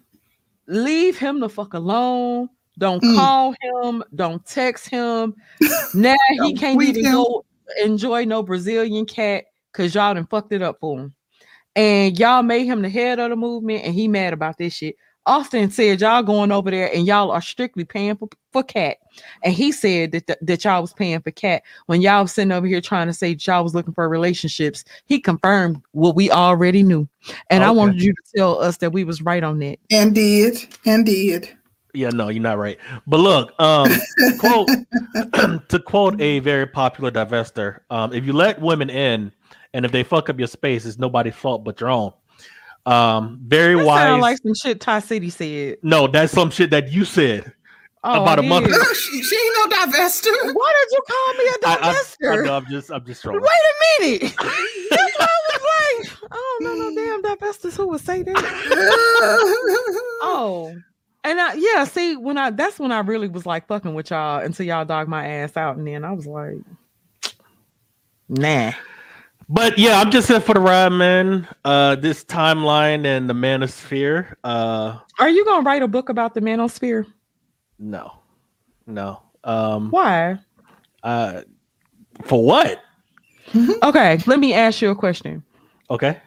Speaker 2: Leave him the fuck alone. Don't
Speaker 1: Mm.
Speaker 2: call him. Don't text him. Now he can't even
Speaker 1: him.
Speaker 2: go enjoy no Brazilian cat because y'all done fucked it up for him. And y'all made him the head of the movement, and he mad about this shit. Austin said y'all going over there and y'all are strictly paying for, for cat. And he said that, th- that y'all was paying for cat when y'all was sitting over here trying to say y'all was looking for relationships. He confirmed what we already knew. And I wanted you to tell us that we was right on that.
Speaker 1: And did. And did.
Speaker 10: Yeah, no, you're not right. But look, um, quote to quote a very popular divester, um, if you let women in and if they fuck up your space, it's nobody's fault but your own. Um, very
Speaker 2: That
Speaker 10: wise.
Speaker 2: sound like some shit Ty City said.
Speaker 10: no, that's some shit that you said
Speaker 2: Oh,
Speaker 10: about a month
Speaker 2: did.
Speaker 10: ago.
Speaker 1: she, she ain't no divester.
Speaker 2: Why did you call me a divester?
Speaker 10: know, I'm just, I'm just trolling.
Speaker 2: Wait a minute. That's what I was like. I don't know no damn divestors who would say that. oh. And I yeah, see, when I that's when I really was like fucking with y'all until y'all dog my ass out, and then I was like, nah.
Speaker 10: But yeah, I'm just here for the ride, man. Uh, this timeline and the manosphere. Uh,
Speaker 2: Are you gonna write a book about the manosphere?
Speaker 10: no, no. Um,
Speaker 2: Why?
Speaker 10: uh, for what?
Speaker 2: Okay, let me ask you a question.
Speaker 10: Okay.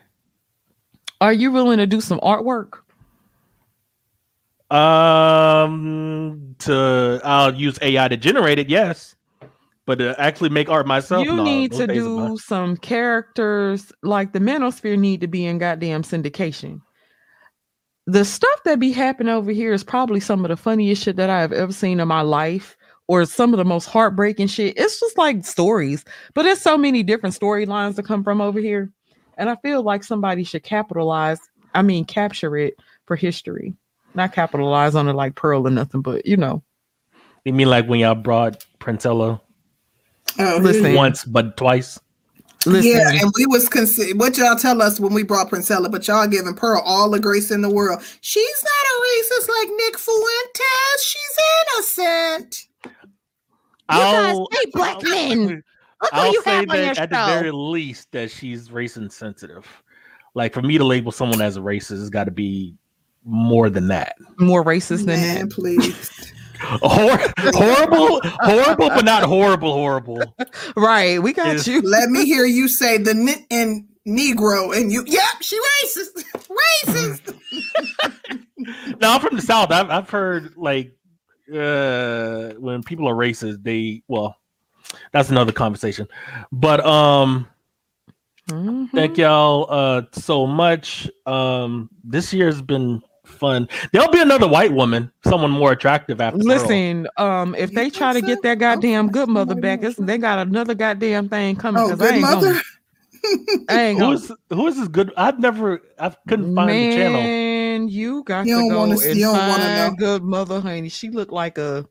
Speaker 2: Are you willing to do some artwork?
Speaker 10: Um, to I'll use AI to generate it, yes, but to actually make art myself,
Speaker 2: you
Speaker 10: no,
Speaker 2: need to do some characters like the manosphere need to be in goddamn syndication. The stuff that be happening over here is probably some of the funniest shit that i've ever seen in my life or some of the most heartbreaking shit. It's just like stories but there's so many different storylines to come from over here and i feel like somebody should capitalize i mean capture it for history. Not capitalize on it like pearl or nothing but you know.
Speaker 10: You mean like when y'all brought Princella
Speaker 1: Oh,
Speaker 2: Listen.
Speaker 10: once but twice?
Speaker 2: listen
Speaker 1: Yeah, and we was consider what y'all tell us when we brought Princella, but y'all giving Pearl all the grace in the world. She's not a racist like Nick Fuentes. She's innocent.
Speaker 10: I'll,
Speaker 2: hate black men Look who
Speaker 10: I'll
Speaker 2: you
Speaker 10: say
Speaker 2: have on your
Speaker 10: that at the very least that she's race insensitive. Like for me to label someone as a racist, it's got to be more than that.
Speaker 2: more racist than
Speaker 1: Man,
Speaker 2: that.
Speaker 1: please.
Speaker 10: Hor- horrible, horrible, but not horrible, horrible.
Speaker 2: Right, we got
Speaker 10: Is-
Speaker 2: you.
Speaker 1: Let me hear you say the ni- and Negro, and you. Yep, she racist. Racist.
Speaker 10: No, I'm from the south. I've I've heard like uh when people are racist, they well, that's another conversation. But um
Speaker 2: Mhm.
Speaker 10: thank y'all uh so much. Um this year's been fun. There'll be another white woman, someone more attractive after
Speaker 2: Listen, um, if
Speaker 1: You
Speaker 2: they
Speaker 1: think
Speaker 2: try to get that goddamn good mother
Speaker 1: somebody
Speaker 2: back, it's, they got another goddamn thing coming.
Speaker 1: Oh, good
Speaker 2: I ain't
Speaker 1: mother.
Speaker 2: Gonna, I ain't gonna.
Speaker 10: is who is this good? I've never I couldn't find the channel.
Speaker 2: Man, you got
Speaker 1: You
Speaker 2: to
Speaker 1: don't
Speaker 2: go
Speaker 1: wanna-
Speaker 2: and
Speaker 1: you don't wanna
Speaker 2: find
Speaker 1: know.
Speaker 2: good mother, honey. She looked like a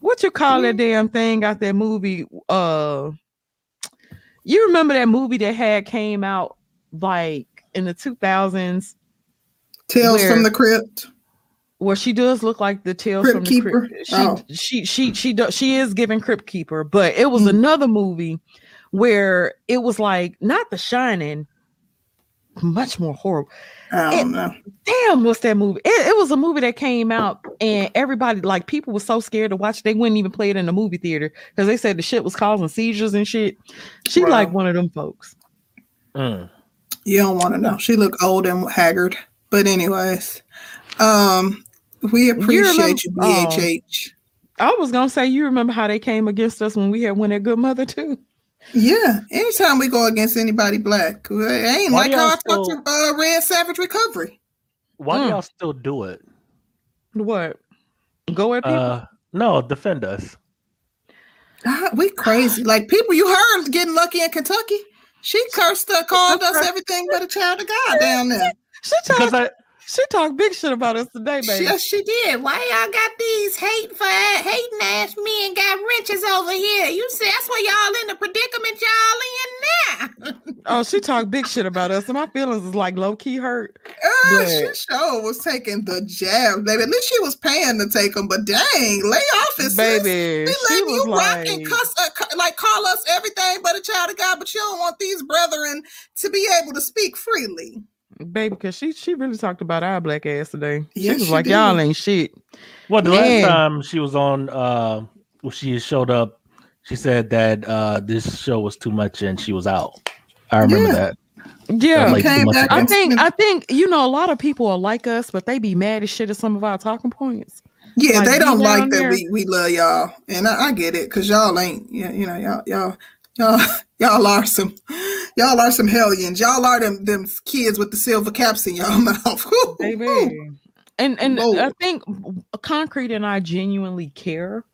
Speaker 2: what you call that damn thing out that movie? Uh, you remember that movie that had came out like in the two thousands?
Speaker 1: Tales
Speaker 2: Where-
Speaker 1: from the crypt.
Speaker 2: Well, she does look like the tales
Speaker 1: Crypt
Speaker 2: from the
Speaker 1: Keeper?
Speaker 2: crypt. She,
Speaker 1: Oh.
Speaker 2: she she she does she is giving Crypt Keeper, but it was
Speaker 1: Mm.
Speaker 2: another movie where it was like not The Shining, much more horrible.
Speaker 1: I don't know.
Speaker 2: Damn, what's that movie? It, it was a movie that came out and everybody like people were so scared to watch they wouldn't even play it in the movie theater because they said the shit was causing seizures and shit. She
Speaker 1: Wow.
Speaker 2: like one of them folks.
Speaker 10: Mm.
Speaker 1: You don't want to know. She looked old and haggard. But anyways, um, we appreciate you,
Speaker 2: remember- oh.
Speaker 1: BHH.
Speaker 2: I was gonna say you remember how they came against us when we had won that good mother too.
Speaker 1: Yeah, anytime we go against anybody black, it ain't
Speaker 10: Why
Speaker 1: like
Speaker 10: y'all
Speaker 1: how I talked
Speaker 10: so-
Speaker 1: to uh, Red Savage Recovery.
Speaker 10: Why do
Speaker 2: Mm.
Speaker 10: y'all still do it?
Speaker 2: What? Go at people.
Speaker 10: Uh no, defend us.
Speaker 1: Ah, we crazy. Like people you heard getting lucky in Kentucky. She cursed her, called us everything but a child of God down there.
Speaker 2: She talked, she talked big shit about us today, baby.
Speaker 1: Yes, she did. Why y'all got these hate for hating ass men got wrenches over here? You see, that's why y'all in the predicament y'all in now.
Speaker 2: Oh, she talked big shit about us, and my feelings is like low key hurt.
Speaker 1: Uh,
Speaker 2: But-
Speaker 1: she sure was taking the jab, baby. At least she was paying to take them, but dang, lay off it, sis.
Speaker 2: Baby,
Speaker 1: They
Speaker 2: she
Speaker 1: letting you
Speaker 2: was
Speaker 1: rock and cuss, uh, cu- like call us everything but a child of God, but you don't want these brethren to be able to speak freely.
Speaker 2: Baby, because she she really talked about our black ass today. She was
Speaker 1: she
Speaker 2: like,
Speaker 1: did.
Speaker 2: y'all ain't shit.
Speaker 10: Well, the
Speaker 2: Man.
Speaker 10: last time she was on, uh, when she showed up, she said that uh, this show was too much and she was out. I remember
Speaker 2: Yeah.
Speaker 10: that.
Speaker 2: Yeah,
Speaker 10: Like two Came months back ago.
Speaker 2: I think I think you know a lot of people are like us, but they be mad as shit at some of our talking points.
Speaker 1: Yeah,
Speaker 2: Like,
Speaker 1: they don't like that
Speaker 2: there-
Speaker 1: we, we love y'all, and I, I get it because y'all ain't you you know y'all y'all y'all y'all are some y'all are some hellions. Y'all are them them kids with the silver caps in y'all mouth.
Speaker 2: Baby. And and I think concrete and I genuinely care.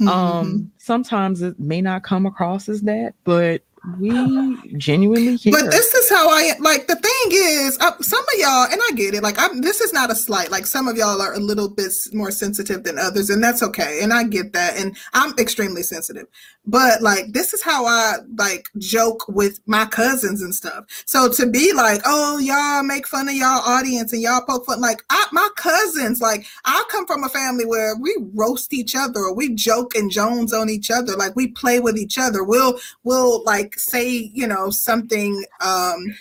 Speaker 1: Mm-hmm.
Speaker 2: Um, sometimes it may not come across as that, but we genuinely care.
Speaker 1: But this is how I like. The thing is, uh, some of y'all, and I get it. Like, I'm. This is not a slight. Like, some of y'all are a little bit more sensitive than others, and that's okay. And I get that. And I'm extremely sensitive. But like, this is how I like joke with my cousins and stuff. So to be like, oh, y'all make fun of y'all audience and y'all poke fun. Like, I, my cousins, like, I come from a family where we roast each other or we joke and jones on each other. Like, we play with each other. We'll we'll like say, you know, something um,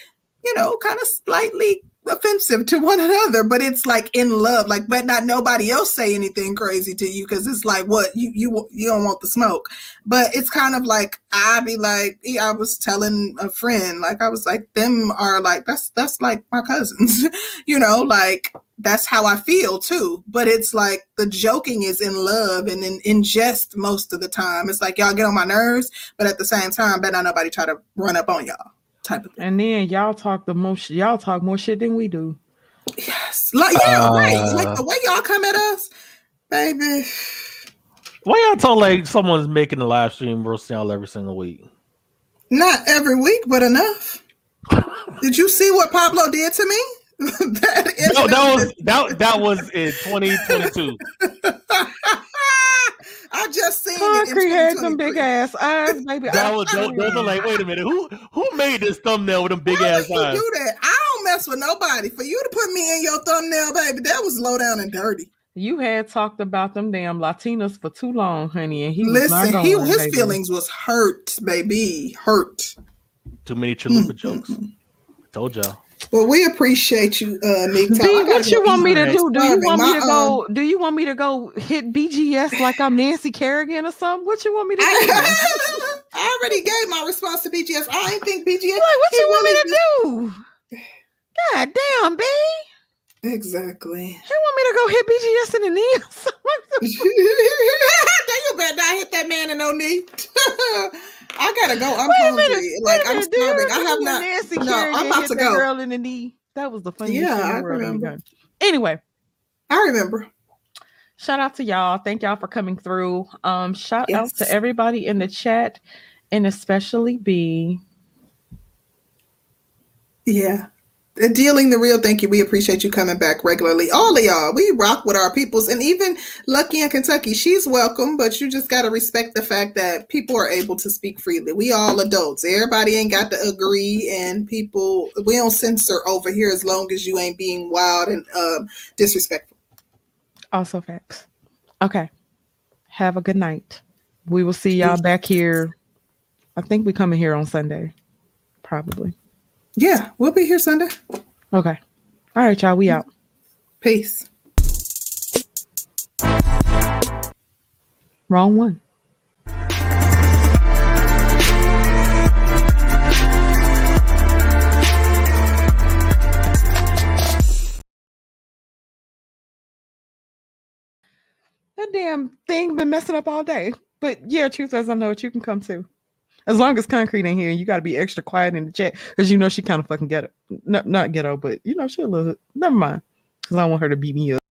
Speaker 1: you know, kind of slightly offensive to one another, but it's like in love, like, but not nobody else say anything crazy to you because it's like, what you you you don't want the smoke, but it's kind of like I be like, I was telling a friend, like I was like, them are like that's that's like my cousins, you know, like that's how I feel too. But it's like the joking is in love and in, in jest most of the time. It's like y'all get on my nerves, but at the same time, bet not nobody try to run up on y'all. Type of thing.
Speaker 2: and then y'all talk the most y'all talk more shit than we do.
Speaker 1: Yes. Like, yeah, right.
Speaker 10: Uh,
Speaker 1: Like the way y'all come at us, baby.
Speaker 10: Why y'all talk like someone's making a live stream roasting y'all every single week?
Speaker 1: Not every week, but enough. Did you see what Pablo did to me? that
Speaker 10: No, that was that that was in 2022.
Speaker 1: I just seen
Speaker 2: Concrete
Speaker 1: it.
Speaker 2: had some big ass eyes, baby.
Speaker 10: That
Speaker 2: I-
Speaker 10: was those, those are like, wait a minute, who who made this thumbnail with them big ass eyes?
Speaker 1: do that. I don't mess with nobody. For you to put me in your thumbnail, baby, that was low down and dirty.
Speaker 2: You had talked about them damn Latinas for too long, honey, and he was not
Speaker 1: Listen,
Speaker 2: going,
Speaker 1: he his
Speaker 2: baby.
Speaker 1: feelings was hurt, baby, hurt.
Speaker 10: Too many chalupa jokes. I Told y'all.
Speaker 1: Well, we appreciate you, uh, Nick.
Speaker 2: B, what you want me to do? Do you want me to
Speaker 1: um,
Speaker 2: go? Do you want me to go hit BGS like I'm Nancy Kerrigan or something? What you want me to do?
Speaker 1: I already gave my response to BGS. I ain't think BGS.
Speaker 2: Like, what you want me to do? God damn, B.
Speaker 1: Exactly.
Speaker 2: You want me to go hit BGS in the knees?
Speaker 1: then you better not hit that man in no knee. I gotta go. I'm
Speaker 2: Wait a
Speaker 1: hungry.
Speaker 2: minute,
Speaker 1: like I'm
Speaker 2: minute,
Speaker 1: starving. I have not.
Speaker 2: Nancy
Speaker 1: no, I'm about
Speaker 2: hit
Speaker 1: to go.
Speaker 2: girl in the knee. That was the funniest
Speaker 1: Yeah,
Speaker 2: in
Speaker 1: I remember.
Speaker 2: Anyway,
Speaker 1: I remember.
Speaker 2: shout out to y'all. Thank y'all for coming through. Um, shout out to everybody in the chat, and especially B.
Speaker 1: Yeah. Dealing the real, thank you. We appreciate you coming back regularly. All of y'all, we rock with our peoples, and even Lucky in Kentucky, she's welcome. But you just gotta respect the fact that people are able to speak freely. We all adults. Everybody ain't got to agree, and people we don't censor over here as long as you ain't being wild and um, disrespectful.
Speaker 2: Also facts. Okay. Have a good night. We will see y'all back here. I think we coming here on Sunday. Probably.
Speaker 1: Yeah, we'll be here Sunday.
Speaker 2: Okay. All right, y'all. We mm-hmm. out.
Speaker 1: Peace.
Speaker 2: Wrong one. That damn thing been messing up all day. But yeah, truth as I know it, you can come too. As long as concrete in here, you got to be extra quiet in the chat because you know she kind of fucking ghetto. No, not ghetto, but you know she a little. Never mind, because I want her to beat me up.